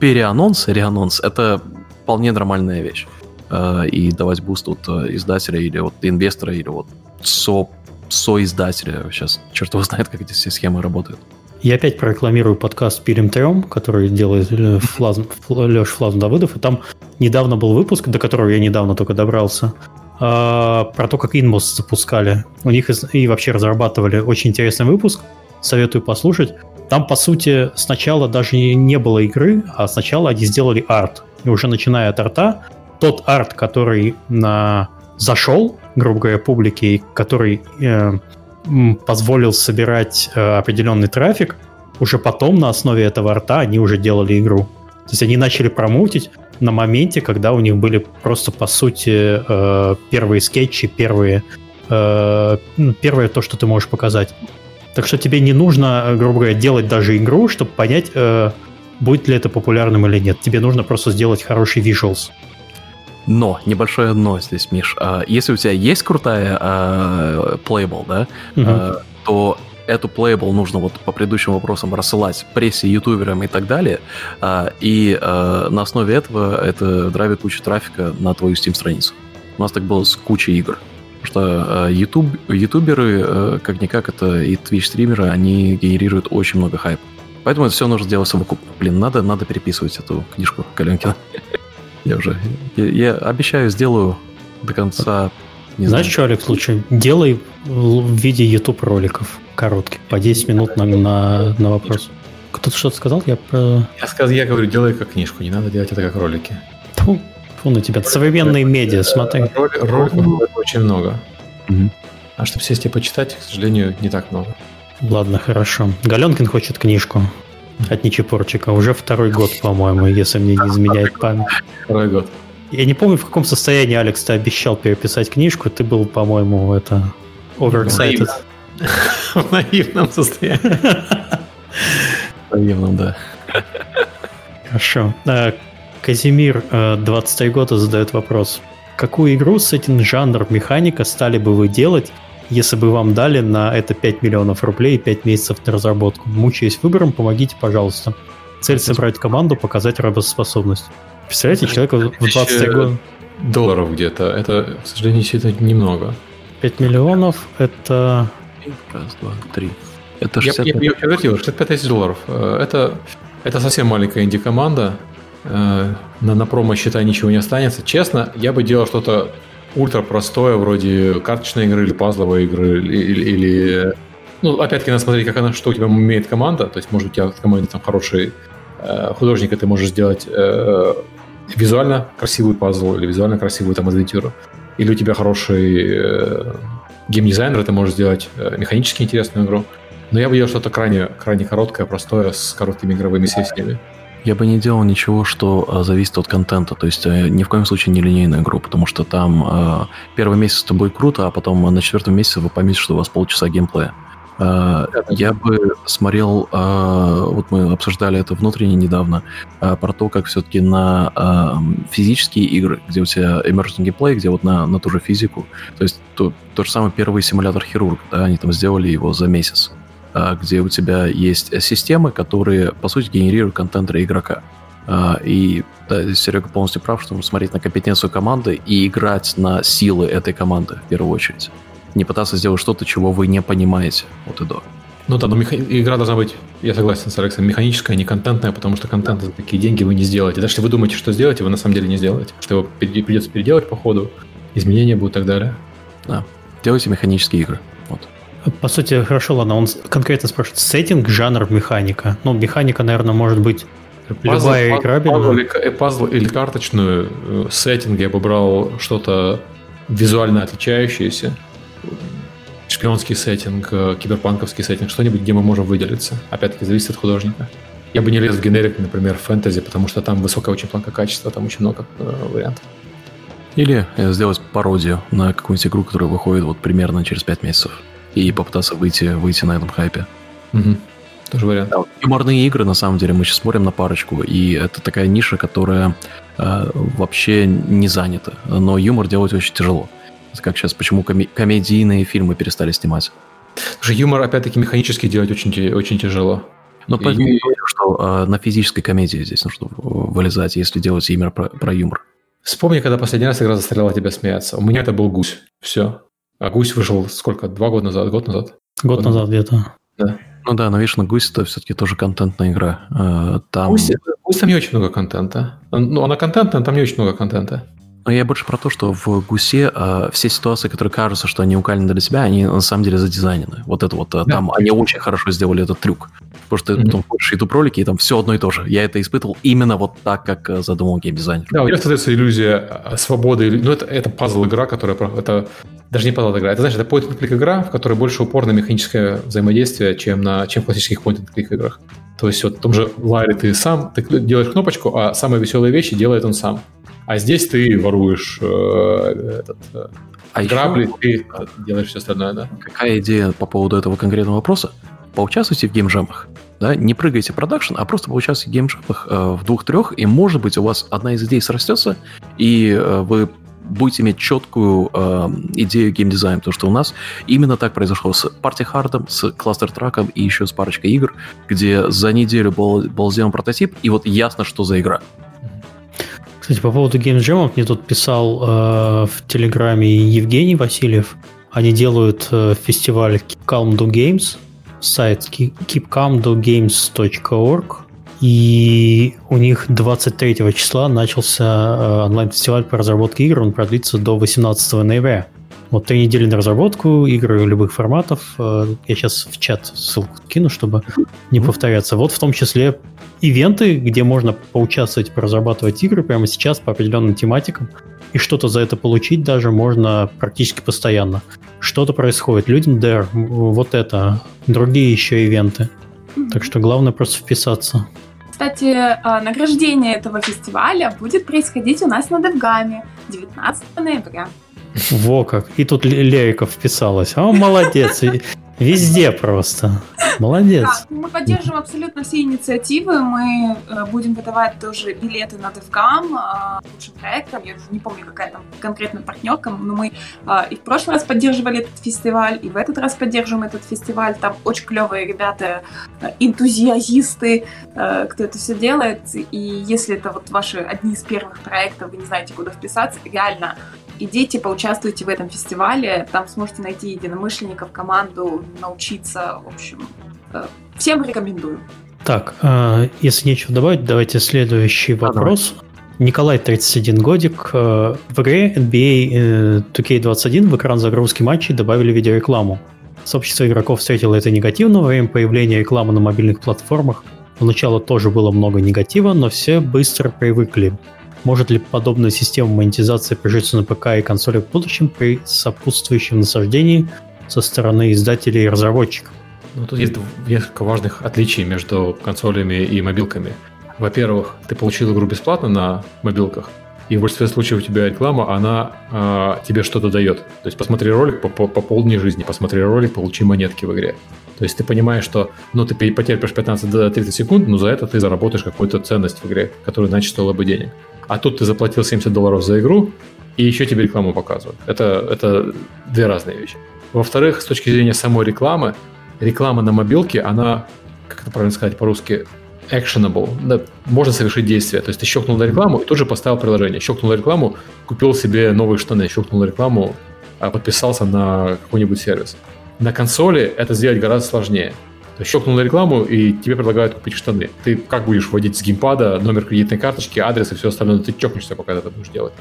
переанонс, реанонс — это вполне нормальная вещь. И давать буст от издателя или от инвестора, или вот со, со-издателя. Сейчас черт его знает, как эти все схемы работают. Я опять прорекламирую подкаст «Пилим трем», который делает Флазм, Леша Флазм Давыдов, и там недавно был выпуск, до которого я недавно только добрался, а, про то, как Inmos запускали. У них и вообще разрабатывали очень интересный выпуск, советую послушать. Там, по сути, сначала даже не было игры, а сначала они сделали арт. И уже начиная от арта, тот арт, который на... зашел, грубо говоря, публике, который э, позволил собирать э, определенный трафик, уже потом на основе этого арта они уже делали игру. То есть они начали промутить на моменте, когда у них были просто, по сути, э, первые скетчи, первые э, первое то, что ты можешь показать. Так что тебе не нужно, грубо говоря, делать даже игру, чтобы понять, будет ли это популярным или нет. Тебе нужно просто сделать хороший visuals. Но, небольшое но здесь, Миш. А, если у тебя есть крутая а, Playable, да, угу. а, то эту Playable нужно вот по предыдущим вопросам рассылать прессе, ютуберам и так далее, а, и а, на основе этого это драйвит кучу трафика на твою Steam-страницу. У нас так было с кучей игр. Потому что э, YouTube, ютуберы, как-никак, это и Twitch-стримеры, они генерируют очень много хайпа. Поэтому это все нужно делать совокупно. Блин, надо, надо переписывать эту книжку Каленкина. Я уже... Я, я обещаю, сделаю до конца... Не Знаешь, знаю. что, Алекс, лучше делай в виде YouTube роликов коротких, по 10 минут на, на, на вопрос. Кто-то что-то сказал? Я про... Я, сказал, я говорю, делай как книжку, не надо делать это как ролики. Фу, фу на тебя. Современные медиа, смотри. Роли, роликов очень много. Угу. А чтобы сесть и почитать, к сожалению, не так много. Ладно, хорошо. Галенкин хочет книжку от Ничепорчика. Уже второй год, по-моему, если мне не изменяет память. Второй год. Я не помню, в каком состоянии, Алекс, ты обещал переписать книжку. Ты был, по-моему, это... Overexcited. В наивном состоянии. (laughs) Наивном, да. Хорошо. А, Казимир, 23 э, года, задает вопрос. Какую игру с этим жанр механика стали бы вы делать, если бы вам дали на это 5 миллионов рублей и 5 месяцев на разработку? Мучаясь выбором, помогите, пожалуйста. Цель собрать команду, показать работоспособность. Представляете, человека в 23 года... Долларов где-то. Это, к сожалению, действительно немного. 5 миллионов это... Раз, два, три. Это 65... Я, я, я, я 65 тысяч долларов. Э, это, это совсем маленькая инди-команда. Э, на, на промо, считай, ничего не останется. Честно, я бы делал что-то ультра простое, вроде карточной игры или пазловой игры, или, или ну, опять-таки, надо смотреть, как она, что у тебя умеет команда. То есть, может, у тебя в команде там хороший э, художник, и ты можешь сделать э, визуально красивый пазл или визуально красивую там адвентюру. Или у тебя хороший э, геймдизайнер, ты можешь сделать э, механически интересную игру. Но я бы делал что-то крайне, крайне короткое, простое, с короткими игровыми сессиями. Я бы не делал ничего, что а, зависит от контента. То есть э, ни в коем случае не линейную игру, потому что там э, первый месяц с тобой круто, а потом на четвертом месяце вы поймете, что у вас полчаса геймплея. Э, я бы смотрел, э, вот мы обсуждали это внутренне недавно, э, про то, как все-таки на э, физические игры, где у тебя emerging gameplay, где вот на, на ту же физику, то есть то, тот же самый первый симулятор хирург, да, они там сделали его за месяц. А, где у тебя есть системы, которые, по сути, генерируют контент для игрока. А, и да, Серега полностью прав, что смотреть на компетенцию команды и играть на силы этой команды в первую очередь. Не пытаться сделать что-то, чего вы не понимаете от и до. Ну да, но меха... игра должна быть, я согласен с Алексом, механическая, не контентная, потому что контент за такие деньги вы не сделаете. Даже если вы думаете, что сделаете, вы на самом деле не сделаете. Что его придется переделать по ходу, изменения будут и так далее. Да. Делайте механические игры. По сути, хорошо, ладно, он конкретно спрашивает сеттинг, жанр, механика. Ну, механика, наверное, может быть пазл, любая пазл, игра. Пазл, или, э, пазл или карточную э, сеттинг я бы брал что-то визуально отличающееся. Шпионский сеттинг, э, киберпанковский сеттинг, что-нибудь, где мы можем выделиться. Опять-таки, зависит от художника. Я бы не лез в генерик, например, фэнтези, потому что там высокая очень планка качества, там очень много э, вариантов. Или сделать пародию на какую-нибудь игру, которая выходит вот примерно через 5 месяцев и попытаться выйти, выйти на этом хайпе. Угу. Тоже вариант. Да, юморные игры, на самом деле, мы сейчас смотрим на парочку, и это такая ниша, которая э, вообще не занята. Но юмор делать очень тяжело. Это как сейчас, почему коми- комедийные фильмы перестали снимать. Слушай, юмор, опять-таки, механически делать очень, очень тяжело. И... поэтому я говорю, что э, на физической комедии здесь нужно вылезать, если делать именно про, про юмор. Вспомни, когда последний раз игра заставляла тебя смеяться. У меня это был гусь. Все. А гусь вышел сколько? Два года назад? Год назад? Год, год назад где-то. Да. Ну да, но видишь, на гусь это все-таки тоже контентная игра. Э, там... Гусь, гусь там не очень много контента. Ну, она контентная, там не очень много контента. Но я больше про то, что в Гусе э, все ситуации, которые кажутся, что они уникальны для себя, они на самом деле задизайнены. Вот это вот, э, да. там они очень хорошо сделали этот трюк. Потому что ты mm-hmm. потом ходишь YouTube ролики, и там все одно и то же. Я это испытывал именно вот так, как э, задумал геймдизайнер. Да, у тебя создается иллюзия э, свободы. Ну, это, это пазл-игра, которая... Это даже не пазл-игра. Это, знаешь, это point-and-click игра, в которой больше упор на механическое взаимодействие, чем, на, чем в классических point-and-click играх. То есть вот в том же Ларе ты сам ты делаешь кнопочку, а самые веселые вещи делает он сам. А здесь ты воруешь э, этот, э, А грабли, еще ты делаешь все остальное, да? какая идея по поводу этого конкретного вопроса? Поучаствуйте в геймджемах. Да? Не прыгайте в продакшн, а просто поучаствуйте в геймджемах э, в двух-трех, и, может быть, у вас одна из идей срастется, и э, вы будете иметь четкую э, идею геймдизайна, потому что у нас именно так произошло с Party Hard, с Cluster Track и еще с парочкой игр, где за неделю был, был сделан прототип, и вот ясно, что за игра. Кстати, по поводу геймджемов мне тут писал э, в Телеграме Евгений Васильев. Они делают э, фестиваль Keep Calm Do Games, сайт keep- keepcalmdogames.org, и у них 23 числа начался э, онлайн-фестиваль по разработке игр, он продлится до 18 ноября. Вот три недели на разработку, игры любых форматов. Э, Я сейчас в чат ссылку кину, чтобы не повторяться. Вот в том числе ивенты, где можно поучаствовать, поразрабатывать игры прямо сейчас по определенным тематикам, и что-то за это получить даже можно практически постоянно. Что-то происходит. Людям м, вот это, другие еще ивенты. Так что главное просто вписаться. Кстати, а, награждение этого фестиваля будет происходить у нас на Девгаме 19 ноября. Во как. И тут Ле- Лериков вписалась. О, молодец. Везде просто. Молодец. Да, мы поддерживаем абсолютно все инициативы. Мы э, будем выдавать тоже билеты на DevGam э, лучшим проектом. Я уже не помню, какая там конкретная партнерка, но мы э, и в прошлый раз поддерживали этот фестиваль, и в этот раз поддерживаем этот фестиваль. Там очень клевые ребята, энтузиазисты, кто это все делает. И если это вот ваши одни из первых проектов, вы не знаете, куда вписаться, реально идите, поучаствуйте в этом фестивале, там сможете найти единомышленников, команду, научиться, в общем, э, всем рекомендую. Так, э, если нечего добавить, давайте следующий вопрос. Николай, 31 годик. Э, В игре NBA э, 2K21 в экран загрузки матчей добавили видеорекламу. Сообщество игроков встретило это негативно во время появления рекламы на мобильных платформах. Поначалу тоже было много негатива, но все быстро привыкли. Может ли подобная система монетизации прижиться на ПК и консолях в будущем при сопутствующем насаждении со стороны издателей и разработчиков? Ну, тут есть несколько важных отличий между консолями и мобилками. Во-первых, ты получил игру бесплатно на мобилках, и в большинстве случаев у тебя реклама, она э, тебе что-то дает. То есть посмотри ролик по, по, по полдней жизни, посмотри ролик, получи монетки в игре. То есть ты понимаешь, что ну, ты потерпишь 15 до 30 секунд, но за это ты заработаешь какую-то ценность в игре, которая иначе стоила бы денег. А тут ты заплатил 70 долларов за игру, и еще тебе рекламу показывают. Это, это две разные вещи. Во-вторых, с точки зрения самой рекламы, реклама на мобилке, она, как это правильно сказать по-русски, actionable. Да, можно совершить действие. То есть ты щелкнул на рекламу и тут же поставил приложение. Щелкнул на рекламу, купил себе новые штаны. Щелкнул на рекламу, а подписался на какой-нибудь сервис. На консоли это сделать гораздо сложнее. То есть щелкнул на рекламу, и тебе предлагают купить штаны. Ты как будешь вводить с геймпада номер кредитной карточки, адрес и все остальное? Ты чокнешься, пока это будешь делать.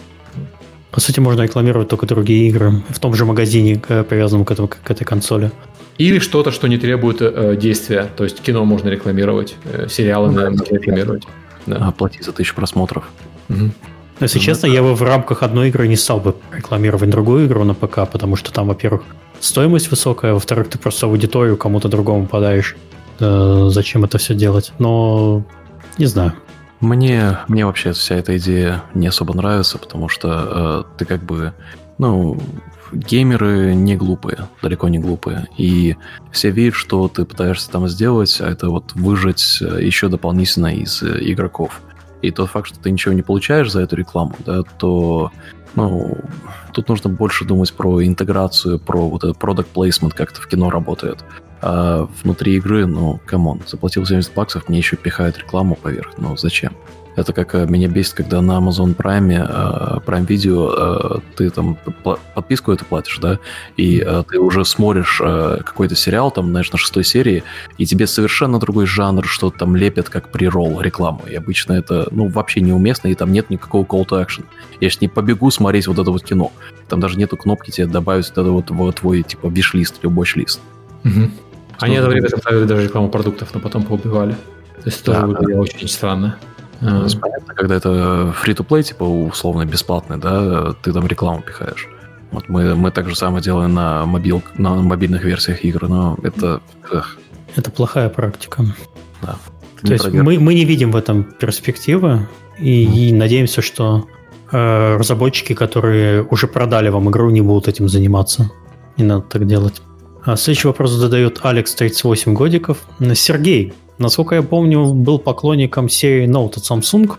По сути, можно рекламировать только другие игры в том же магазине, э, привязанном к, этому, к этой консоли. Или что-то, что не требует э, действия. То есть кино можно рекламировать, э, сериалы Да, можно рекламировать. Да. Оплати за тысячу просмотров. Мгм. Но, если Ну, честно, я бы в рамках одной игры не стал бы рекламировать другую игру на ПК, потому что там, во-первых, стоимость высокая, во-вторых, ты просто аудиторию кому-то другому подаешь. Э, зачем это все делать? Но не знаю. Мне, мне вообще вся эта идея не особо нравится, потому что э, ты как бы, ну, геймеры не глупые, далеко не глупые, и все видят, что ты пытаешься там сделать, а это вот выжать э, еще дополнительно из э, игроков. И тот факт, что ты ничего не получаешь за эту рекламу, да, то, ну, тут нужно больше думать про интеграцию, про вот этот product placement, как это в кино работает. А внутри игры, ну, come on, заплатил 70 баксов, мне еще пихают рекламу поверх. Ну, зачем? Это как э, меня бесит, когда на Amazon Prime, э, Prime Video э, ты там подписку эту платишь, да, и ты уже смотришь какой-то сериал, там, знаешь, на шестой серии, и тебе совершенно другой жанр, что там лепят как прирол рекламу. И обычно это, ну, вообще неуместно, и там нет никакого call to action. Я же не побегу смотреть вот это вот кино. Там даже нету кнопки тебе добавить вот это вот в твой, типа, виш-лист или watch-лист. Мгм. Они одно время за- ставили даже рекламу продуктов, но потом поубивали. То есть это Да, выглядело очень странно. То А, понятно, когда это free-to-play, типа условно бесплатный, да, ты там рекламу пихаешь. Вот мы, мы так же самое делаем на, мобил, на мобильных версиях игр, но это... эх, Это плохая практика. Да. То есть мы, мы не видим в этом перспективы и, и надеемся, что э, разработчики, которые уже продали вам игру, не будут этим заниматься. Не надо так делать. А следующий вопрос задает Алекс, 38 годиков. Сергей, насколько я помню, был поклонником серии Note от Samsung,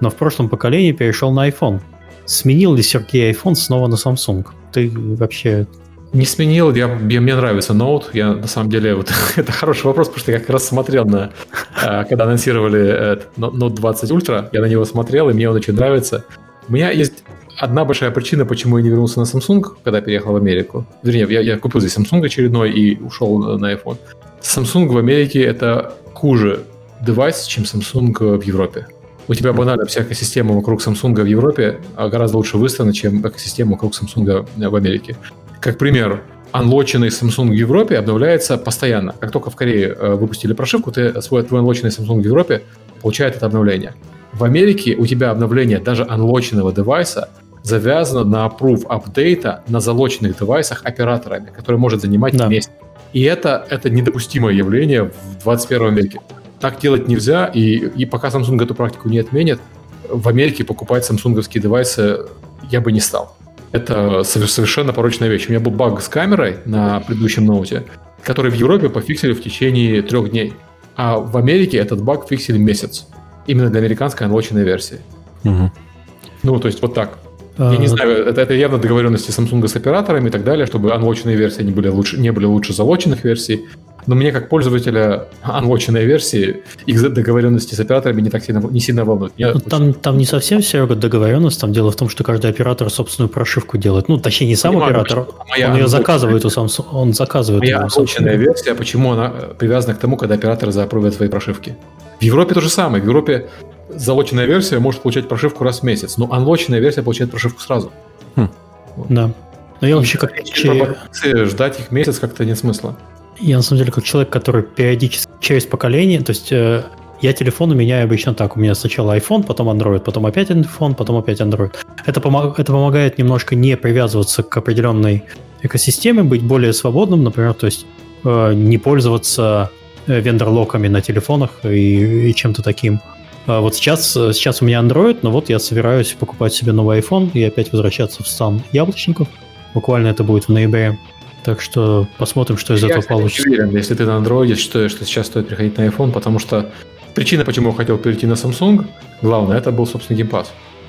но в прошлом поколении перешел на iPhone. Сменил ли Сергей iPhone снова на Samsung? Ты вообще не сменил, я, я, мне нравится Note. Я на самом деле, вот (laughs) это хороший вопрос, потому что я как раз смотрел на, э, когда анонсировали Note 20 Ultra, я на него смотрел, и мне он очень нравится. У меня есть одна большая причина, почему я не вернулся на Samsung, когда переехал в Америку. Вернее, я, я купил здесь Samsung очередной и ушел на iPhone. Samsung в Америке это хуже девайс, чем Samsung в Европе. У тебя банально вся экосистема вокруг Samsung в Европе а гораздо лучше выстроена, чем экосистема вокруг Samsung в Америке. Как пример, анлоченный Samsung в Европе обновляется постоянно. Как только в Корее э, выпустили прошивку, ты свой твой анлоченный Samsung в Европе получает это обновление. В Америке у тебя обновление даже анлоченного девайса завязано на approve апдейта на залоченных девайсах операторами, который может занимать да. месяц. И это, это недопустимое явление в 21 веке. Так делать нельзя, и, и пока Samsung эту практику не отменит, в Америке покупать самсунговские девайсы я бы не стал. Это совершенно порочная вещь. У меня был баг с камерой на предыдущем ноуте, который в Европе пофиксили в течение трех дней. А в Америке этот баг фиксили месяц. Именно для американской анлоченной версии. Угу. Ну, то есть вот так. Я не а, знаю, это, это явно договоренности Samsung с операторами и так далее, чтобы анлоченные версии не были лучше, не были лучше залоченных версий. Но мне, как пользователя анлоченной версии, их договоренности с операторами не так сильно, не сильно волнуют. ну, там, там не совсем все договоренность, там дело в том, что каждый оператор собственную прошивку делает. Ну, точнее, не сам Понимаю, оператор, моя он ее заказывает у Samsung, он заказывает моя анлоченная версия, почему она привязана к тому, когда операторы заапрувят свои прошивки? В Европе то же самое. В Европе залоченная версия может получать прошивку раз в месяц, но анлоченная версия получает прошивку сразу. Хм. Да. Но я вообще как... Ждать их месяц как-то нет смысла. Я на самом деле как человек, который периодически через поколение, то есть э, я телефоны меняю обычно так. У меня сначала iPhone, потом Android, потом опять iPhone, потом опять Android. Это, помог, это помогает немножко не привязываться к определенной экосистеме, быть более свободным, например, то есть э, не пользоваться э, вендор-локами на телефонах и, и чем-то таким. А вот сейчас, сейчас у меня Android, но вот я собираюсь покупать себе новый iPhone и опять возвращаться в стан яблочников. Буквально это будет в ноябре. Так что посмотрим, что из я, этого кстати, получится. уверен, если ты на Android, что, что сейчас стоит переходить на iPhone, потому что причина, почему я хотел перейти на Samsung, главное, это был, собственно, Game Pass.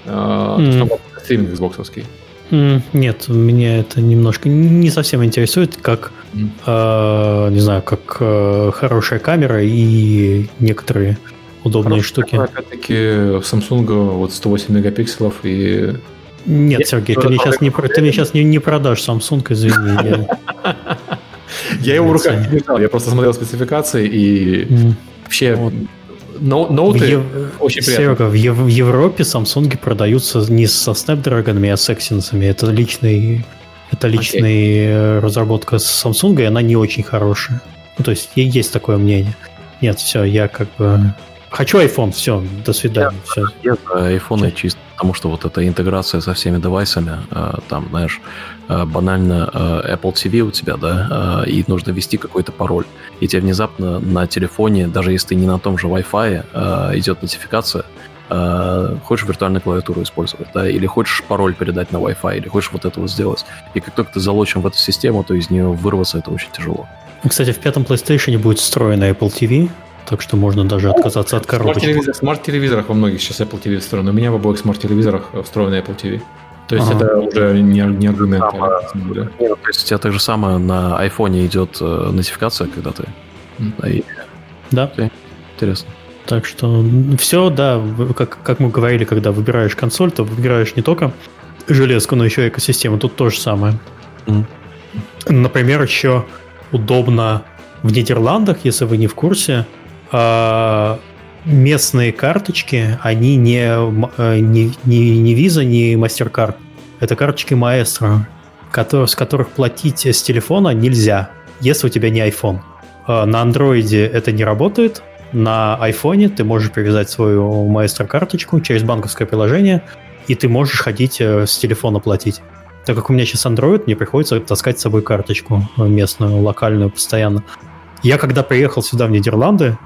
Mm. Стриминг Xbox. Mm, нет, меня это немножко не совсем интересует, как, mm. э, не знаю, как э, хорошая камера и некоторые удобные Хорошая штуки. Опять-таки, в Samsung вот 108 мегапикселов и... Нет, Есть Сергей, ты мне, сейчас не, ты мне сейчас не, не продашь Samsung, извини. Я его в руках не держал, я просто смотрел спецификации и вообще ноуты очень приятно. в, Европе Samsung продаются не со Snapdragon, а с Exynos. Это личный, это личная разработка с Samsung, и она не очень хорошая. Ну, то есть есть такое мнение. Нет, все, я как бы Хочу iPhone, все, до свидания. Я, все. я за iPhone чисто, потому что вот эта интеграция со всеми девайсами, э, там, знаешь, э, банально э, Apple TV у тебя, да, и нужно ввести какой-то пароль. И тебе внезапно на телефоне, даже если ты не на том же Wi-Fi, идет нотификация, хочешь виртуальную клавиатуру использовать, да, или хочешь пароль передать на Wi-Fi, или хочешь вот это вот сделать. И как только ты залочен в эту систему, то из нее вырваться это очень тяжело. Кстати, в пятом PlayStation будет встроена Apple TV, так что можно даже отказаться от коробочки. В смарт-телевизорах во многих сейчас Apple TV встроен. У меня в обоих смарт-телевизорах встроена Apple TV. То есть ага. это уже не, не аргумент. А, Нет, ну, то есть у тебя так же самое на айфоне идет э, нотификация, когда ты... Mm. И... Да. Okay. Интересно. Так что все, да, как, как мы говорили, когда выбираешь консоль, то выбираешь не только железку, но еще и экосистему. Тут то же самое. Mm. Например, еще удобно в Нидерландах, если вы не в курсе, местные карточки, они не, э, не, не, не Visa, не MasterCard. Это карточки которые, с которых платить с телефона нельзя, если у тебя не iPhone. А, на андроиде это не работает, на iPhone ты можешь привязать свою Maestro карточку через банковское приложение, и ты можешь ходить э, с телефона платить. Так как у меня сейчас Android, мне приходится таскать с собой карточку местную, локальную, постоянно. Я когда приехал сюда, в Нидерланды,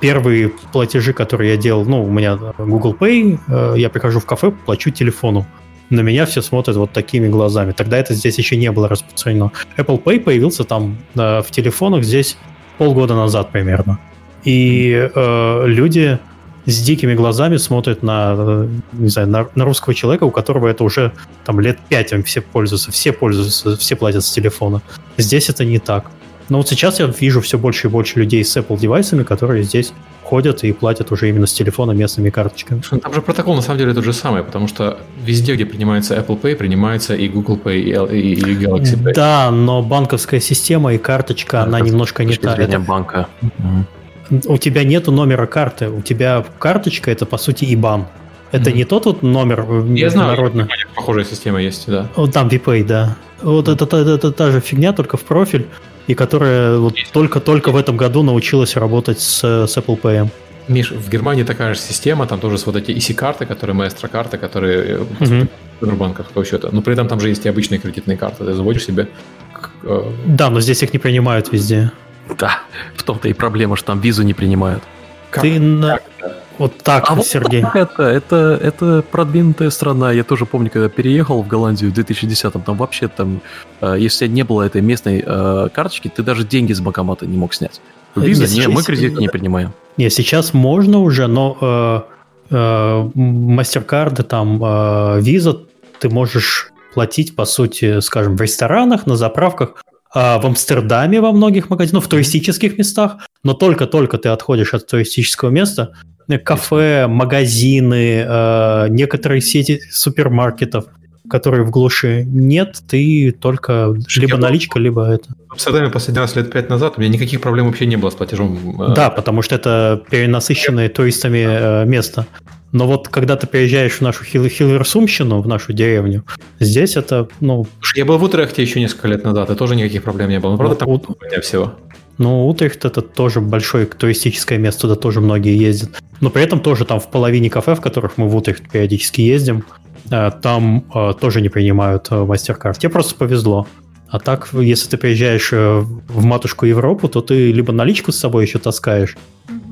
первые платежи, которые я делал, ну, у меня Google Pay, э, я прихожу в кафе, плачу телефону. На меня все смотрят вот такими глазами. Тогда это здесь еще не было распространено. Apple Pay появился там э, в телефонах здесь полгода назад примерно. И э, люди с дикими глазами смотрят на, э, не знаю, на, на русского человека, у которого это уже там лет пять им все пользуются, все пользуются, все платят с телефона. Здесь это не так. Но вот сейчас я вижу все больше и больше людей с Apple девайсами, которые здесь ходят и платят уже именно с телефона местными карточками. Там же протокол на самом деле тот же самый, потому что везде, где принимается Apple Pay, принимается и Google Pay, и, и Galaxy Pay. Да, но банковская система и карточка, да, она немножко не та. Это банка. У тебя нету номера карты, у тебя карточка это по сути IBAN. Это mm-hmm. не тот вот номер Я международный. Знаю, похожая система есть, да. Вот там VPay, да. Вот mm-hmm. это, это, это, это та же фигня, только в профиль и которая вот только-только в этом году научилась работать с, с Apple Pay. Миш, в Германии такая же система, там тоже вот эти EC-карты, которые Maestro-карты, которые uh-huh. Сбербанка какого счета. Но при этом там же есть и обычные кредитные карты. Ты заводишь себе... Э, да, но здесь их не принимают везде. Да, в том-то и проблема, что там визу не принимают. Как? Ты на... Вот так, а Сергей. Вот это, это, это продвинутая страна. Я тоже помню, когда переехал в Голландию в 2010-м, там вообще там, э, если не было этой местной э, карточки, ты даже деньги с банкомата не мог снять. Виза, не, мы кредит не принимаем. Не, сейчас можно уже, но э, э, мастер-карды, там, э, виза, ты можешь платить, по сути, скажем, в ресторанах, на заправках, э, в Амстердаме во многих магазинах, в туристических местах, но только-только ты отходишь от туристического места, кафе, магазины, э, некоторые сети супермаркетов, которые в глуши нет, ты только либо Я наличка, либо это. В Амстердаме последний раз лет пять назад у меня никаких проблем вообще не было с платежом. Э. Да, потому что это перенасыщенное туристами э, место. Но вот когда ты приезжаешь в нашу Хил Хилверсумщину, в нашу деревню, здесь это, ну... Я был в Утрехте еще несколько лет назад, и тоже никаких проблем не было. Ну, правда, ну, там у... всего. Ну, Утрехт это тоже большое туристическое место, туда тоже многие ездят. Но при этом тоже там в половине кафе, в которых мы в Утрехт периодически ездим, э, там э, тоже не принимают э, мастер-карт. Тебе просто повезло. А так, если ты приезжаешь в матушку Европу, то ты либо наличку с собой еще таскаешь,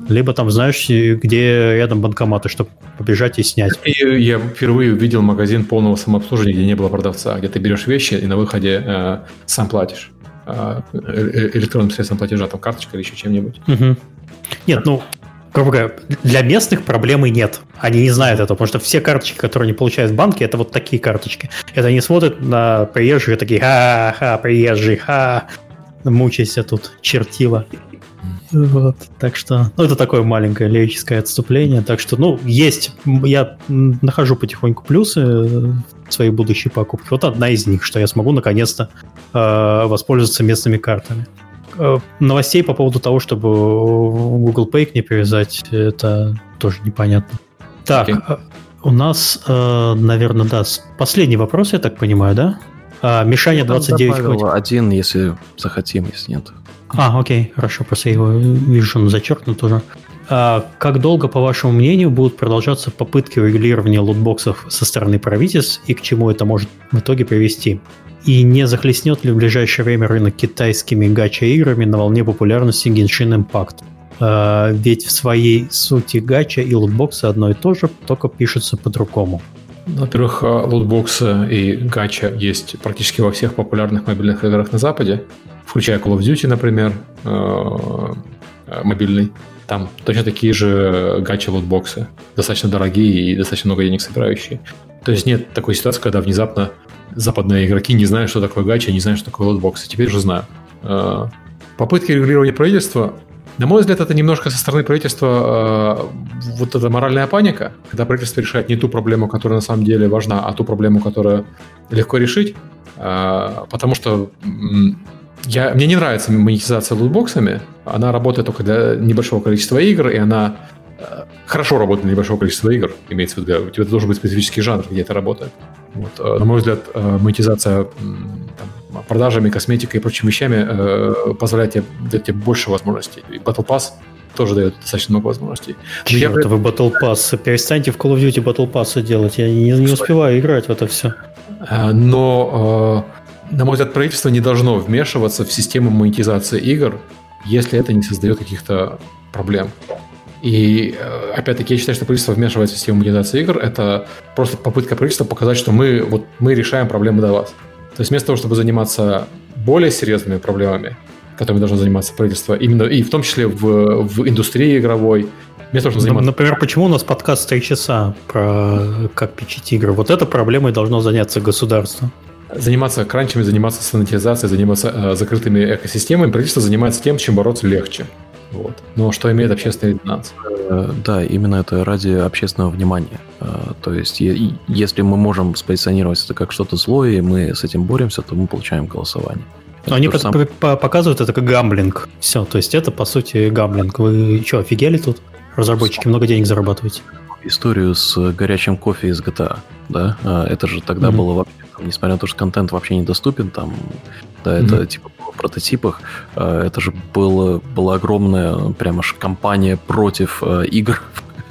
либо там знаешь, где рядом банкоматы, чтобы побежать и снять. И я впервые увидел магазин полного самообслуживания, где не было продавца, где ты берешь вещи и на выходе э, сам платишь. Э, э, электронным средством платежа, там карточка или еще чем-нибудь. Угу. Нет, ну, грубо говоря, для местных проблемы нет. Они не знают этого, потому что все карточки, которые они получают в банке, это вот такие карточки. Это они смотрят на приезжих и такие, ха-ха, приезжий, ха, мучайся тут, чертила. Вот, так что, ну, это такое маленькое лирическое отступление. Так что, ну, есть, я нахожу потихоньку плюсы в своей будущей покупки. Вот одна из них, что я смогу наконец-то э, воспользоваться местными картами. Э, новостей по поводу того, чтобы Google Pay к ней привязать, это тоже непонятно. Так, okay. Э, у нас, э, наверное, да, последний вопрос, я так понимаю, да? А, Мишаня 29 один, если захотим, если нет. А, окей, хорошо, просто я его вижу, он зачеркнут уже. А как долго, по вашему мнению, будут продолжаться попытки регулирования лутбоксов со стороны правительств и к чему это может в итоге привести? И не захлестнет ли в ближайшее время рынок китайскими гача-играми на волне популярности Genshin Impact? А, ведь в своей сути гача и лутбоксы одно и то же, только пишется по-другому. Во-первых, а, лутбоксы и гача есть практически во всех популярных мобильных играх на Западе включая Call of Duty, например, э, э, мобильный. Там точно такие же гачи лутбоксы, достаточно дорогие и достаточно много денег собирающие. То есть нет такой ситуации, когда внезапно западные игроки не знают, что такое гача, не знают, что такое лутбоксы. Теперь уже знаю. Э, попытки регулирования правительства, на мой взгляд, это немножко со стороны правительства вот эта моральная паника, когда правительство решает не ту проблему, которая на самом деле важна, а ту проблему, которую легко решить, потому что я, мне не нравится монетизация лутбоксами. Она работает только для небольшого количества игр, и она э, хорошо работает для небольшого количества игр, имеется в виду. У тебя должен быть специфический жанр, где это работает. Вот. Э, на мой взгляд, э, монетизация там, продажами, косметикой и прочими вещами э, позволяет тебе, дать тебе больше возможностей. И Battle Pass тоже дает достаточно много возможностей. Черт, я... вы Battle Pass, перестаньте в Call of Duty Battle Pass делать. Я не, не успеваю играть в это все. Но на мой взгляд, правительство не должно вмешиваться в систему монетизации игр, если это не создает каких-то проблем. И, э, опять-таки, я считаю, что правительство вмешивается в систему монетизации игр. Это просто попытка правительства показать, что мы, вот, мы решаем проблемы до вас. То есть вместо того, чтобы заниматься более серьезными проблемами, которыми должно заниматься правительство, именно и в том числе в, в индустрии игровой, вместо того, чтобы заниматься... Например, почему у нас подкаст 3 часа про как печить игры? Вот этой проблемой должно заняться государство заниматься кранчами, заниматься санитизацией, заниматься э, закрытыми экосистемами, правительство занимается тем, чем бороться легче. Вот. Но что имеет общественный резонанс? Э, да, именно это ради общественного внимания. Э, то есть, если мы можем спозиционировать это как что-то злое, и мы с этим боремся, то мы получаем голосование. Но они сам... показывают это как гамблинг. Все, то есть это по сути гамблинг. Вы что, офигели тут? Разработчики много денег зарабатываете. Историю с горячим кофе из GTA, да? А, это же тогда mm-hmm. было вообще, несмотря на то, что контент вообще недоступен, там, да, это mm-hmm. типа прототипах, э, это же было, была огромная прямо ж компания против э, игр,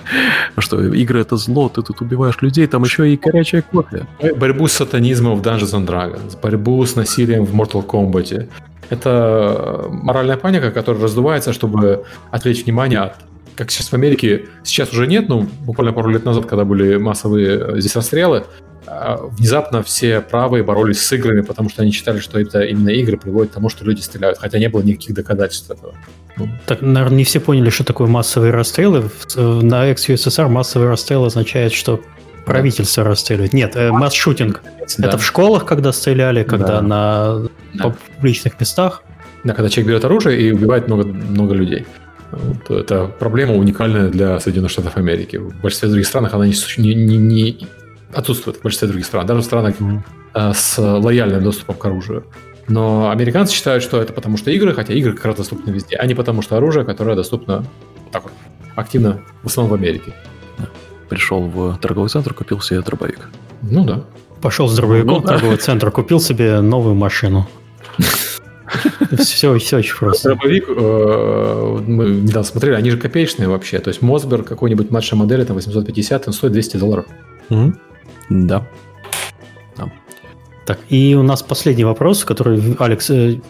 (laughs) что игры это зло, ты тут убиваешь людей, там еще и горячая кофе. Борьбу с сатанизмом в Dungeons and Dragons, борьбу с насилием в Mortal Kombat. Это моральная паника, которая раздувается, чтобы отвлечь внимание от как сейчас в Америке, сейчас уже нет, но буквально пару лет назад, когда были массовые э, здесь расстрелы, а, внезапно все правые боролись с играми, потому что они считали, что это именно игры приводят к тому, что люди стреляют, хотя не было никаких доказательств этого. Ну. Так, наверное, не все поняли, что такое массовые расстрелы. На ex-USSR массовый расстрел означает, что правительство да. расстреливает. Нет, э, масс-шутинг. Да. Это в школах, когда стреляли, когда да. на да. публичных местах. Да, когда человек берет оружие и убивает много, много людей. Вот, это проблема уникальная для Соединенных Штатов Америки. В большинстве других странах она не, не, не, не отсутствует в большинстве других стран, даже в странах mm-hmm. с лояльным доступом к оружию. Но американцы считают, что это потому что игры, хотя игры как раз доступны везде, а не потому что оружие, которое доступно так вот, активно в основном в Америке. Пришел в торговый центр, купил себе дробовик. Ну да. Пошел с дробовиком ну, в торговый центр, купил себе новую машину. (laughs) (laughs) Все, все очень просто. Дробовик, э, мы недавно смотрели, они же копеечные вообще. То есть Мосберг какой-нибудь младшей модели, там 850, он стоит 200 долларов. Да. да. Так, и у нас последний вопрос, который Алекс э,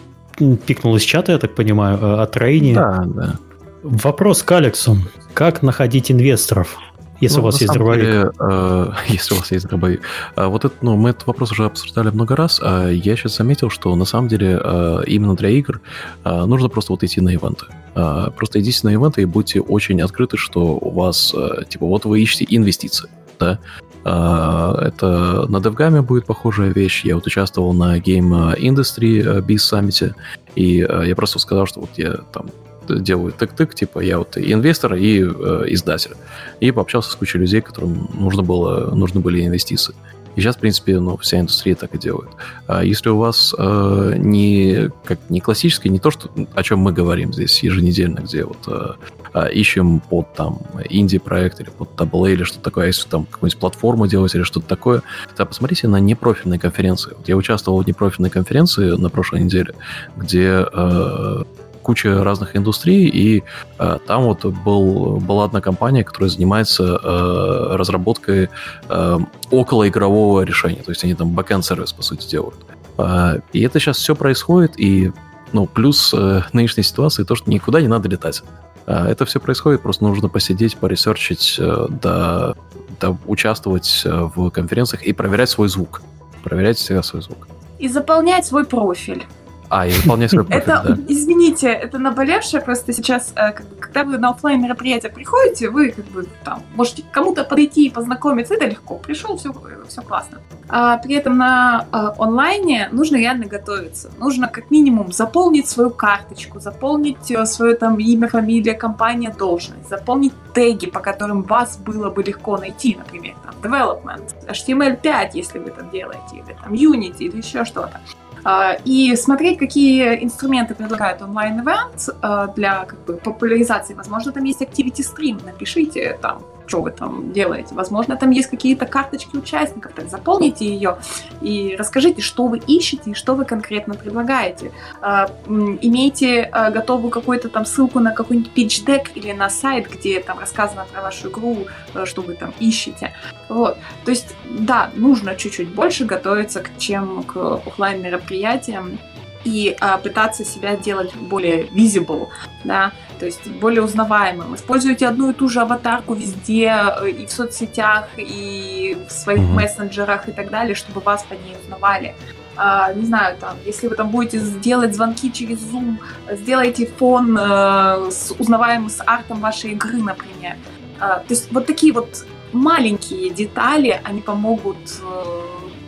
пикнул из чата, я так понимаю, э, от Рейни. Да, да. Вопрос к Алексу. Как находить инвесторов? Если ну, у вас есть дробовик. Деле, э, (laughs) если у вас есть дробовик. А вот это, ну, мы этот вопрос уже обсуждали много раз. А я сейчас заметил, что на самом деле э, именно для игр э, нужно просто вот идти на ивенты. Э, просто идите на ивенты и будьте очень открыты, что у вас, э, типа, вот вы ищете инвестиции. Да? Uh, это на DevGAM будет похожая вещь. Я вот участвовал на Game Industry Biz Summit, и uh, я просто сказал, что вот я там делаю тык-тык, типа я вот инвестор и э, издатель. И пообщался с кучей людей, которым нужно было, нужны были инвестиции. И сейчас, в принципе, ну, вся индустрия так и делает. А если у вас э, не, как, не классический, не то, что, о чем мы говорим здесь еженедельно, где вот э, э, ищем под там инди-проект или под AA или что-то такое, а если там какую-нибудь платформу делать или что-то такое, то посмотрите на непрофильные конференции. Вот я участвовал в непрофильной конференции на прошлой неделе, где э, куча разных индустрий, и э, там вот был, была одна компания, которая занимается э, разработкой э, околоигрового решения, то есть они там бэкенд сервис по сути делают. Э, и это сейчас все происходит, и ну, плюс э, нынешней ситуации то, что никуда не надо летать. Э, это все происходит, просто нужно посидеть, по research ить, э, да, да, участвовать э, в конференциях и проверять свой звук. Проверять всегда свой звук. И заполнять свой профиль. А, и выполнять свой профиль, это, да. Извините, это наболевшее, просто сейчас, э, когда вы на офлайн мероприятие приходите, вы как бы там можете кому-то подойти и познакомиться, это легко. Пришел, все, все классно. А при этом на а, онлайне нужно реально готовиться. Нужно как минимум заполнить свою карточку, заполнить э, свое там имя, фамилия, компания, должность, заполнить теги, по которым вас было бы легко найти, например, там, development, HTML5, если вы там делаете, или там Unity, или еще что-то. А, и смотреть, какие инструменты предлагает онлайн-эвент а, для как бы, популяризации. Возможно, там есть Activity Stream, напишите там, что вы там делаете. Возможно, там есть какие-то карточки участников, так заполните ее и расскажите, что вы ищете и что вы конкретно предлагаете. А, имейте готовую какую-то там ссылку на какой-нибудь deck или на сайт, где там рассказано про вашу игру, что вы там ищете. Вот. То есть, да, нужно чуть-чуть больше готовиться, чем к офлайн мероприятиям. И а, пытаться себя делать более visible, да, то есть более узнаваемым. Используйте одну и ту же аватарку везде, э, и в соцсетях, и в своих mm-hmm. мессенджерах и так далее, чтобы вас по ней узнавали. А, не знаю, там, если вы там будете сделать звонки через Zoom, сделайте фон э, с узнаваемым с артом вашей игры, например. А, то есть вот такие вот маленькие детали, они помогут э,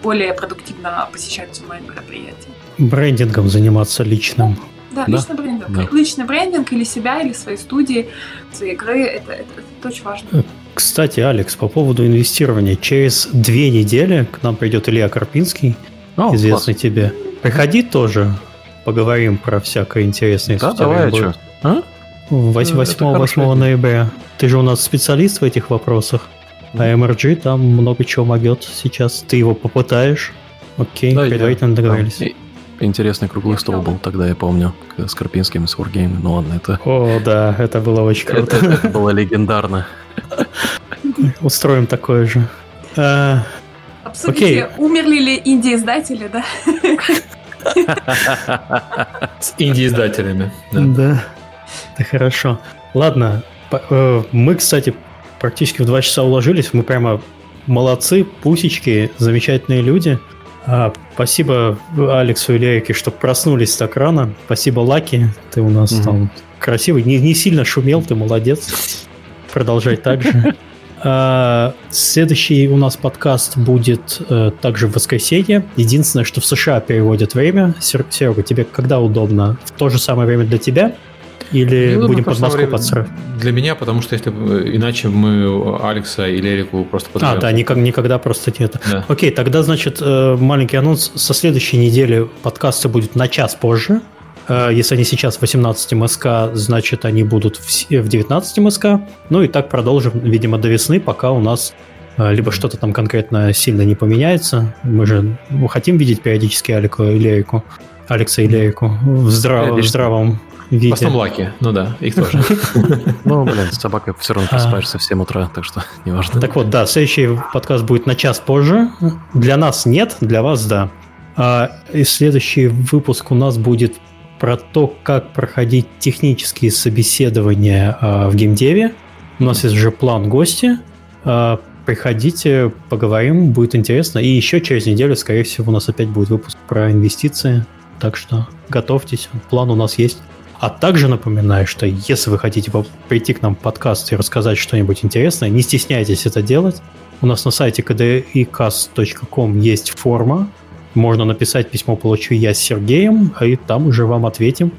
более продуктивно посещать мои мероприятия. Брендингом заниматься личным. Да, да? личный брендинг. Да. Личный брендинг или себя, или своей студии, своей игры, это, это, это очень важно. Э, кстати, Алекс, по поводу инвестирования. Через две недели к нам придет Илья Карпинский, О, известный класс. тебе. Приходи тоже, поговорим про всякое интересное. Да, давай, а что? А? 8, 8, 8 ноября. Ты же у нас специалист в этих вопросах. А MRG там много чего могет сейчас. Ты его попытаешь. Окей, да, предварительно договорились. Интересный круглый стол был тогда, я помню, с Карпинским и с Wargame. Ну ладно, это... О, да, это было очень круто. Это, (laughs) это было легендарно. Устроим такое же. А, Обсудите, окей. умерли ли инди-издатели, да? (laughs) С инди-издателями. Да. да, это хорошо. Ладно, э, мы, кстати, практически в два часа уложились. Мы прямо молодцы, пусечки, замечательные люди. А, спасибо Алексу и Лерике, что проснулись так рано. Спасибо, Лаки. Ты у нас угу. там красивый. Не, не сильно шумел, ты молодец. Продолжай так же. (laughs) А, следующий у нас подкаст будет э, также в воскресенье. Единственное, что в США переводят время. Серега, тебе когда удобно? В то же самое время для тебя? Или ну, будем под Москву подстраивать? Для меня, потому что если иначе мы Алекса или Эрику просто подберем. А, да, никак, никогда просто нет. Да. Окей, тогда, значит, э, маленький анонс. Со следующей недели подкасты будут на час позже. Э, если они сейчас в 18 МСК, значит, они будут в 19 МСК. Ну и так продолжим, видимо, до весны, пока у нас э, либо что-то там конкретно сильно не поменяется. Мы же хотим видеть периодически Алику и Лерику. Алекса и Лерику в, здрав... в здравом виде. В основном лаки, ну да, их тоже. (laughs) Ну, блин, с собакой все равно просыпаешься в 7 утра, так что (laughs) неважно. Так вот, да, следующий подкаст будет на час позже. Для нас нет, для вас да. А, и следующий выпуск у нас будет про то, как проходить технические собеседования а, в геймдеве. У нас есть уже план гости. А, приходите, поговорим, будет интересно. И еще через неделю, скорее всего, у нас опять будет выпуск про инвестиции. Так что готовьтесь, план у нас есть. А также напоминаю, что если вы хотите прийти к нам в подкаст и рассказать что-нибудь интересное, не стесняйтесь это делать. У нас на сайте kdicast.com есть форма. Можно написать письмо «Получу я с Сергеем», и там уже вам ответим.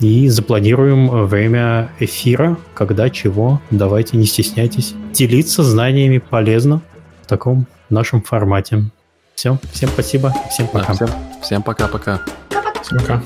И запланируем время эфира, когда чего. Давайте, не стесняйтесь. Делиться знаниями полезно в таком нашем формате. Все, всем спасибо, всем пока. Да, всем, всем пока-пока. Всем пока.